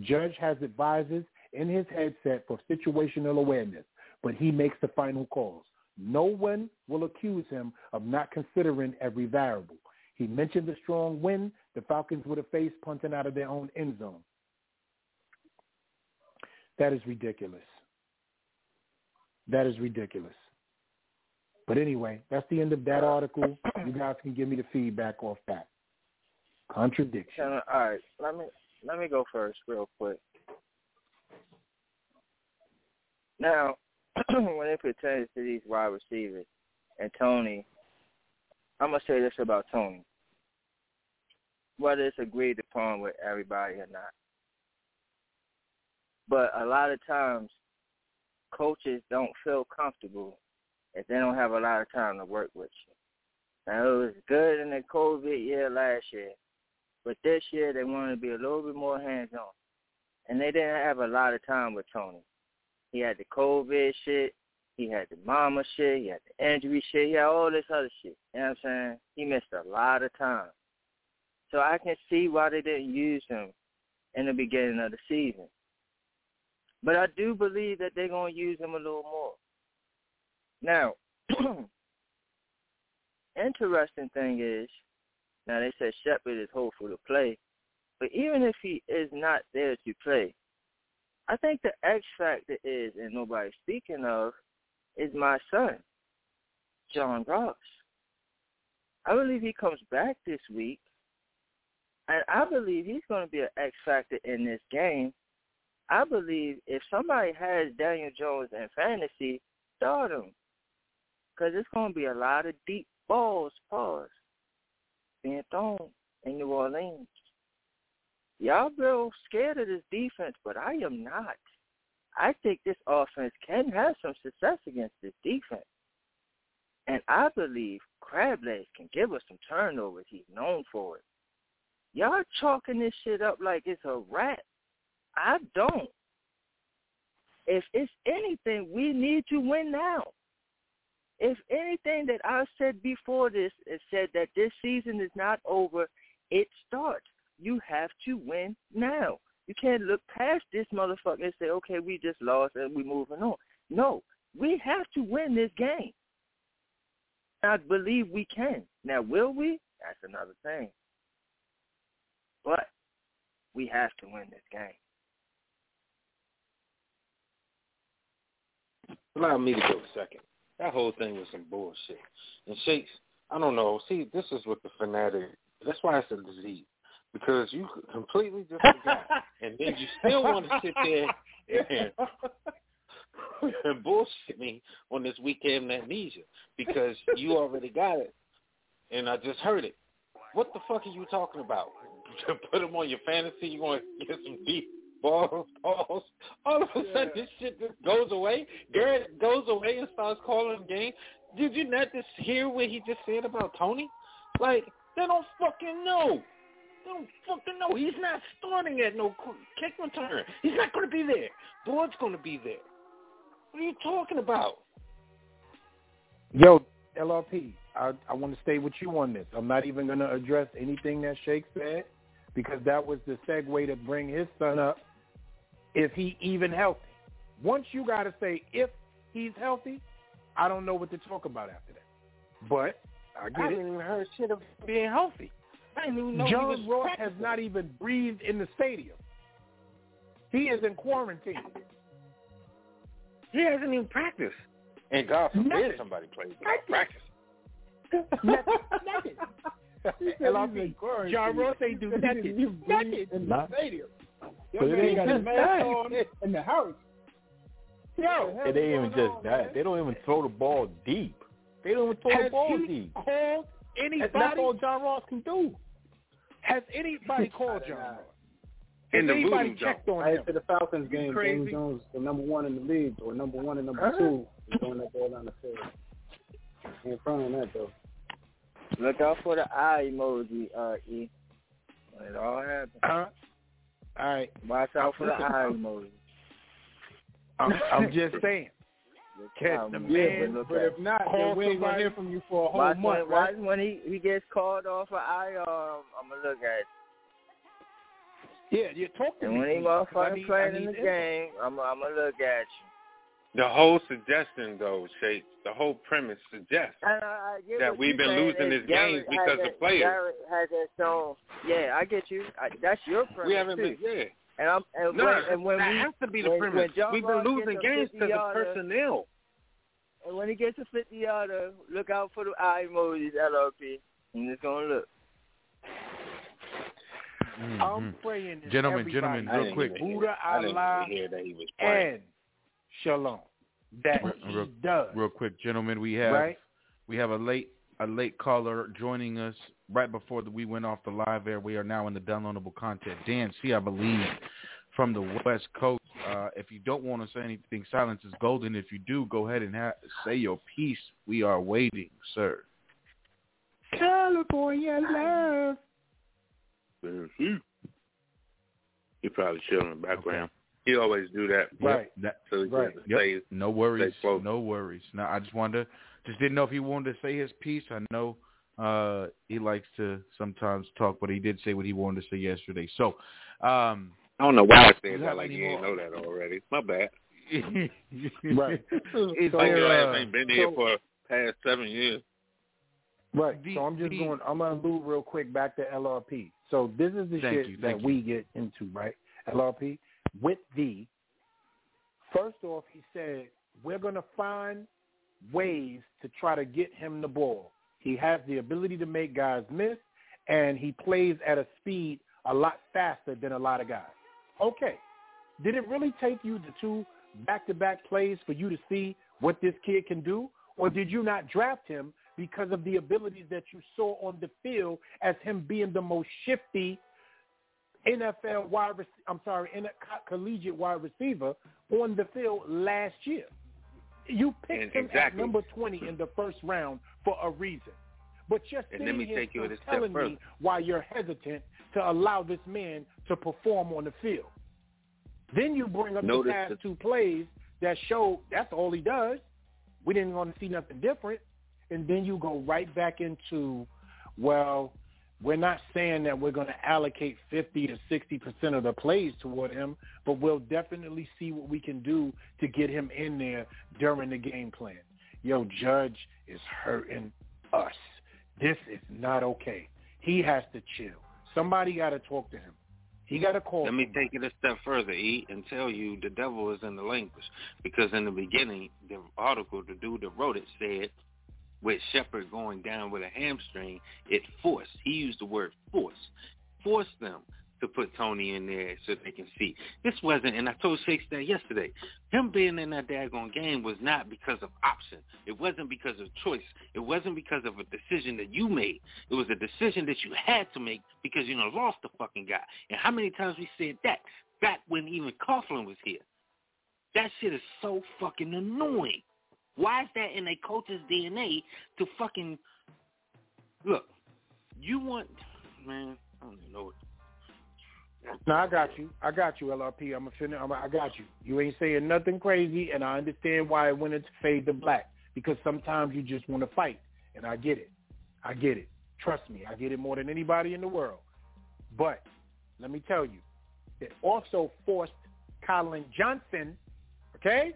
Judge has advisors in his headset for situational awareness, but he makes the final calls. No one will accuse him of not considering every variable. He mentioned the strong wind the Falcons would have faced punting out of their own end zone. That is ridiculous. That is ridiculous. But anyway, that's the end of that article. You guys can give me the feedback off that. Contradiction. All right, let me let me go first, real quick. Now, when it pertains to these wide receivers and Toney, I'm gonna say this about Toney. whether it's agreed upon with everybody or not. But a lot of times, coaches don't feel comfortable if they don't have a lot of time to work with you. Now, it was good in the COVID year last year, but this year they wanted to be a little bit more hands-on. And they didn't have a lot of time with Toney. He had the COVID shit. He had the mama shit. He had the injury shit. He had all this other shit. You know what I'm saying? He missed a lot of time. So I can see why they didn't use him in the beginning of the season. But I do believe that they're going to use him a little more. Now, interesting thing is, now they said Shepard is hopeful to play, but even if he is not there to play, I think the X factor is, and nobody's speaking of, is my son, John Ross. I believe he comes back this week, and I believe he's going to be an X factor in this game. I believe if somebody has Daniel Jones in fantasy, start him. Because it's going to be a lot of deep balls, pause, being thrown in New Orleans. Y'all real scared of this defense, but I am not. I think this offense can have some success against this defense. And I believe Crab Legs can give us some turnovers. He's known for it. Y'all chalking this shit up like it's a rat. I don't. If it's anything, we need to win now. If anything that I said before this is said that this season is not over, it starts. You have to win now. You can't look past this motherfucker and say, okay, we just lost and we're moving on. No, we have to win this game. I believe we can. Now, will we? That's another thing. But we have to win this game. Allow me to go second. That whole thing was some bullshit. And Shakes, I don't know. See, this is what the fanatic. That's why it's a disease because you completely just forgot, and then you still want to sit there and and bullshit me on this weekend amnesia because you already got it, and I just heard it. What the fuck are you talking about? To put them on your fantasy, you want to get some deep balls, balls. All of a sudden, this shit just goes away. Garrett goes away and starts calling game. Did you not just hear what he just said about Toney? Like they don't fucking know. They don't fucking know. He's not starting at no kick return. He's not going to be there. Board's going to be there. What are you talking about? Yo, LRP, I, I want to stay with you on this. I'm not even going to address anything that Shake said because that was the segue to bring his son up. If he even healthy? Once you got to say if he's healthy, I don't know what to talk about after that. But I get it. I it. didn't even heard shit of being healthy. I didn't even know John he was Ross has not even breathed in the stadium. He is in quarantine. He hasn't even practiced. And God forbid Nothing. somebody plays without practice. Nothing. LRP, John Ross ain't do nothing. Nothing. in the stadium. But it ain't got just that. in the house. Yo, It ain't even just that. They don't even throw the ball deep. They don't even throw the ball he deep. called anybody? That's all John Ross can do. Has anybody called John Ross? Has In anybody voodoo checked on I him? head to the Falcons game. Crazy. James Jones, the number one in the league, or number one and number Huh? two, is throwing that ball down the field. Ain't front on that though. Look out for the eye emoji, uh, E. It all happens. Huh? All right. Watch out for the eye emoji. I'm, I'm just saying. Catch the Yeah, man. but But if not, Call then we ain't gonna hear from you for a whole Watch month, when, watch right? when he, he gets called off for IR, I'm going to look at it. Yeah, you're talking. And me. when he please, 'cause I motherfucking playing I in the game, I'm, I'm going to look at you. The whole suggestion, though, Shake, the whole premise suggests And I, I that we've been losing is these games because has of that- players. Garrett has that shown. Yeah, I get you. I, that's your premise We haven't too. been, yeah. And I'm and No, when, and when that we, has to be the when, premise. When we've been losing games 50 because of personnel. And when he gets a 50 yarder, look out for the eye emojis, LRP. And it's going to look. Mm-hmm. I'm praying Gentlemen, everybody, gentlemen, real quick. Buddha I didn't Allah hear that he was playing. and Shalom. That he real, does. real quick, gentlemen, we have Right? we have a late a late caller joining us right before the, we went off the live air. We are now in the downloadable content. Dan C, I believe, from the West Coast. Uh, if you don't want to say anything, silence is golden. If you do, go ahead and ha- say your piece. We are waiting, sir. California love. Mm-hmm. He probably chill in the background. He always do that. Right. That, So he Right. Yep. say No worries. No worries. Now I just wanted to just didn't know if he wanted to say his piece. I know uh he likes to sometimes talk, but he did say what he wanted to say yesterday. So um I don't know why I You said that like you ain't more? know that already. My bad. Right. Is Like your ass ain't been here so- for past seven years. Right. The- so I'm just the- going. I'm gonna move real quick back to LRP. So this is the shit you, that thank we get into, right? LRP with the. First off, he said we're gonna find ways to try to get him the ball. He has the ability to make guys miss, and he plays at a speed a lot faster than a lot of guys. Okay. Did it really take you the two back-to-back plays for you to see what this kid can do? Or did you not draft him because of the abilities that you saw on the field as him being the most shifty NFL wide rec- I'm sorry, in collegiate wide receiver on the field last year? You picked And him at number 20 in the first round for a reason. But you're And let me here take you a step telling further. me why you're hesitant to allow this man to perform on the field. Then you bring up Notice the past the- two plays that show that's all he does. We didn't want to see nothing different. And then you go right back into, well, we're not saying that we're going to allocate 50 to 60% of the plays toward him, but we'll definitely see what we can do to get him in there during the game plan. Yo, Judge is hurting us. This is not okay. He has to chill. Somebody got to talk to him. He got to call. Let me take it a step further, E, and tell you the devil is in the language. Because in the beginning, the article, the dude that wrote it said, with Shepard going down with a hamstring, it forced. He used the word force. Force them to put Toney in there so they can see. This wasn't, and I told Shakes that yesterday. Him being in that daggone game was not because of option. It wasn't because of choice. It wasn't because of a decision that you made. It was a decision that you had to make because you know lost the fucking guy. And how many times we said that back when even Coughlin was here? That shit is so fucking annoying. Why is that in a coach's DNA to fucking look? You want, man? I don't even know what no, I got you. I got you, LRP. I'm a finish. I'm a, I got you. You ain't saying nothing crazy, and I understand why it went into fade to black because sometimes you just want to fight, and I get it. I get it. Trust me, I get it more than anybody in the world. But let me tell you, it also forced Collin Johnson, okay,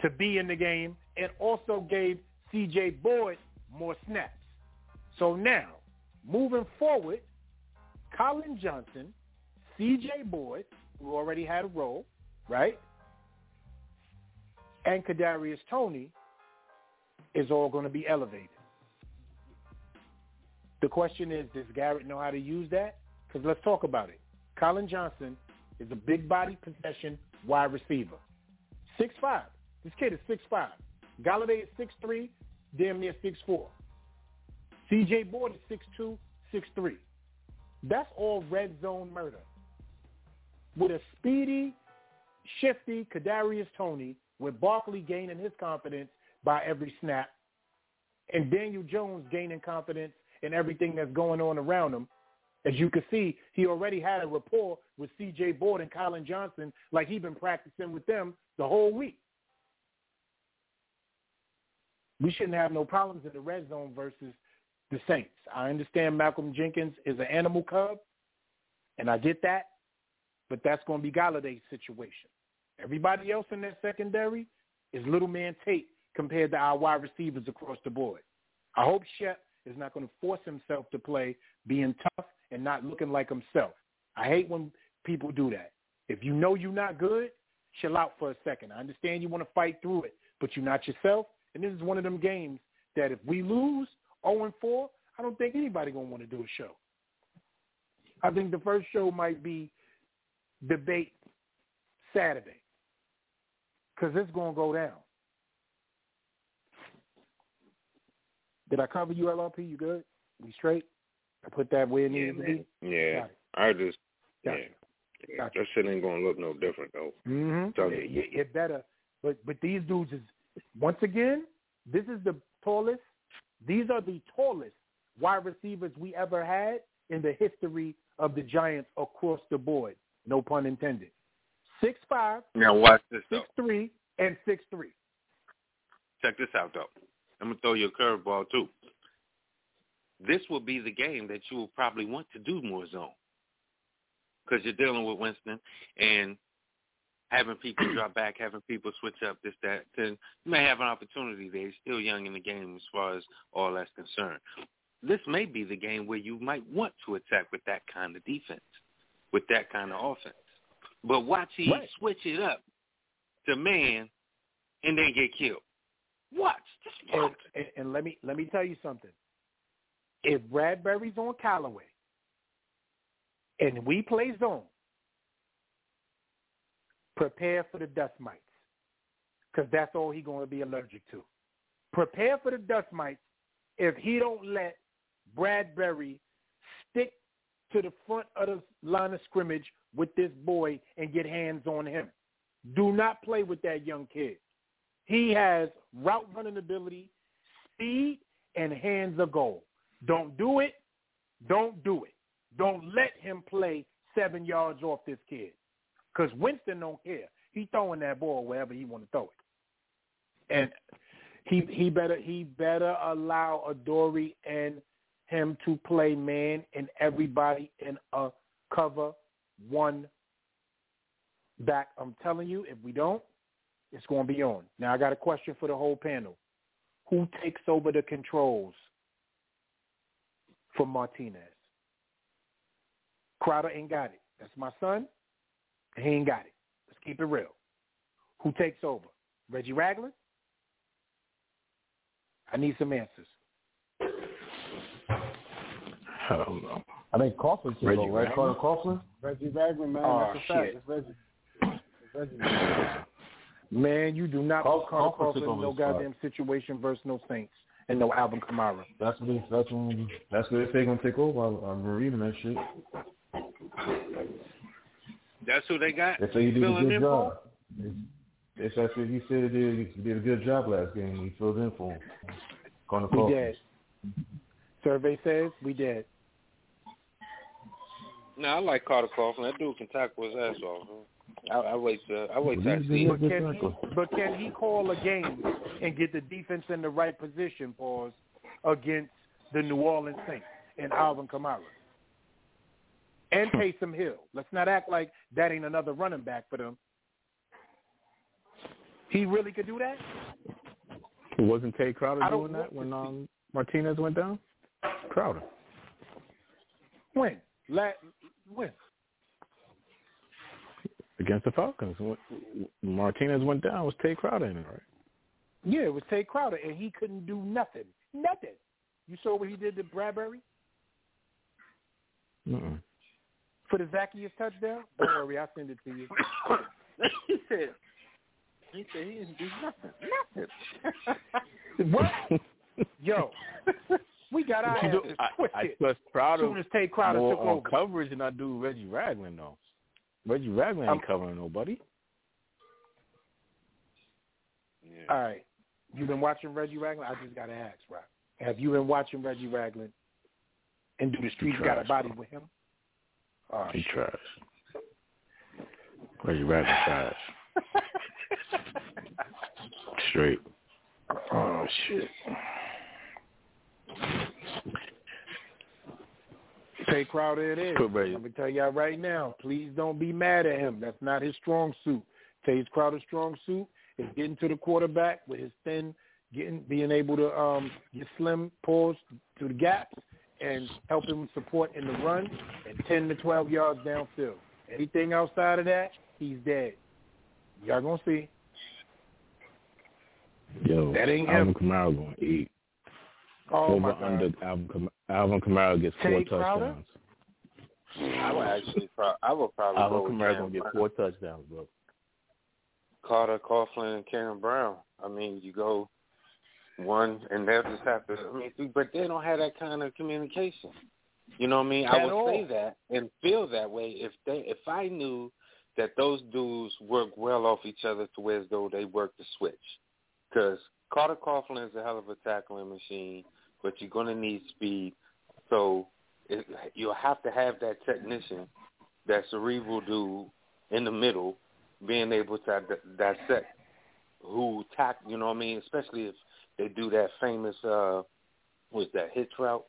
to be in the game, and also gave C.J. Board more snaps. So now, moving forward, Collin Johnson, C.J. Board, who already had a role, right? And Kadarius Toney is all going to be elevated. The question is, does Garrett know how to use that? Because let's talk about it. Collin Johnson is a big body possession wide receiver. Six five. This kid is six five. Golladay is six three, damn near six four. C.J. Board is six two, six three. That's all red zone murder. With a speedy, shifty Kadarius Toney, with Barkley gaining his confidence by every snap, and Daniel Jones gaining confidence in everything that's going on around him. As you can see, he already had a rapport with C.J. Board and Collin Johnson like he's been practicing with them the whole week. We shouldn't have no problems in the red zone versus the Saints. I understand Malcolm Jenkins is an animal cub, and I get that, but that's going to be Golladay's situation. Everybody else in that secondary is little man Tate compared to our wide receivers across the board. I hope Shep is not going to force himself to play being tough and not looking like himself. I hate when people do that. If you know you're not good, chill out for a second. I understand you want to fight through it, but you're not yourself. And this is one of them games that if we lose, 0 and 4, I don't think anybody gonna want to do a show. I think the first show might be debate Saturday because it's gonna go down. Did I cover you, LRP? You good? We straight? I put that where it yeah, needs to be. Yeah, I just Got yeah. it. yeah. Got That shit ain't gonna look no different though. Mm-hmm. It, you. it, it better, but but these dudes is once again. This is the tallest. These are the tallest wide receivers we ever had in the history of the Giants across the board. No pun intended. Six five, Now watch this though. six three, and six three. Check this out though. I'm gonna throw you a curveball too. This will be the game that you will probably want to do more zone because you're dealing with Winston and having people drop back, having people switch up this that. Then you may have an opportunity there. He's still young in the game as far as all that's concerned. This may be the game where you might want to attack with that kind of defense, with that kind of offense. But watch he Right. switch it up to man and then get killed. Watch. Just And, watch. and, and let me let me tell you something. If Bradberry's on Callaway and we play zone, prepare for the dust mites because that's all he's going to be allergic to. Prepare for the dust mites if he don't let Bradberry stick to the front of the line of scrimmage with this boy and get hands on him. Do not play with that young kid. He has route running ability, speed, and hands of gold. Don't do it. Don't do it. Don't let him play seven yards off this kid. Because Winston don't care. He throwing that ball wherever he want to throw it. And he he better he better allow Adoree and him to play man and everybody in a cover one back. I'm telling you, if we don't, it's going to be on. Now I got a question for the whole panel. Who takes over the controls for Martinez? Crowder ain't got it. That's my son. He ain't got it. Let's keep it real. Who takes over? Reggie Ragland? I need some answers. I don't know. I think Coughlin took Reggie over, right? Ragland? Carter Coughlin? Reggie Ragland, man, Oh, that's a fact. shit. It's Reggie. It's Reggie. Man. Man, you do not Carl- put Carter Crawford Coughlin in no his spot. goddamn situation versus no Saints and no Alvin Kamara. That's what they, that's when that's what they're gonna take over. I, I've been reading that shit. That's who they got. They say he did a filling good job. It's, it's that's what he said. He did, he did a good job last game. He filled in for him. Carter We Coughlin. did. Survey says we did. No, I like Carter Coughlin. That dude can tackle his ass off. I, I wait to I wait till I see But can he? But can he call a game and get the defense in the right position, pause, against the New Orleans Saints and Alvin Kamara and Taysom Hill? Let's not act like that ain't another running back for them. He really could do that. Wasn't Tae Crowder doing that when um, Martinez went down? Crowder. When? La- when? Against the Falcons. When Martinez went down, was Tae Crowder in it, right? Yeah, it was Tae Crowder, and he couldn't do nothing. Nothing. You saw what he did to Bradberry Mm-mm. For the Zaccheaus touchdown? Don't worry, I'll send it to you. he said he said he didn't do nothing. Nothing. What? Yo, we got our You know, asses I, twisted. I trust Crowder Soon as Tae Crowder more took on over. coverage than I do Reggie Ragland, though. Reggie Ragland ain't I'm- covering nobody. All right. You've been watching Reggie Ragland? I just got to ask, right? Have you been watching Reggie Ragland? And do the streets got a body bro. with him? Oh, He trash. Reggie Ragland tries. Straight. Oh shit. Tae Crowder it is. Reggie- I'm tell y'all right now. Please don't be mad at him. That's not his strong suit. Tae Crowder's strong suit is getting to the quarterback with his thin, getting being able to um get slim pulls to the gaps and help him support in the run and ten to twelve yards downfield. Anything outside of that, he's dead. Y'all gonna see. Yo, That ain't Alvin him. Kamara going to eat. Oh Over my God. under Alvin, Kam- Alvin Kamara gets four Tae Crowder? touchdowns. I would actually pro- I would probably Alvin go with Kamara Cam going to get four touchdowns, bro. Carter Coughlin and Karen Brown. I mean, you go one, and they'll just have to. I mean, but they don't have that kind of communication. You know what I mean? I would all. say that and feel that way if they if I knew that those dudes work well off each other to where as though they work the switch. Because Carter Coughlin is a hell of a tackling machine, but you're going to need speed. So it, you'll have to have that technician, that cerebral dude in the middle, being able to di- dissect who tack. You know what I mean? Especially if they do that famous uh, was that hitch route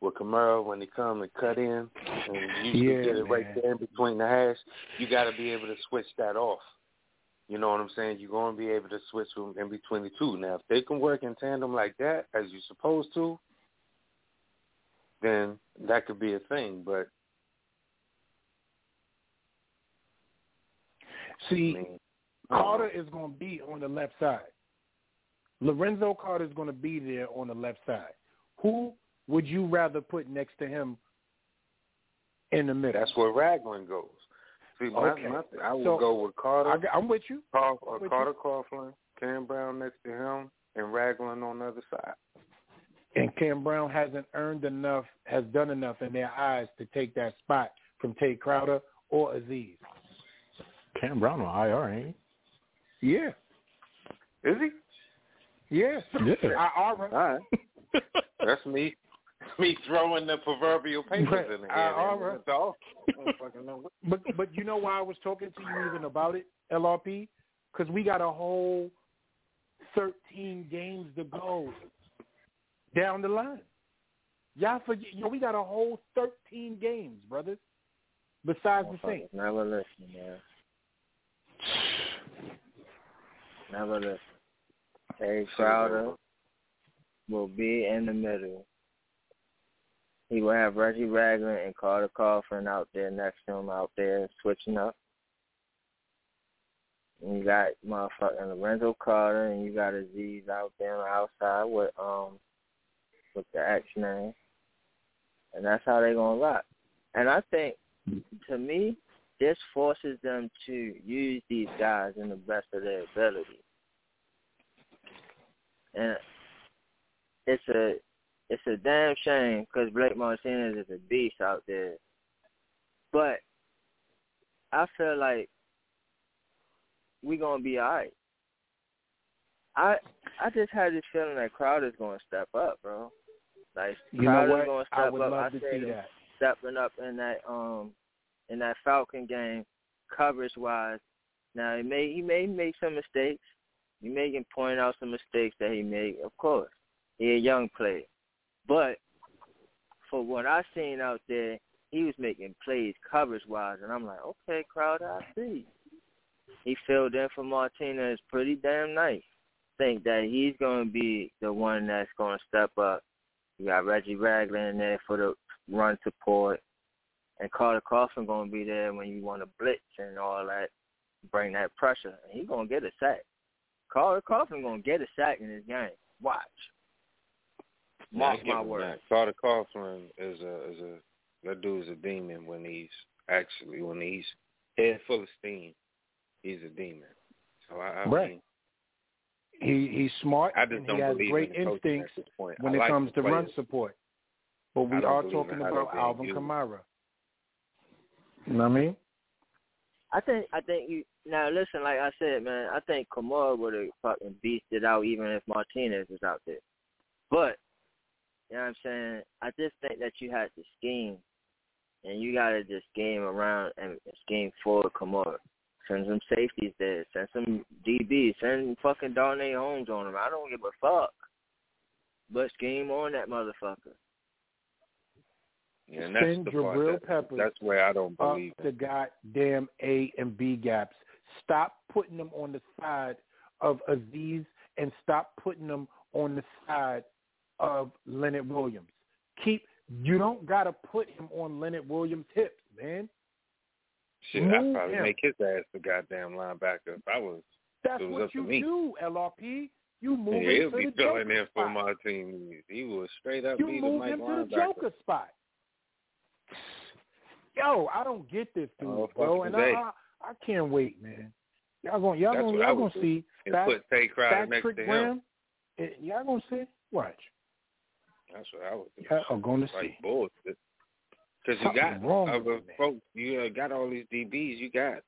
with Kamara when they come and cut in, and you Yeah, can get it right there in between the hash. You got to be able to switch that off. You know what I'm saying? You're going to be able to switch them in between the two. Now, if they can work in tandem like that, as you're supposed to, then that could be a thing. But See, I mean, Carter is going to be on the left side. Lorenzo Carter is going to be there on the left side. Who would you rather put next to him in the middle? that's where Ragland goes. See, my, Okay. my, I would So, go with Carter. I, am with you. Carl, I'm uh, with Carter Coughlin, Cam Brown next to him, and Ragland on the other side. And Cam Brown hasn't earned enough, has done enough in their eyes to take that spot from Tate Crowder or Azeez. Cam Brown on IR, ain't he? Yeah. Is he? Yeah. Yeah. I, all right. All right. That's me. Me throwing the proverbial papers in the Uh, air. all right. That's all. I don't fucking know But but you know why I was talking to you even about it, LRP? Because we got a whole thirteen games to go down the line. Y'all forget, you know, we got a whole thirteen games, brothers. Besides the Saints, Never listen, man. Never listen. Terry Crowder will be in the middle. He will have Reggie Ragland and Carter Coughlin out there next to him out there switching up. And you got motherfucking Lorenzo Carter and you got Azeez out there on the outside with um with the X name. And that's how they gonna rock. And I think, to me, this forces them to use these guys in the best of their ability. And it's a it's a damn shame because Blake Martinez is a beast out there. But I feel like we're gonna be alright. I I just had this feeling that Crowder's gonna step up, bro. Like You Crowder's gonna step I would up. love I to see that. stepping up in that um in that Falcon game, coverage wise. Now he may he may make some mistakes. He may can point out some mistakes that he made, of course. He a young player. But for what I seen out there, he was making plays coverage wise and I'm like, Okay, Crowder, I see. He filled in for Martinez pretty damn nice. Think that he's gonna be the one that's gonna step up. You got Reggie Ragland in there for the run support and Carter Coughlin gonna be there when you want to blitz and all that, bring that pressure. And he gonna get a sack. Carter Coughlin gonna get a sack in this game. Watch. Mark Yeah, my him word. that. Carter Coughlin is a is a that dude's a demon when he's actually when he's head full of steam. He's a demon. So I, I Right. mean, He he's smart I just and don't he has great in instincts point. when I it like comes the to run support. But we are talking about Alvin. Kamara. You know what I mean? I think I think you now listen, like I said, man, I think Kamara would have fucking beasted out even if Martinez was out there. But you know what I'm saying? I just think that you had to scheme and you gotta just scheme around and scheme for Kamara. Send some safeties there, send some DBs, send fucking Darnay Holmes on him. I don't give a fuck. But scheme on that motherfucker. And that's Send the part Jabril that, Peppers that's where I don't up believe. the goddamn A and B gaps. Stop putting them on the side of Azeez and stop putting them on the side of Leonard Williams. Keep you don't gotta put him on Leonard Williams' hips, man. Shit, I'd probably him. make his ass the goddamn linebacker if I was. That's was what up to you me. do, LRP. You move yeah, him he'll be filling in for my team. He was straight up You the move him to the linebacker. Joker spot. Yo, I don't get this dude, Oh, bro, and I. I I can't wait, man. Y'all gonna y'all That's gonna y'all gonna do. see And put Tae Crowder next Trick to him. Graham. Eh, Y'all gonna see? Watch. That's what I would do. Y'all are gonna like see. bullshit. Because you got wrong other folks. You uh, got all these DBs. You got.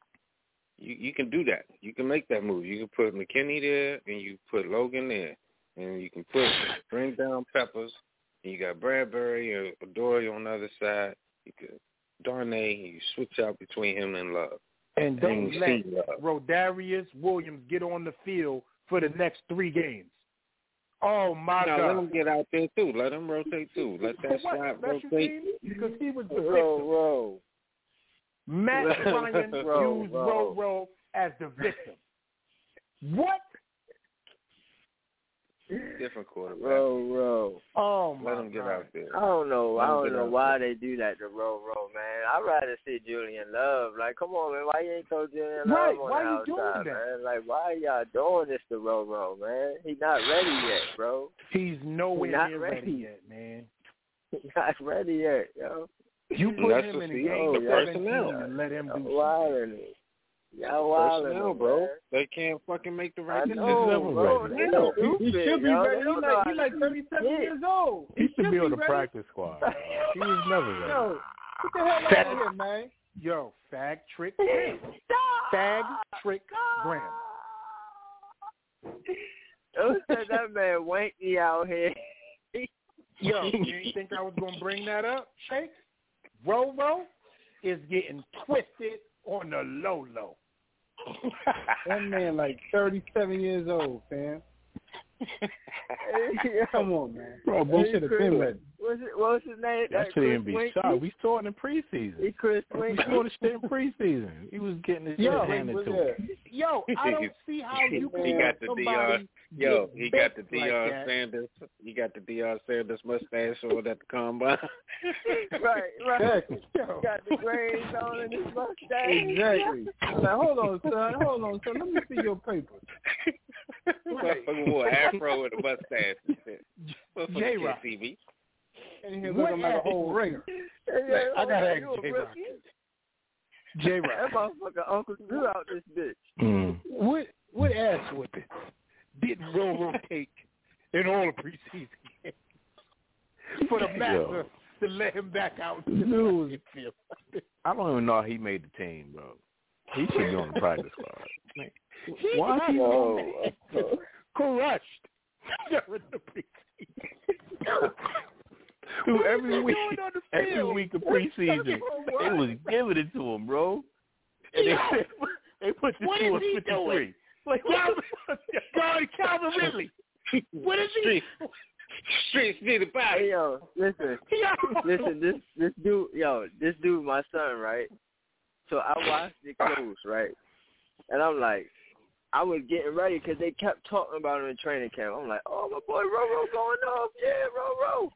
You you can do that. You can make that move. You can put McKinney there, and you put Logan there, and you can put bring down Peppers. And you got Bradberry or Dory on the other side. You could Darnay. You switch out between him and Love. And don't And let Love. Rodarius Williams get on the field for the next three games. Oh my Now God! let him get out there too. Let him rotate too. Let that what? slot Special rotate. Because he was the Row, victim. row. Matt Ryan Row, used row. Row Row as the victim. What? Different quarterback. Row, row. Oh my Let him get God. out there. I don't know. Let I don't know out why they do that to row row, man. I'd rather see Julian Love. Like, come on, man. Why you ain't throw Julian Love Right, on why the you doing that? man? Like, why y'all doing this to row row, man? He's not ready yet, bro. He's nowhere Not near ready. ready yet, man. He's not ready yet, yo. You mm, put That's him in a see, game oh, the 17 personnel. and let him do Y'all wildin' it. Personnel, it, bro. man. They can't fucking make the right I decisions. bro. ready. They Hell, He should be yo. ready. They He like how he like thirty seven shit. years old. He should be on the ready. practice squad. He was never ready. Yo, get the hell out here, man. Yo, fag trick Graham. Fag trick Graham. Who said that man wanky out here? Yo, you didn't think I was gonna bring that up, Shake? Rovo is getting twisted on the low low. That man like thirty seven years old, fam. Come on, man. Bro, He bro, should have been ready. What's, it, what's his name? that That should even Chris be Winky? shot. We saw it in preseason. He Chris We saw the shit in preseason. He was getting his Yo, shit handed to him. Yo, I don't see how you can he got let the somebody Deion, yo, he got the bit like Sanders, he got the Deion Sanders mustache on at the combine. right, right. Exactly. Yo, Got the braids on in his mustache. Exactly. Now hold on, son. Hold on, son. Let me see your papers. Motherfucker wore an afro with a mustache. and shit. Motherfucker J-Rock. see me. And here What looking like a whole ringer. Hey, I gotta ask you a J Rock. rookie? J That motherfucker Uncle Drew out this bitch. Mm. What what ass whipping didn't Roro take in all the preseason games for the master to let him back out to Dude. I don't even know how he made the team, bro. He should be on the practice squad. Why he crushed during the preseason. Dude, every week, was he doing on the every week of preseason, they was giving it to him, bro. And they, they put the two on 53. Doing? Like, Calvin, God, Calvin Ridley. What is he? Street, street, street about Hey yo, listen, listen. This this dude, yo, this dude, my son, right? So I watched it close, right? And I'm like, I was getting ready because they kept talking about him in training camp. I'm like, oh my boy Roro going off, yeah, Roro.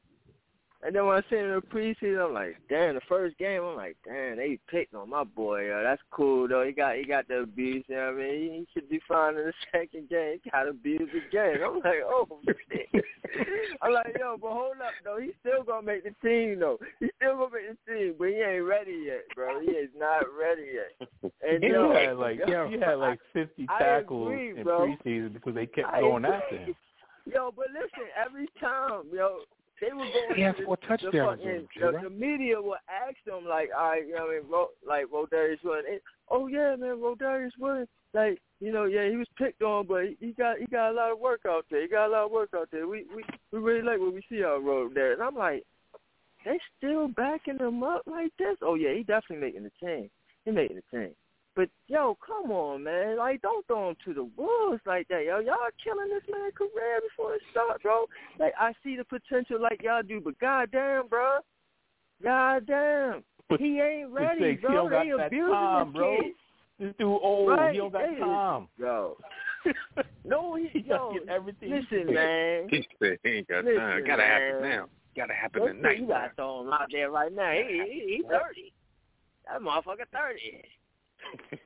And then when I seen him in the preseason, I'm like, damn, the first game, I'm like, damn, they picked on my boy. Yo. That's cool though. He got he got the abuse. You know what I mean, he should be fine in the second game. He got abused again. I'm like, oh shit. I'm like, yo, but hold up though. He's still gonna make the team though. He's still gonna make the team, but he ain't ready yet, bro. He is not ready yet. And He yo, had like yo, he had like 50 I tackles agree, in bro. preseason because they kept I going agree. after him. Yo, but listen, every time, yo, they were going. He the- four the touchdowns fucking- the, the media will ask them like, all right, you know what I mean, Ro, like Rodarius Williams. Oh yeah, man, Rodarius Williams. Like, you know, yeah, he was picked on, but he, he got he got a lot of work out there. He got a lot of work out there. We we we really like what we see out road there. And I'm like, they still backing him up like this? Oh yeah, he definitely making the team. He making the team. But yo, come on, man! Like, don't throw him to the wolves like that, yo. Y'all killing this man's career before it starts, bro. Like, I see the potential like y'all do, but goddamn, bro, goddamn, But he ain't ready, sakes, he bro. don't got They that abusing time, this bro. kid. This dude old. Right, He don't got hey, time. Yo, no, he, He yo, gotta get everything. listen, man. He said he ain't got time. Listen, Gotta happen man. now. Gotta happen Let's tonight. You gotta throw him out there right now. He, he, he thirty. That motherfucker thirty.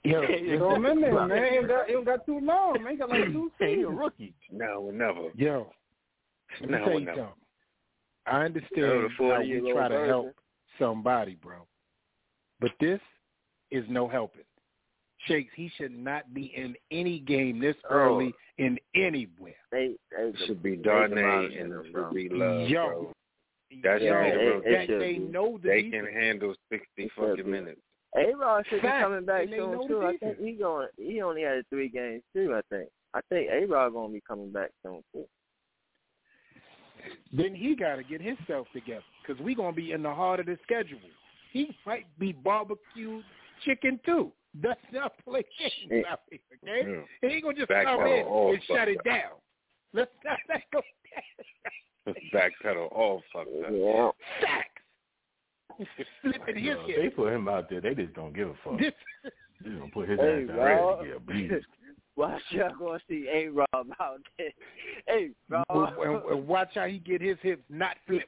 Yo, Throw him in there, man. He ain't got, he don't got too long, man. He got like two Hey, he a rookie. No, never. Yo, let me No, tell you no. something. I Yo, understand the how 40-year-old try to version. help somebody, bro. But this is no helping. Shakes, he should not be in any game this Oh. early in anywhere. They, they Should be they Darnay and him, it should be Love, Yo. bro. That should Yo, be the it- real it that should they know the They defense. can handle sixty It fucking minutes. A Rod should be coming back and soon too. I think he going. He only had three games too. I think. I think A Rod gonna be coming back soon too. Then he got to get himself together because we gonna be in the heart of the schedule. He might be barbecue chicken too. That's not play games out here, okay? Yeah. He ain't gonna just Back come in and shut it down. Let's not let go. Backpedal all fucked up. Yeah. Sacks. Flipping his Yo, they put him out there. They just don't give a fuck. This, They gonna put his Hey, ass out ready Rob. to get abused. Watch y'all gonna see A Rob out there. Hey Rob. and, and watch how he get his hips not flipped.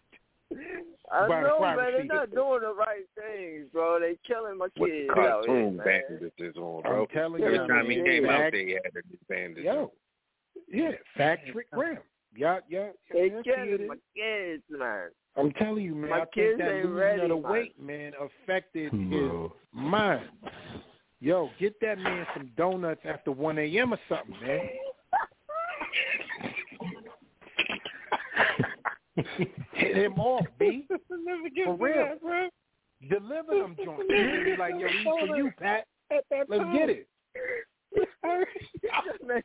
I by the know, wide man. They're not doing the right things, bro. They killing my kids the out here, cartoon man. on, bro. I'm telling Every you, time he man, came out Fact- there, he had his bandages Yo, yeah, Factory Graham. Yeah, yeah. They killing my kids, man. I'm telling you, man. My I think kids that ain't losing ready, of the man. weight, man, affected his Bro. mind. Yo, get that man some donuts after 1 a.m. or something, man. Hit him off, B. For real. Deliver them joints. Be like, yo, these for you, Pat. Let's get it. Make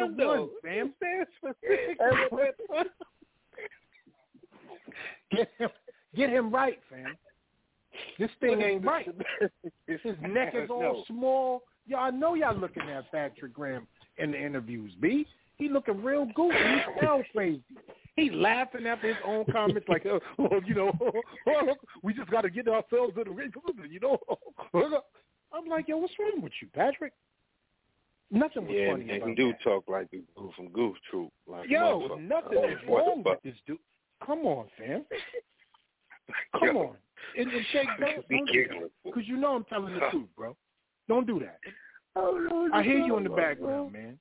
some donuts, see? At one After one, fam. Get him, get him right, fam. This thing ain't right. His neck is all No. small. Y'all I know y'all looking at Patrick Graham in the interviews, B. He looking real goofy. He sounds crazy. He laughing after his own comments like, oh, oh you know, we just got to get ourselves in the ring, you know. I'm like, yo, what's wrong with you, Patrick? Nothing was Yeah, funny and, about and do talk like the dude from Goof Troop. Like Yo, motherfucker. nothing is What the wrong with this dude. Come on, fam. Come Yo. on. And, and Shake, don't, don't do giggling. Because you know I'm telling the truth, bro. Don't do that. Oh, no, I hear you in the no, background, man.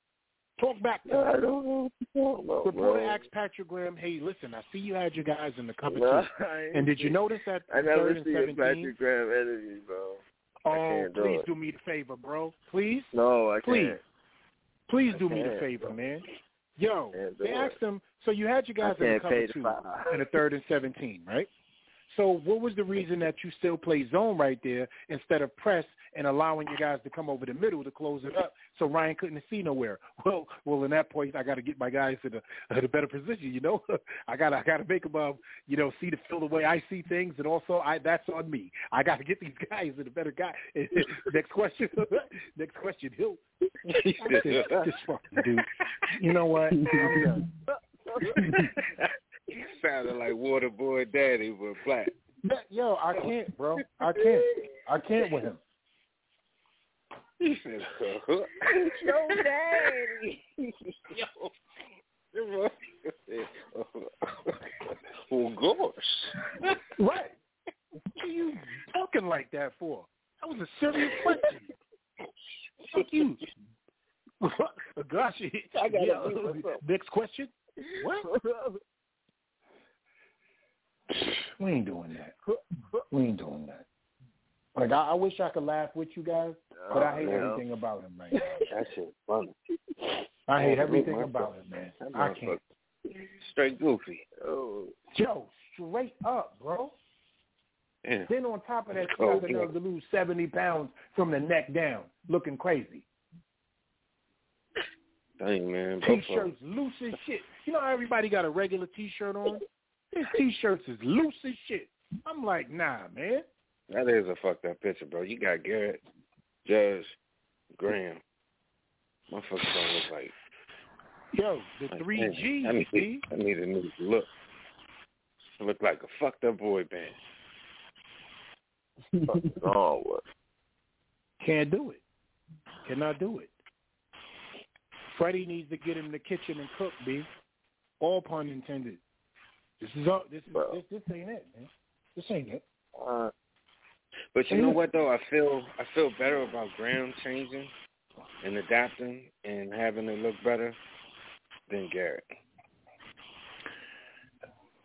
Talk back to I don't know what you're about, Reporter bro. asked Patrick Graham, "Hey, listen, I see you had your guys in the cover No, two, and did you notice that I never see a seventeen? Patrick Graham interview, bro. Oh, do please it. do me the favor, bro. Please, No, I please, can't. please I do me the favor, man. Yo, they asked him. So you had your guys in the cover two and the third and seventeen, right? So what was the reason that you still play zone right there instead of press and allowing your guys to come over the middle to close it up so Ryan couldn't see nowhere? Well, well, in that point, I got to get my guys in a, in a better position. You know, I got to I got to make them, um, you know, see the feel the way I see things, and also I that's on me. I got to get these guys in a better guy. Next question. Next question. He'll this, this fucking dude. You know what? I'm done. he sounded like Waterboy Daddy, but black. Yo, I can't, bro. I can't. I can't with him. He said, Yo, daddy. Yo. well, gosh. Right. What are you talking like that for? That was a serious question. Fuck you. Gosh, I gotta yeah, do next question. What? We ain't doing that. We ain't doing that. Like I, I wish I could laugh with you guys, but I hate Oh, everything about him, man. That shit funny. I hate everything about him, man. I can't. Straight goofy. Oh, Joe, straight up, bro. Yeah. Then on top of that, still yeah. to lose seventy pounds from the neck down, looking crazy. Dang, man. both of 'em. T-shirts loose as shit. You know how everybody got a regular T-shirt on? His T-shirts is loose as shit. I'm like, nah, man. That is a fucked up picture, bro. You got Garrett, Judge, Graham. Motherfuckers don't look like. Yo, the three man, G's, need, see? I need a new look. I look like a fucked up boy band. oh, what? Can't do it. Cannot do it. Freddie needs to get in the kitchen and cook, B. All pun intended. This is all. This is this, this ain't it, man. This ain't it. Uh, But you know what though? I feel I feel better about Graham changing and adapting and having it look better than Garrett.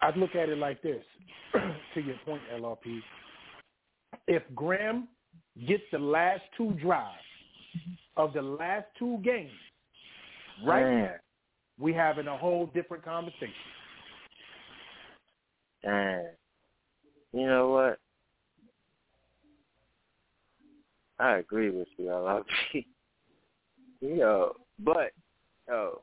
I'd look at it like this. to your point, LRP. If Graham gets the last two drives of the last two games, right Man. now, we having a whole different conversation. Dang. You know what? I agree with you, LRP. Yo, but oh,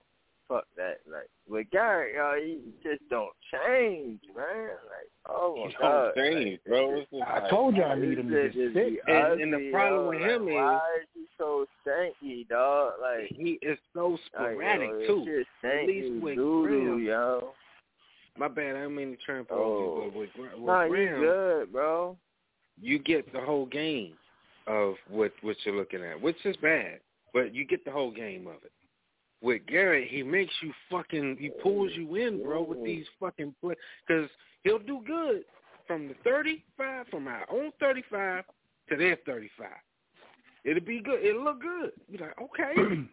fuck that. Like with Garrett, yo, he just don't change, man. Like, oh my He god. don't change, bro. Just I like- told you I need him to This get shit sick. And- and the ugly, problem yo. with Like, him is- why is he so stanky, dog? Like he is so sporadic like, yo, too. This shit At least with doo-doo, Graham. yo. My bad. I don't mean to tramp Oh. you, but oh. with, Gra- with Nah, you good, bro. you get the whole game of what what you're looking at, which is bad, but you get the whole game of it. With Garrett, he makes you fucking, he pulls you in, bro, with these fucking play, because he'll do good from the 35, from our own 35 to their 35. It'll be good. It'll look good. Be like, okay.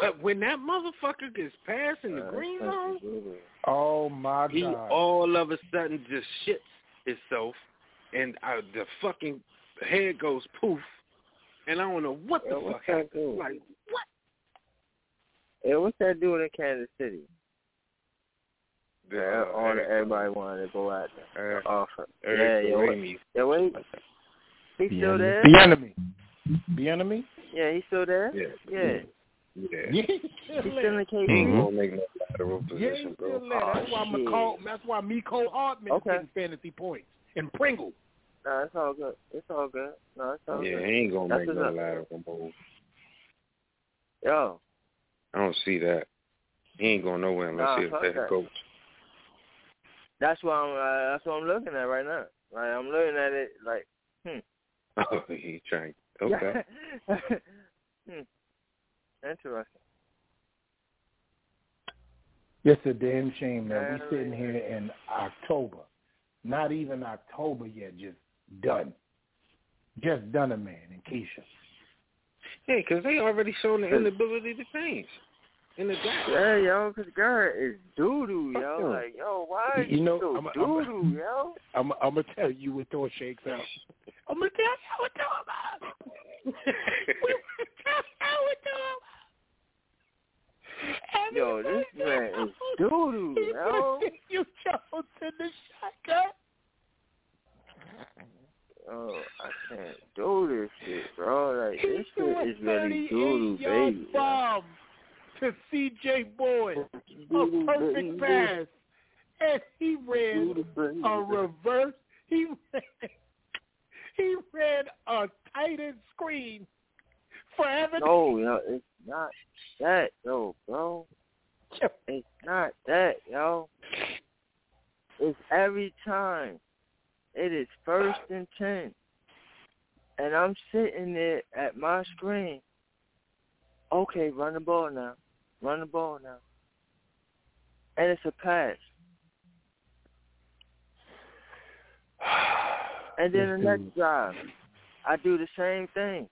but when that motherfucker gets past in the green zone, Oh my he god. He all of a sudden just shits itself, and uh, the fucking head goes poof, and I don't know what the Yo, fuck that happened. doing? Like what? Yeah, what's that doing in Kansas City? Yeah, uh, all the, everybody wanted to go out there. Eric- Offer. Eric yeah, yo, what- Ramey. yeah, wait. He The still enemy. there? The enemy. The enemy? Yeah, he's still there. Yeah. Yeah. Yeah. Yeah, he's He's still still in He ain't KC. gonna make no lateral Yeah, position, he's bro. still there. That's why Oh, shit. McCall, that's why Mecole Hardman Okay. is getting fantasy points. And Pringle. No, it's all good. It's all good. No, it's all Yeah, good. he ain't gonna That's make no lateral move. Yo, I don't see that. He ain't going nowhere unless Nah, he's a head that. coach. that's what I'm. Uh, that's what I'm looking at right now. Like I'm looking at it like, hmm. Oh, he trying. Okay. hmm. Interesting. It's a damn shame that we Man. sitting here in October. Not even October yet, just done. Just done a man in Keisha. Yeah, because they already shown the inability to change. In the draft. Yeah, yo, because Garrett is doo doo, yo. Like, yo, why are you, You know, so I'm- doo I'm- doo, yo? I'm, I'm gonna tell you what throw shakes out. I'm gonna tell you what throw about. we tell you what throw Yo, this man is doo doo, yo. you chose in the shotgun. Oh, I can't do this shit, bro. Like, this shit is really doo doo, baby. bomb to C.J. Board. A perfect pass. And he ran a reverse. He ran, he ran a tight end screen for Evan. No, yo, it's not that, yo, bro. It's not that, yo. It's every time. It is first and ten. And I'm sitting there at my screen. Okay, run the ball now. Run the ball now. And it's a pass. And then the next drive, I do the same thing.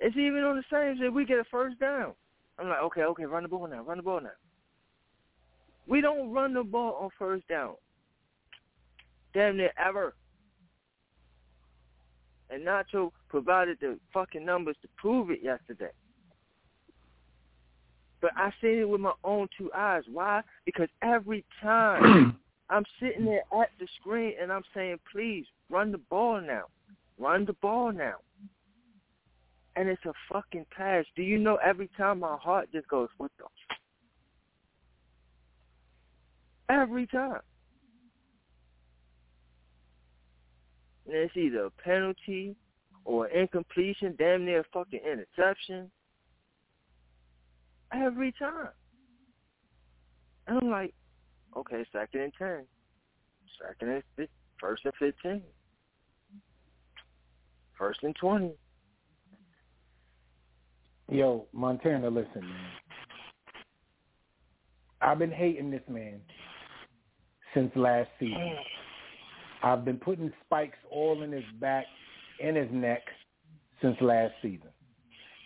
It's even on the same shit. We get a first down. I'm like, okay, okay, run the ball now, run the ball now. We don't run the ball on first down. Damn near ever. And Nacho provided the fucking numbers to prove it yesterday. But I seen it with my own two eyes. Why? Because every time I'm sitting there at the screen and I'm saying, please, run the ball now. Run the ball now. And it's a fucking pass. Do you know every time my heart just goes, what the? Every time. And it's either a penalty or incompletion, damn near fucking interception. Every time. And I'm like, okay, second and ten. Second and fif- first and fifteen. First and twenty. Yo, Montana, listen, man. I've been hating this man since last season. I've been putting spikes all in his back and his neck since last season.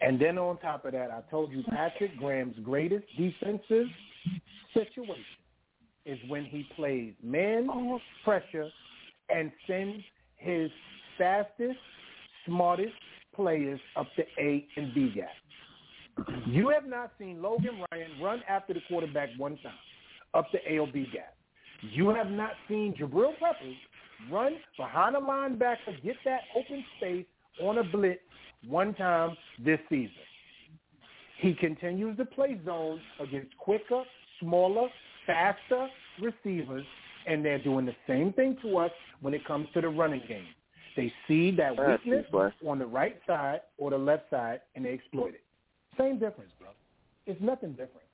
And then on top of that, I told you Patrick Graham's greatest defensive situation is when he plays man pressure and sends his fastest, smartest players up the A and B gap. You have not seen Logan Ryan run after the quarterback one time up the A or B gap. You have not seen Jabril Peppers run behind a linebacker, get that open space on a blitz one time this season. He continues to play zone against quicker, smaller, faster receivers, and they're doing the same thing to us when it comes to the running game. They see that weakness on the right side or the left side, and they exploit it. Same difference, bro. It's nothing different.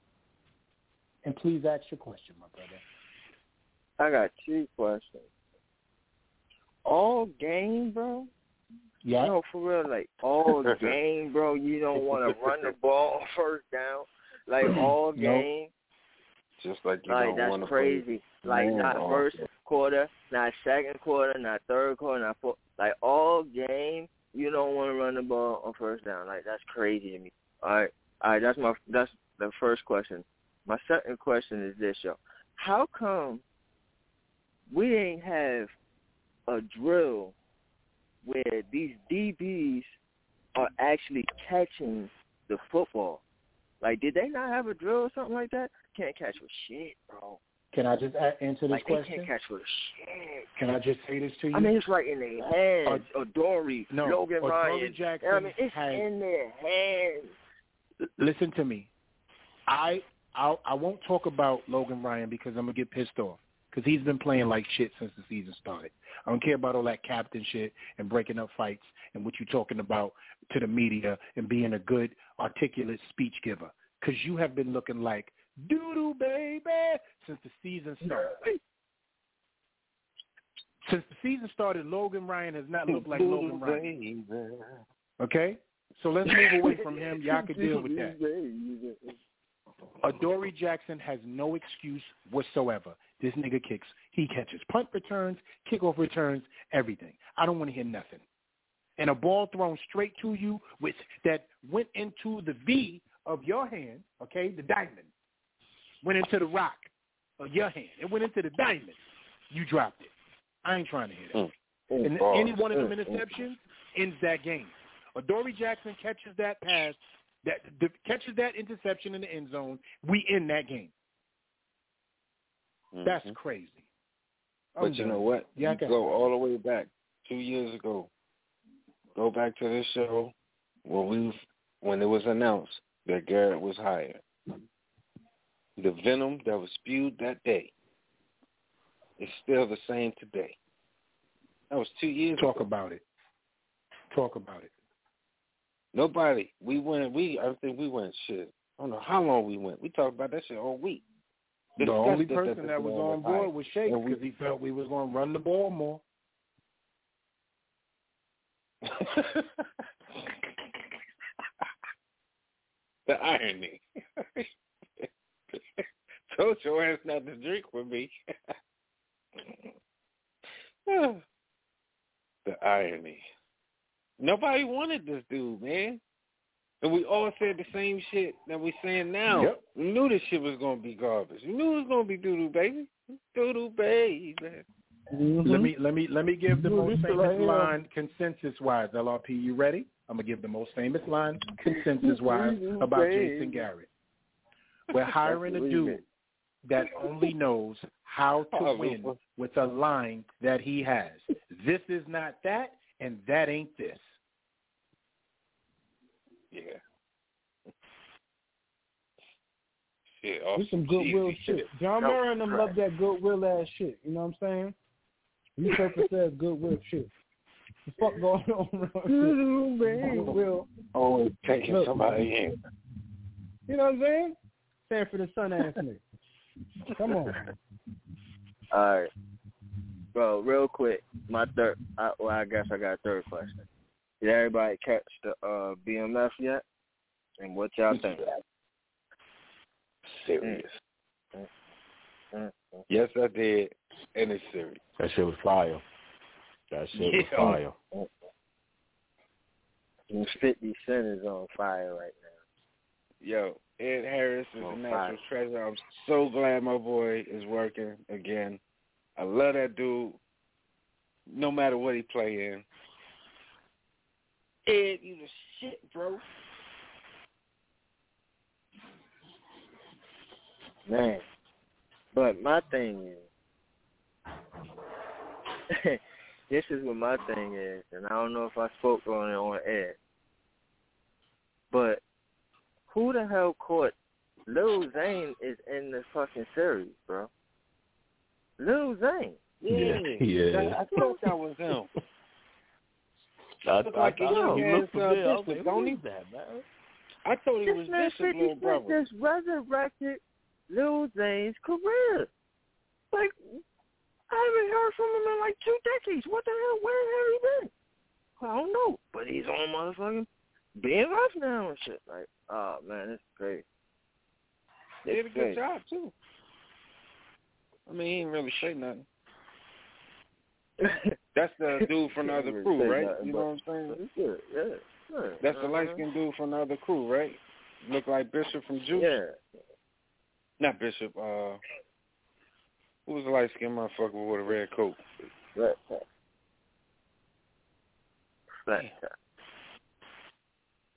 And please ask your question, my brother. I got two questions. All game, bro? Yeah. No, for real, like all game, bro. You don't want to run the ball first down, like all Nope. game. Just like you Like don't want to crazy. Like not ball. first quarter, not second quarter, not third quarter, not fourth. Like all game, you don't want to run the ball on first down. Like that's crazy to me. All right, all right. That's my that's the first question. My second question is this, yo. How come we ain't have a drill where these DBs are actually catching the football? Like, did they not have a drill or something like that? Can't catch with shit, bro. Can I just answer this Like, they question? can't catch with shit. Can I just say this to you? I mean, it's right in their hands. Dory, no, Logan Ryan. Jackson I mean, it's has- in their hands. Listen to me. I I I won't talk about Logan Ryan because I'm gonna get pissed off because he's been playing like shit since the season started. I don't care about all that captain shit and breaking up fights and what you're talking about to the media and being a good articulate speech giver because you have been looking like doo doo baby since the season started. Since the season started, Logan Ryan has not looked like Logan Ryan. Okay, so let's move away from him. Y'all can deal with that. Adoree Jackson has no excuse whatsoever. This nigga kicks. He catches punt returns, kickoff returns, everything. I don't want to hear nothing. and a ball thrown straight to you with that went into the V of your hand, okay, the diamond, went into the rock of your hand. It went into the diamond. You dropped it. I ain't trying to hear that. Mm. And Oh, any one of them mm, mm. interceptions ends that game. Or Dory Jackson catches that pass, that the, catches that interception in the end zone, we end that game. That's Mhm. crazy. I'm But you done. know what? Yeah, you got go all the way back two years ago. Go back to this show when we when it was announced that Garrett was hired. The venom that was spewed that day is still the same today. That was two years. Talk ago. about it. Talk about it. Nobody. We went. We. I think we went. Shit. I don't know how long we went. We talked about that shit all week. The Discussed only person that was on board was Shake because he felt we was going to run the ball more. the irony. Told your ass not to drink with me. the irony. Nobody wanted this dude, man. And we all said the same shit that we're saying now. Yep. We knew this shit was gonna be garbage. We knew it was gonna be doo doo baby. Doo doo baby. Let me let me let me give the most famous line consensus wise. LRP, you ready? I'm gonna give the most famous line consensus wise about Jason Garrett. We're hiring a dude that only knows how to Oh, win with a line that he has. This is not that, and that ain't this. Yeah. Shit, off This some goodwill cheesy shit. John That was Murray and them crap. love that goodwill ass shit. You know what I'm saying? You purpose says goodwill shit. The fuck going on around here? Goodwill. Always taking Look. somebody in. You know what I'm saying? Sanford and Son ass nigga. Come on. All right, bro. Real quick, my third. I, well, I guess I got a third question. Did everybody catch the uh, BMF yet? And what y'all think? Serious. Mm, mm, mm. Yes, I did. And it's serious. That shit was fire. That shit was Yeah. fire. And Fifty Cent is on fire right now. Yo, Ed Harris is Oh, a natural fire. treasure. I'm so glad my boy is working again. I love that dude. No matter what he play in. Ed, you the shit, bro. Man. But my thing is, this is what my thing is, and I don't know if I spoke on it on air, but who the hell caught Lil Zane is in the fucking series, bro? Lil Zane. Yeah, he is. I, I thought that was him. I, Look I, like he I, ass uh, bishop. Like, Don't who he? that, man? I thought he This was man Bishop's 50 little brother. just resurrected Lil Zane's career. Like, I haven't heard from him in like two decades. What the hell? Where have he been? I don't know. But he's on motherfucking BMF now and shit. Like, oh man, it's great. He did a It's good great. job too. I mean, he didn't really say nothing. That's the dude from the other crew, right? You know what I'm saying? Yeah. yeah. That's the Uh-huh. light skinned dude from the other crew, right? Look like Bishop from Juice. Yeah. Not Bishop. Uh, who was the light skinned motherfucker with a red coat? Right.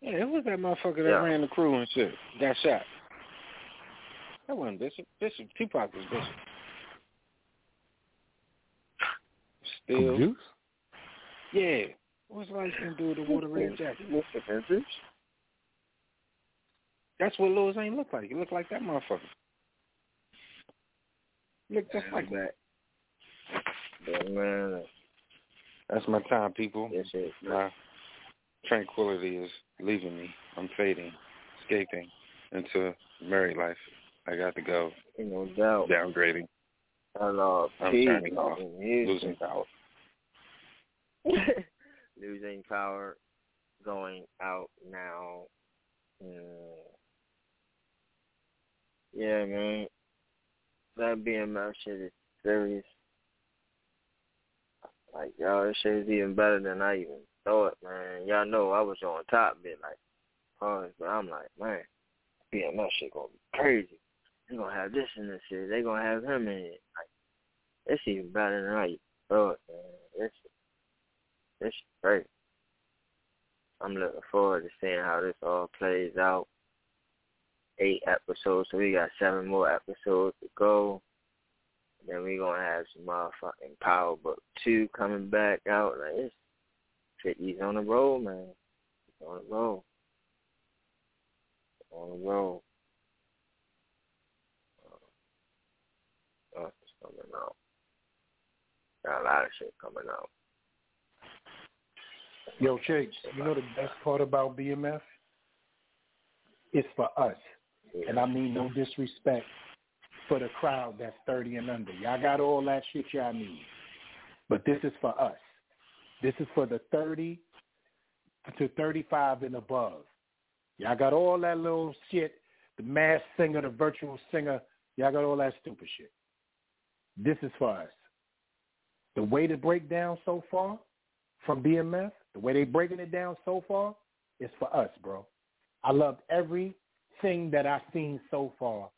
Yeah, who was that motherfucker that Yeah. ran the crew and shit? Got shot. That wasn't Bishop. Bishop. Tupac was Bishop. Still. Juice? Yeah. What's the light skinned dude with the water red jacket? Mr. Vintage. That's what Lil Zane looked like. He look like that motherfucker. Look just like that. Yeah, man. That's my time, people. Yes, yes. My tranquility is leaving me. I'm fading, escaping into married life. I got to go. Ain't no doubt. Downgrading. And uh, I'm turning off. Losing power. Losing power, going out now. Mm. Yeah, man. That BMF shit is serious. Like, y'all, this shit is even better than I even thought, man. Y'all know I was on top of it, like, pause, but I'm like, man, BMF shit gonna be crazy. They gonna have this in this shit. They gonna have him in it. Like, it's even better than I it, man. This, great. I'm looking forward to seeing how this all plays out. Eight episodes, so we got seven more episodes to go. Then we gonna have some motherfucking Power Book Two coming back out. Like it's he's on the road, man. He's on the road. On the road. Uh, coming out. Got a lot of shit coming out. Yo, Chase, you know the best part about BMF? It's for us. And I mean no disrespect for the crowd that's 30 and under. Y'all got all that shit y'all need. But this is for us. This is for the 30 to 35 and above. Y'all got all that little shit, the mass singer, the virtual singer. Y'all got all that stupid shit. This is for us. The way to break down so far from BMF, the way they breaking it down so far, is for us, bro. I loved everything that I've seen so far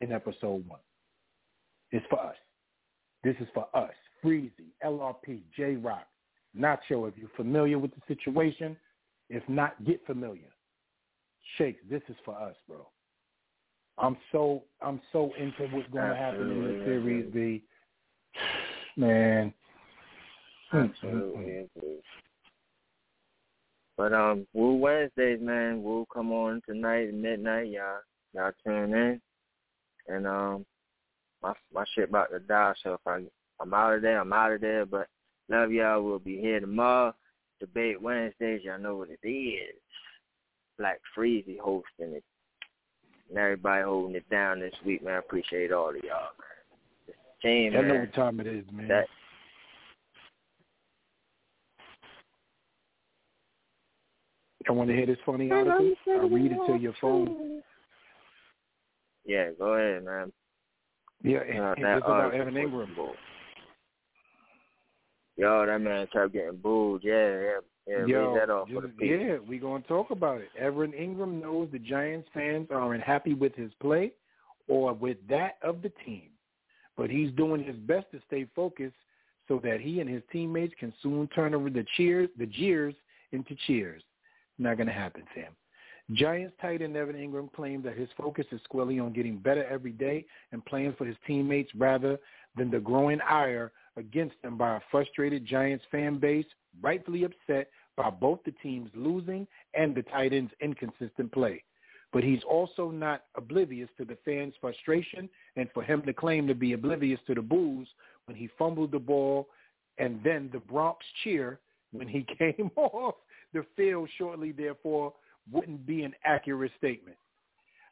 in episode one. It's for us. This is for us. Freezy, LRP, J Rock, Nacho, if you're familiar with the situation. If not, get familiar. Shakes, this is for us, bro. I'm so I'm so into what's going to happen in the series. B, man. Absolutely. But um, Woo Wednesdays, man. Woo come on tonight at midnight. Y'all, y'all tune in. And um, my my shit about to die. So if I I'm out of there, I'm out of there. But love y'all. We'll be here tomorrow. Debate Wednesdays. Y'all know what it is. Black Freezy hosting it. And everybody holding it down this week, man. I appreciate all of y'all, man. team, I know what time it is, man. That, I want to hear this funny article. I'll read it to your phone. Yeah, go ahead, man. Yeah, Uh, and that it's about article Evan was Engram. bull. Yo, that man kept getting booed. Yeah, yeah, yeah. Yo, read that off for the just- people. yeah, we're going to talk about it. Evan Engram knows the Giants fans aren't happy with his play or with that of the team, but he's doing his best to stay focused so that he and his teammates can soon turn over the cheers, the jeers into cheers. Not going to happen, Sam. Giants tight end Evan Engram claimed that his focus is squarely on getting better every day and playing for his teammates rather than the growing ire against them by a frustrated Giants fan base, rightfully upset by both the teams losing and the tight end's inconsistent play. But he's also not oblivious to the fans' frustration and for him to claim to be oblivious to the boos when he fumbled the ball and then the Bronx cheer when he came off the field shortly therefore wouldn't be an accurate statement.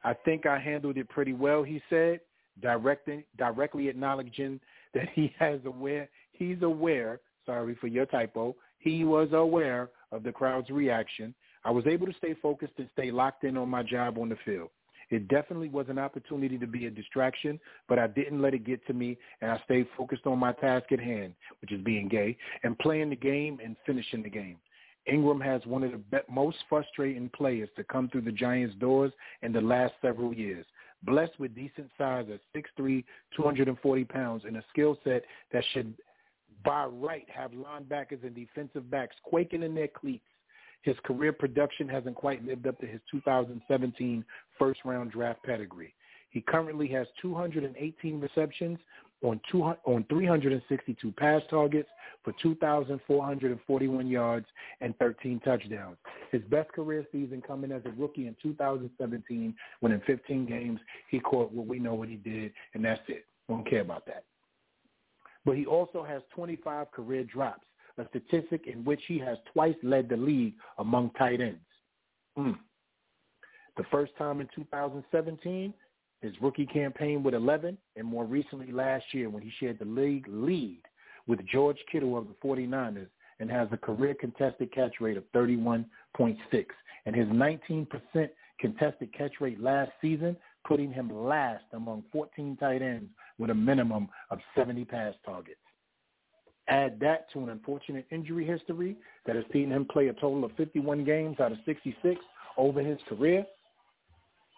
I think I handled it pretty well, he said, directing, directly acknowledging that he has aware he's aware, sorry for your typo, he was aware of the crowd's reaction. I was able to stay focused and stay locked in on my job on the field. It definitely was an opportunity to be a distraction, but I didn't let it get to me, and I stayed focused on my task at hand, which is being gay, and playing the game and finishing the game. Engram has one of the most frustrating players to come through the Giants' doors in the last several years. Blessed with decent size at 6'3", 240 pounds, and a skill set that should, by right, have linebackers and defensive backs quaking in their cleats. His career production hasn't quite lived up to his 2017 first-round draft pedigree. He currently has 218 receptions on, two, on 362 pass targets for 2,441 yards and 13 touchdowns. His best career season coming as a rookie in 2017 when in 15 games he caught what we know what he did, and that's it. Don't care about that. But he also has 25 career drops, a statistic in which he has twice led the league among tight ends. Mm. The first time in 2017, his rookie campaign with 11, and more recently last year when he shared the league lead with George Kittle of the 49ers and has a career contested catch rate of 31.6. And his 19% contested catch rate last season, putting him last among 14 tight ends with a minimum of 70 pass targets. Add that to an unfortunate injury history that has seen him play a total of 51 games out of 66 over his career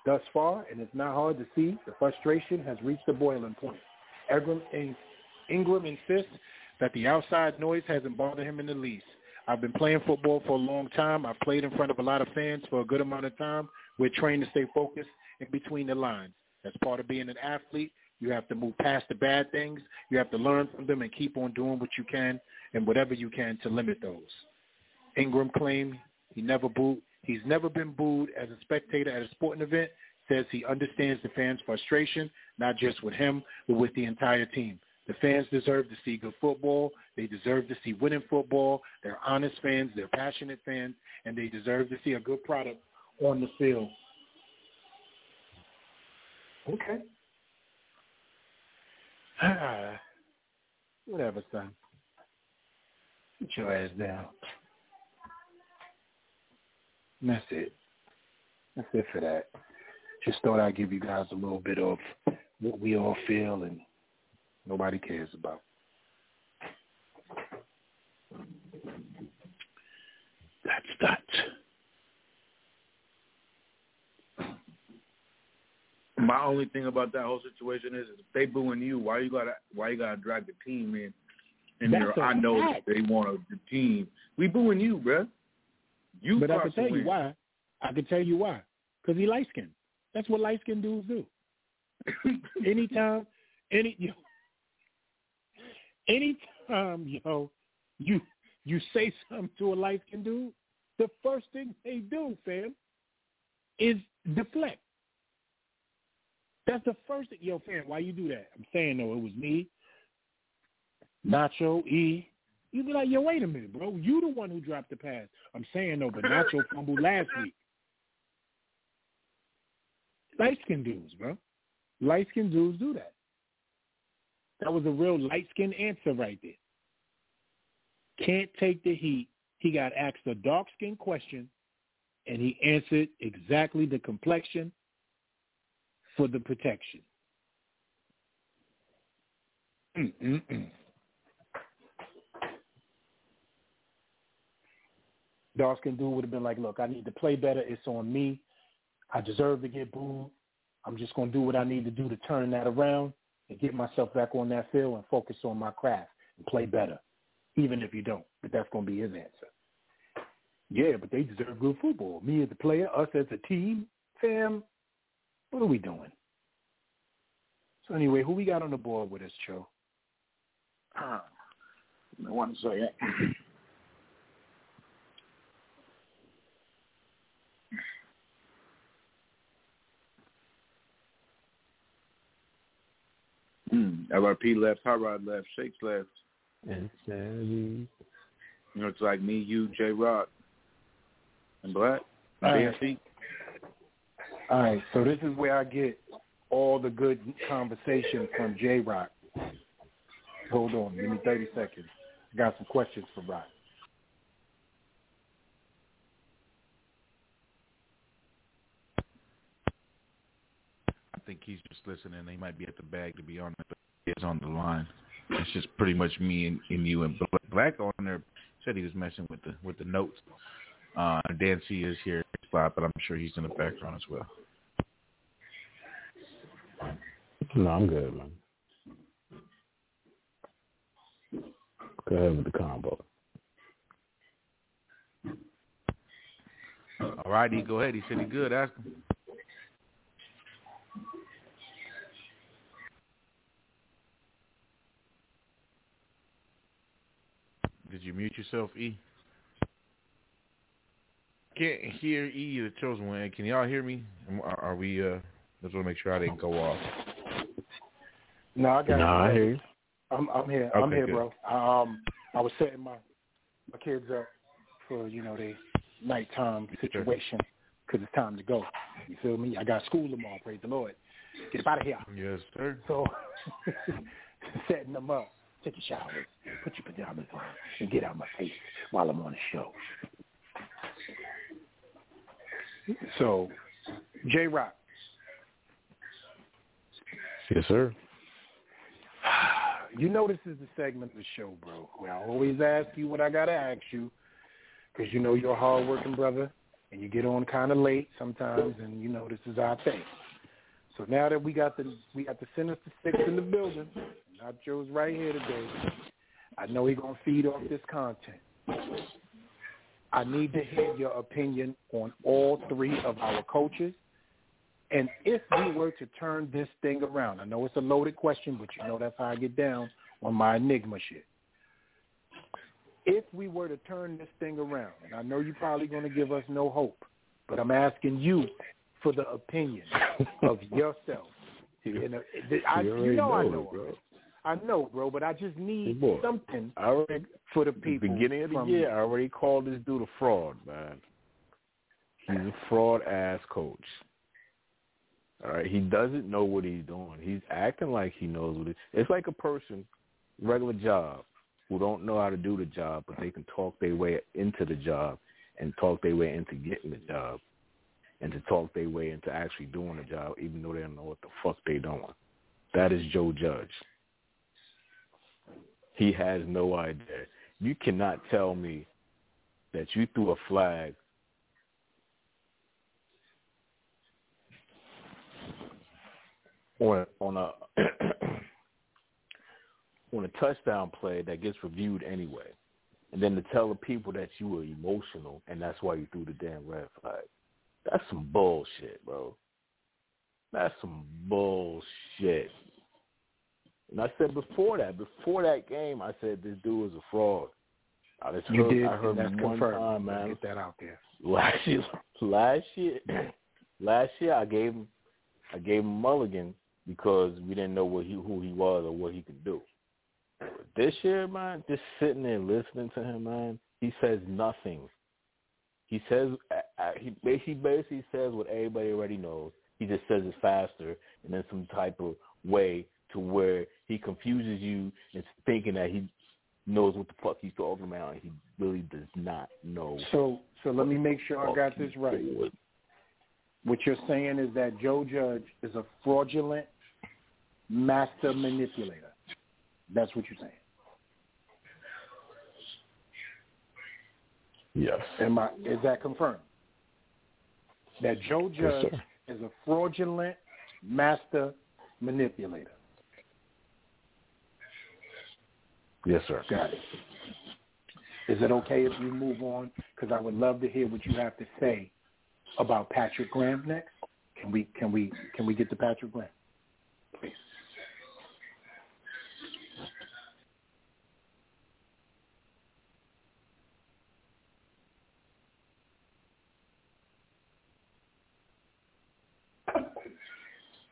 thus far, and it's not hard to see the frustration has reached a boiling point. Engram, Engram insists that the outside noise hasn't bothered him in the least. I've been playing football for a long time. I've played in front of a lot of fans for a good amount of time. We're trained to stay focused in between the lines. That's part of being an athlete. You have to move past the bad things. You have to learn from them and keep on doing what you can and whatever you can to limit those. Engram claimed he never booed. He's never been booed as a spectator at a sporting event. Says he understands the fans' frustration, not just with him, but with the entire team. The fans deserve to see good football. They deserve to see winning football. They're honest fans. They're passionate fans, and they deserve to see a good product on the field. Okay. Whatever, son. Get your ass down. And that's it. That's it for that. Just thought I'd give you guys a little bit of what we all feel and nobody cares about. That's that. My only thing about that whole situation is, if they booing you, why you gotta why you gotta drag the team in? And That's there, a I know fact. they want a, the team. We booing you, bruh. You but I can tell you why. I can tell you why. Because he light skinned. That's what light skinned dudes do. anytime, any yo, anytime yo, you you say something to a light skinned dude, the first thing they do, fam, is deflect. That's the first thing. Yo, fam, why you do that? I'm saying though, it was me, Nacho, E. You be like, yo, wait a minute, bro. You the one who dropped the pass. I'm saying though, but Nacho fumbled last week. Light skinned dudes, bro. Light skinned dudes do that. That was a real light skinned answer right there. Can't take the heat. He got asked a dark skinned question and he answered exactly the complexion for the protection. Mm-mm-mm. Dark dude would have been like, look, I need to play better. It's on me. I deserve to get booed. I'm just going to do what I need to do to turn that around and get myself back on that field and focus on my craft and play better, even if you don't. But that's going to be his answer. Yeah, but they deserve good football. Me as a player, us as a team, fam, what are we doing? So anyway, who we got on the board with us, Joe? Ah, one second. Mm, LRP left, Hot Rod left, Shakes left. And Savvy. You know, it's like me, you, J Rock, and Black. All right. DNC. All right, so this is where I get all the good conversation from J Rock. Hold on, give me 30 seconds. I got some questions for Rock. I think he's just listening. He might be at the bag to be on it, but he's on the line. It's just pretty much me and, and you and Black on there. Said he was messing with the with the notes. Uh, Dan C is here spot, but I'm sure he's in the background as well. No, I'm good, man. Go ahead with the combo. All righty, go ahead. He said he good. Ask him. Did you mute yourself, E? Can't hear E, the chosen one. Can y'all hear me? Are, are we? uh Just want to make sure I didn't go off. No, I got No, you. I hear you. I'm I'm here. I'm here, good. bro. Um, I was setting my my kids up for you know the nighttime situation because it's time to go. You feel me? I got school tomorrow. Praise the Lord. Get up out of here. Yes, sir. So setting them up. Take a shower, Put your pajamas on and get out my face while I'm on the show. So, J Rock, Yes, sir. You know this is the segment of the show, bro, where I always ask you what I got to ask you because you know you're a hard-working brother and you get on kind of late sometimes, and you know this is our thing. So now that we got the we got the Sinister Six in the building, Nacho's right here today. I know he's gonna feed off this content. I need to hear your opinion on all three of our coaches. And if we were to turn this thing around, I know it's a loaded question, but you know that's how I get down on my enigma shit. If we were to turn this thing around, and I know you're probably going to give us no hope, but I'm asking you for the opinion of yourself. You know, I, you know, I know, bro. I know, bro, but I just need Boy, something I already, for the people. beginning of the year, I already called this dude a fraud, man. He's a fraud ass coach. All right, he doesn't know what he's doing. He's acting like he knows what it. It's like a person, regular job, who don't know how to do the job, but they can talk their way into the job and talk their way into getting the job, and to talk their way into actually doing the job, even though they don't know what the fuck they doing. That is Joe Judge. He has no idea. You cannot tell me that you threw a flag on on a on a touchdown play that gets reviewed anyway, and then to tell the people that you were emotional and that's why you threw the damn red flag. That's some bullshit, bro. That's some bullshit. And I said before that, before that game, I said this dude is a fraud. I just You heard, did, I heard and that's him one confirmed. time, man. Get that out there. Last year, last year, last year, I gave him, I gave him Mulligan because we didn't know what he, who he was or what he could do. But this year, man, just sitting there listening to him, man, he says nothing. He says he basically says what everybody already knows. He just says it faster and in some type of way to where he confuses you into thinking that he knows what the fuck he's talking about. and He really does not know. So, so let me make sure I got this right. doing. What you're saying is that Joe Judge is a fraudulent master manipulator. That's what you're saying. Yes. Am I? Is that confirmed? That Joe Judge sir. is a fraudulent master manipulator. Yes, sir. Got it. Is it okay if we move on? Because I would love to hear what you have to say about Patrick Graham next. Can we? Can we? Can we get to Patrick Graham? Please.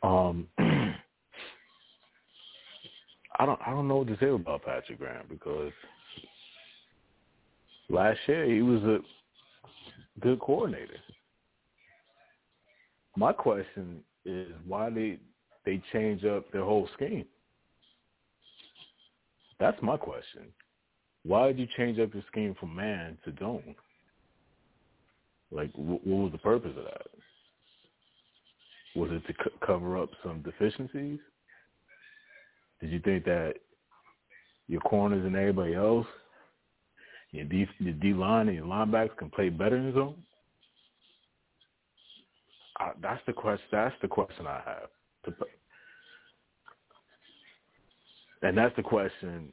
Um, I don't know what to say about Patrick Graham because last year he was a good coordinator. My question is why they they change up their whole scheme. That's my question. Why did you change up your scheme from man to zone? Like, what was the purpose of that? Was it to c- cover up some deficiencies? Did you think that your corners and everybody else, your D, your D line and your linebackers can play better in zone? I, that's the question. That's the question I have. To, and that's the question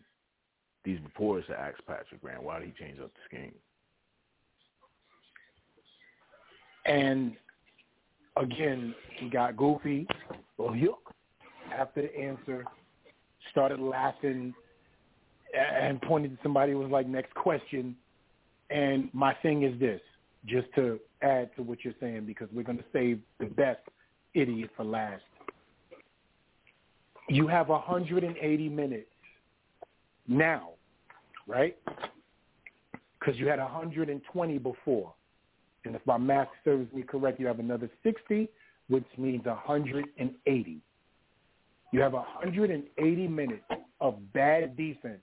these reporters have asked Patrick Graham. Why did he change up the scheme? And again, he got goofy. Oh, well, yuck. After the answer, started laughing and pointed to somebody was like, next question. And my thing is this, just to add to what you're saying, because we're going to save the best idiot for last. You have 180 minutes now, right? Because you had 120 before. And if my math serves me correct, you have another 60, which means 180. You have 180 minutes of bad defense,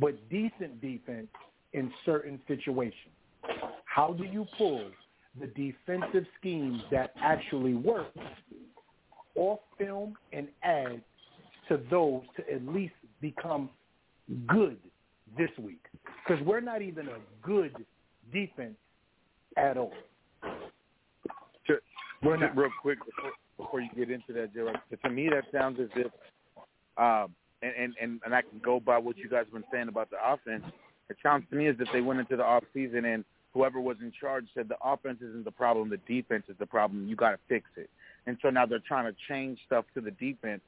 but decent defense in certain situations. How do you pull the defensive schemes that actually work off film and add to those to at least become good this week because we're not even a good defense at all. We're. Real quick before, before you get into that, Joe. To me, that sounds as if, um, and, and and I can go by what you guys have been saying about the offense. It sounds to me as if they went into the off season and whoever was in charge said the offense isn't the problem, the defense is the problem. You got to fix it. And so now they're trying to change stuff to the defense.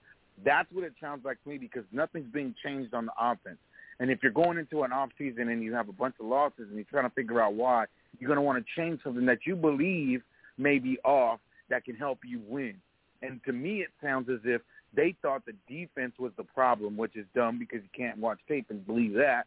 That's what it sounds like to me because nothing's being changed on the offense. And if you're going into an off season and you have a bunch of losses and you're trying to figure out why, you're going to want to change something that you believe may be off that can help you win. And to me, it sounds as if they thought the defense was the problem, which is dumb because you can't watch tape and believe that.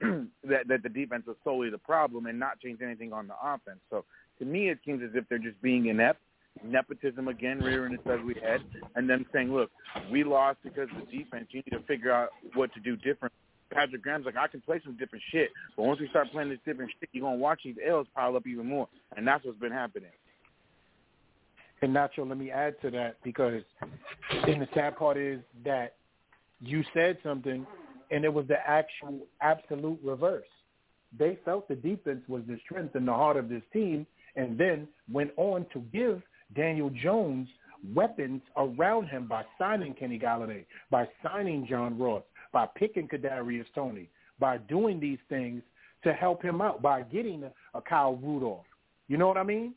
that that the defense was solely the problem and not change anything on the offense. So to me, it seems as if they're just being inept, nepotism again, rearing its ugly head, and then saying, "Look, we lost because of the defense. You need to figure out what to do different." Patrick Graham's like, "I can play some different shit, but once we start playing this different shit, you're gonna watch these L's pile up even more, and that's what's been happening." And Nacho, let me add to that because, and the sad part is that you said something and it was the actual absolute reverse. They felt the defense was the strength and the heart of this team, and then went on to give Daniel Jones weapons around him by signing Kenny Golladay, by signing John Ross, by picking Kadarius Toney, by doing these things to help him out, by getting a, a Kyle Rudolph. You know what I mean?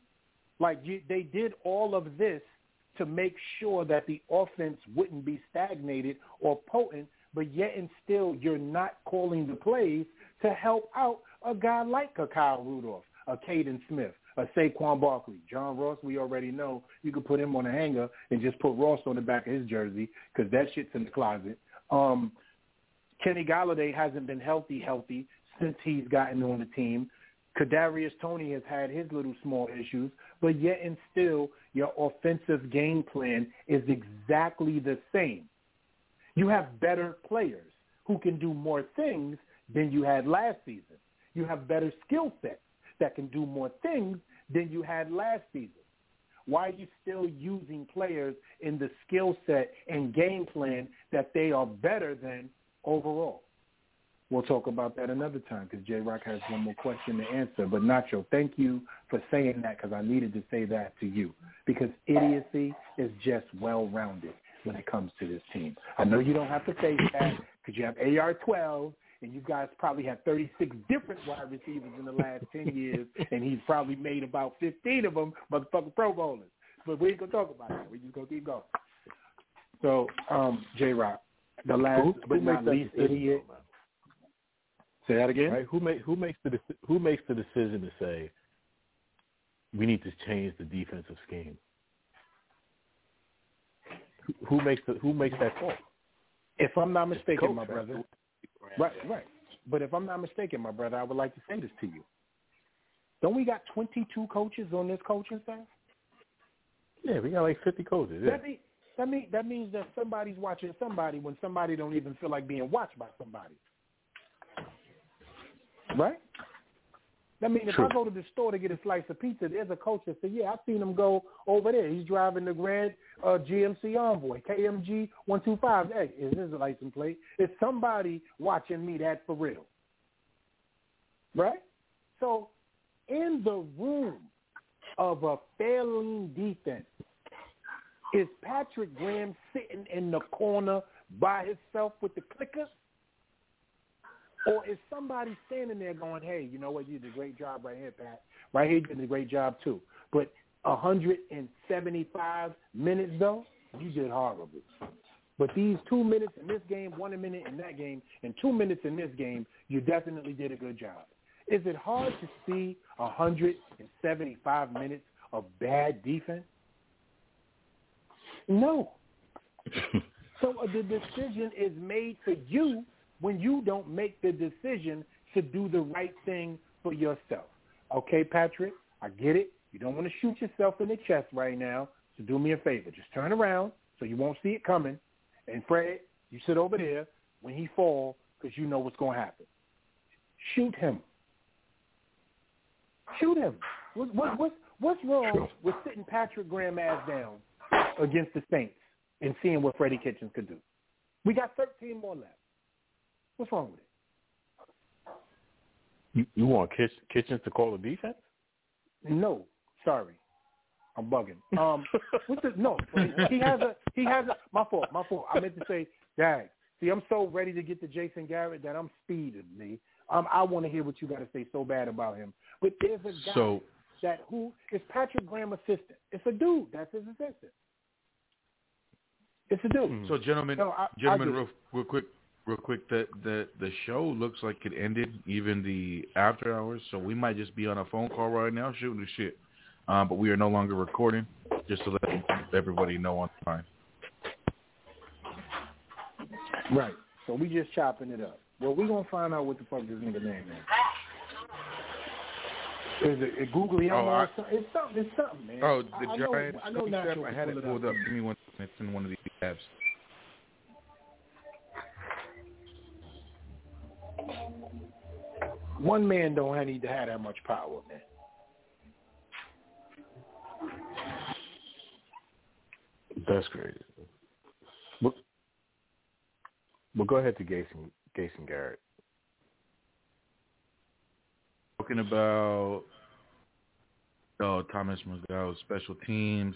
Like you, they did all of this to make sure that the offense wouldn't be stagnated or potent but yet and still you're not calling the plays to help out a guy like a Kyle Rudolph, a Kaden Smith, a Saquon Barkley, John Ross. We already know you could put him on a hanger and just put Ross on the back of his jersey because that shit's in the closet. Um, Kenny Golladay hasn't been healthy, healthy since he's gotten on the team. Kadarius Toney has had his little small issues, but yet and still your offensive game plan is exactly the same. You have better players who can do more things than you had last season. You have better skill sets that can do more things than you had last season. Why are you still using players in the skill set and game plan that they are better than overall? We'll talk about that another time because J Rock has one more question to answer. But Nacho, thank you for saying that because I needed to say that to you because idiocy is just well rounded when it comes to this team. I know you don't have to face that because you have AR-12 and you guys probably have 36 different wide receivers in the last 10 years, and he's probably made about 15 of them motherfucking Pro Bowlers. But we ain't gonna talk about that. We're just gonna keep going. So, um, J. Rock, the last who, but not least idiot. Say that again. Right? Who make who makes the who makes the decision to say we need to change the defensive scheme? who makes the, who makes that call? If I'm not mistaken, my brother. Right, right. But if I'm not mistaken, my brother, I would like to say this to you. Don't we got 22 coaches on this coaching staff? Yeah, we got like 50 coaches. Yeah. That, mean, that, mean, that means that somebody's watching somebody when somebody don't even feel like being watched by somebody. Right? I mean, if True. I go to the store to get a slice of pizza, there's a coach that said, "Yeah, I've seen him go over there. He's driving the Grand uh, GMC Envoy, KMG one two five. Hey, is this a license plate? Is somebody watching me? That for real, right? So, in the room of a failing defense, is Patrick Graham sitting in the corner by himself with the clickers? Or is somebody standing there going, hey, you know what, you did a great job right here, Pat. Right here, you did a great job too. But 175 minutes, though, you did horrible. But these two minutes in this game, one minute in that game, and two minutes in this game, you definitely did a good job. Is it hard to see 175 minutes of bad defense? No. so uh, the decision is made for you when you don't make the decision to do the right thing for yourself. Okay, Patrick, I get it. You don't want to shoot yourself in the chest right now. So do me a favor. Just turn around so you won't see it coming. And Fred, you sit over there when he falls because you know what's going to happen. Shoot him. Shoot him. What, what, what's, what's wrong with sitting Patrick Graham ass down against the Saints and seeing what Freddie Kitchens could do? We got 13 more left. What's wrong with it? You, you want Kitch, Kitchens to call the defense? No, sorry, I'm bugging. Um, what's the, no, he has a he has a my fault, my fault. I meant to say, Dag. See, I'm so ready to get to Jason Garrett that I'm speeding me. Um, I want to hear what you got to say so bad about him. But there's a guy So- that who is Patrick Graham assistant. It's a dude. That's his assistant. It's a dude. So, gentlemen, No, I- I gentlemen, get real, real quick, real quick. The the the show looks like it ended, even the after hours. So we might just be on a phone call right now, shooting the shit. Um, but we are no longer recording, just to let everybody know on line. Right. So we just chopping it up. Well, we gonna find out what the fuck this nigga name is. Is it, it Googly Oh, I-? It's something. It's something, man. Oh, the I, I know. I know I had it pulled up. up. Give me one. It's in one of these tabs. One man don't need to have that much power, man. That's crazy. But, but go ahead to Jason, Jason Garrett. Talking about oh Thomas McGow special teams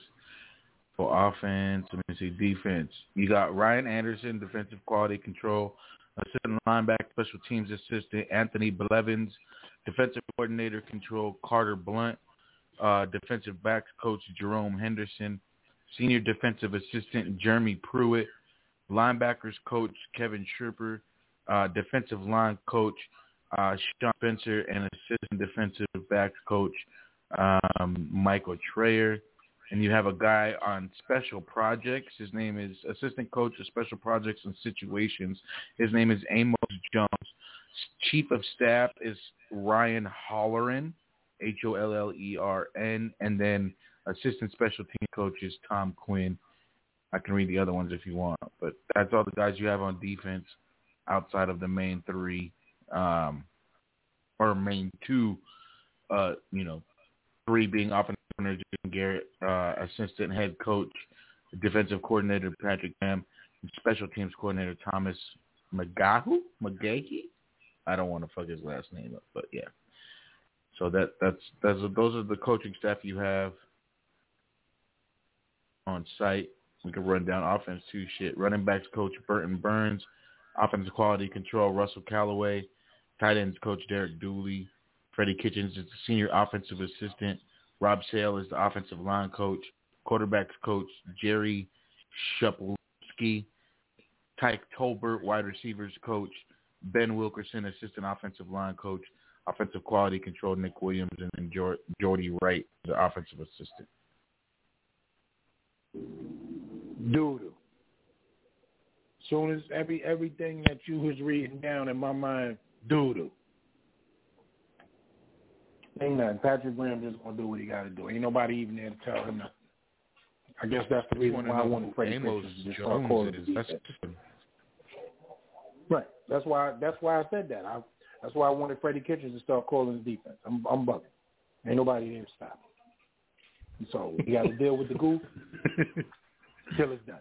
for offense. Let me see defense. You got Ryan Anderson, defensive quality control, assistant linebacker, special teams assistant Anthony Blevins, defensive coordinator control Carter Blunt, uh, defensive backs coach Jerome Henderson, senior defensive assistant Jeremy Pruitt, linebackers coach Kevin Sherrer, uh, defensive line coach uh, Sean Spencer, and assistant defensive backs coach um, Michael Treier. And you have a guy on special projects. His name is assistant coach of special projects and situations. His name is Amos Jones. Chief of staff is Ryan Holleran, H-O-L-L-E-R-N. And then assistant special team coach is Tom Quinn. I can read the other ones if you want, but that's all the guys you have on defense outside of the main three, um, or main two, uh, you know, three being offensive coordinator Jason Garrett, uh, assistant head coach, defensive coordinator Patrick Graham, special teams coordinator Thomas McGahu, McGahee. I don't want to fuck his last name up, but yeah. So that that's that's those are the coaching staff you have on site. We can run down offense too. Shit, running backs coach Burton Burns, offensive quality control Russell Callaway, tight ends coach Derek Dooley, Freddie Kitchens is the senior offensive assistant, Rob Sale is the offensive line coach, quarterbacks coach Jerry Schuplinski, Tyke Tolbert, wide receivers coach, Ben Wilkerson, assistant offensive line coach, offensive quality control Nick Williams, and then Jor- Jordy Wright, the offensive assistant. Doodle. Soon as every everything that you was reading down in my mind, doodle. Ain't nothing. Patrick Graham just gonna do what he got to do. Ain't nobody even there to tell him nothing. I guess that's the reason why I wanted Freddie Amos Kitchens to just start Jones calling is. That's defense. Right. That's why. That's why I said that. I. That's why I wanted Freddie Kitchens to start calling the defense. I'm. I'm bugging. Ain't nobody there to stop him. So we got to deal with the goof till it's done.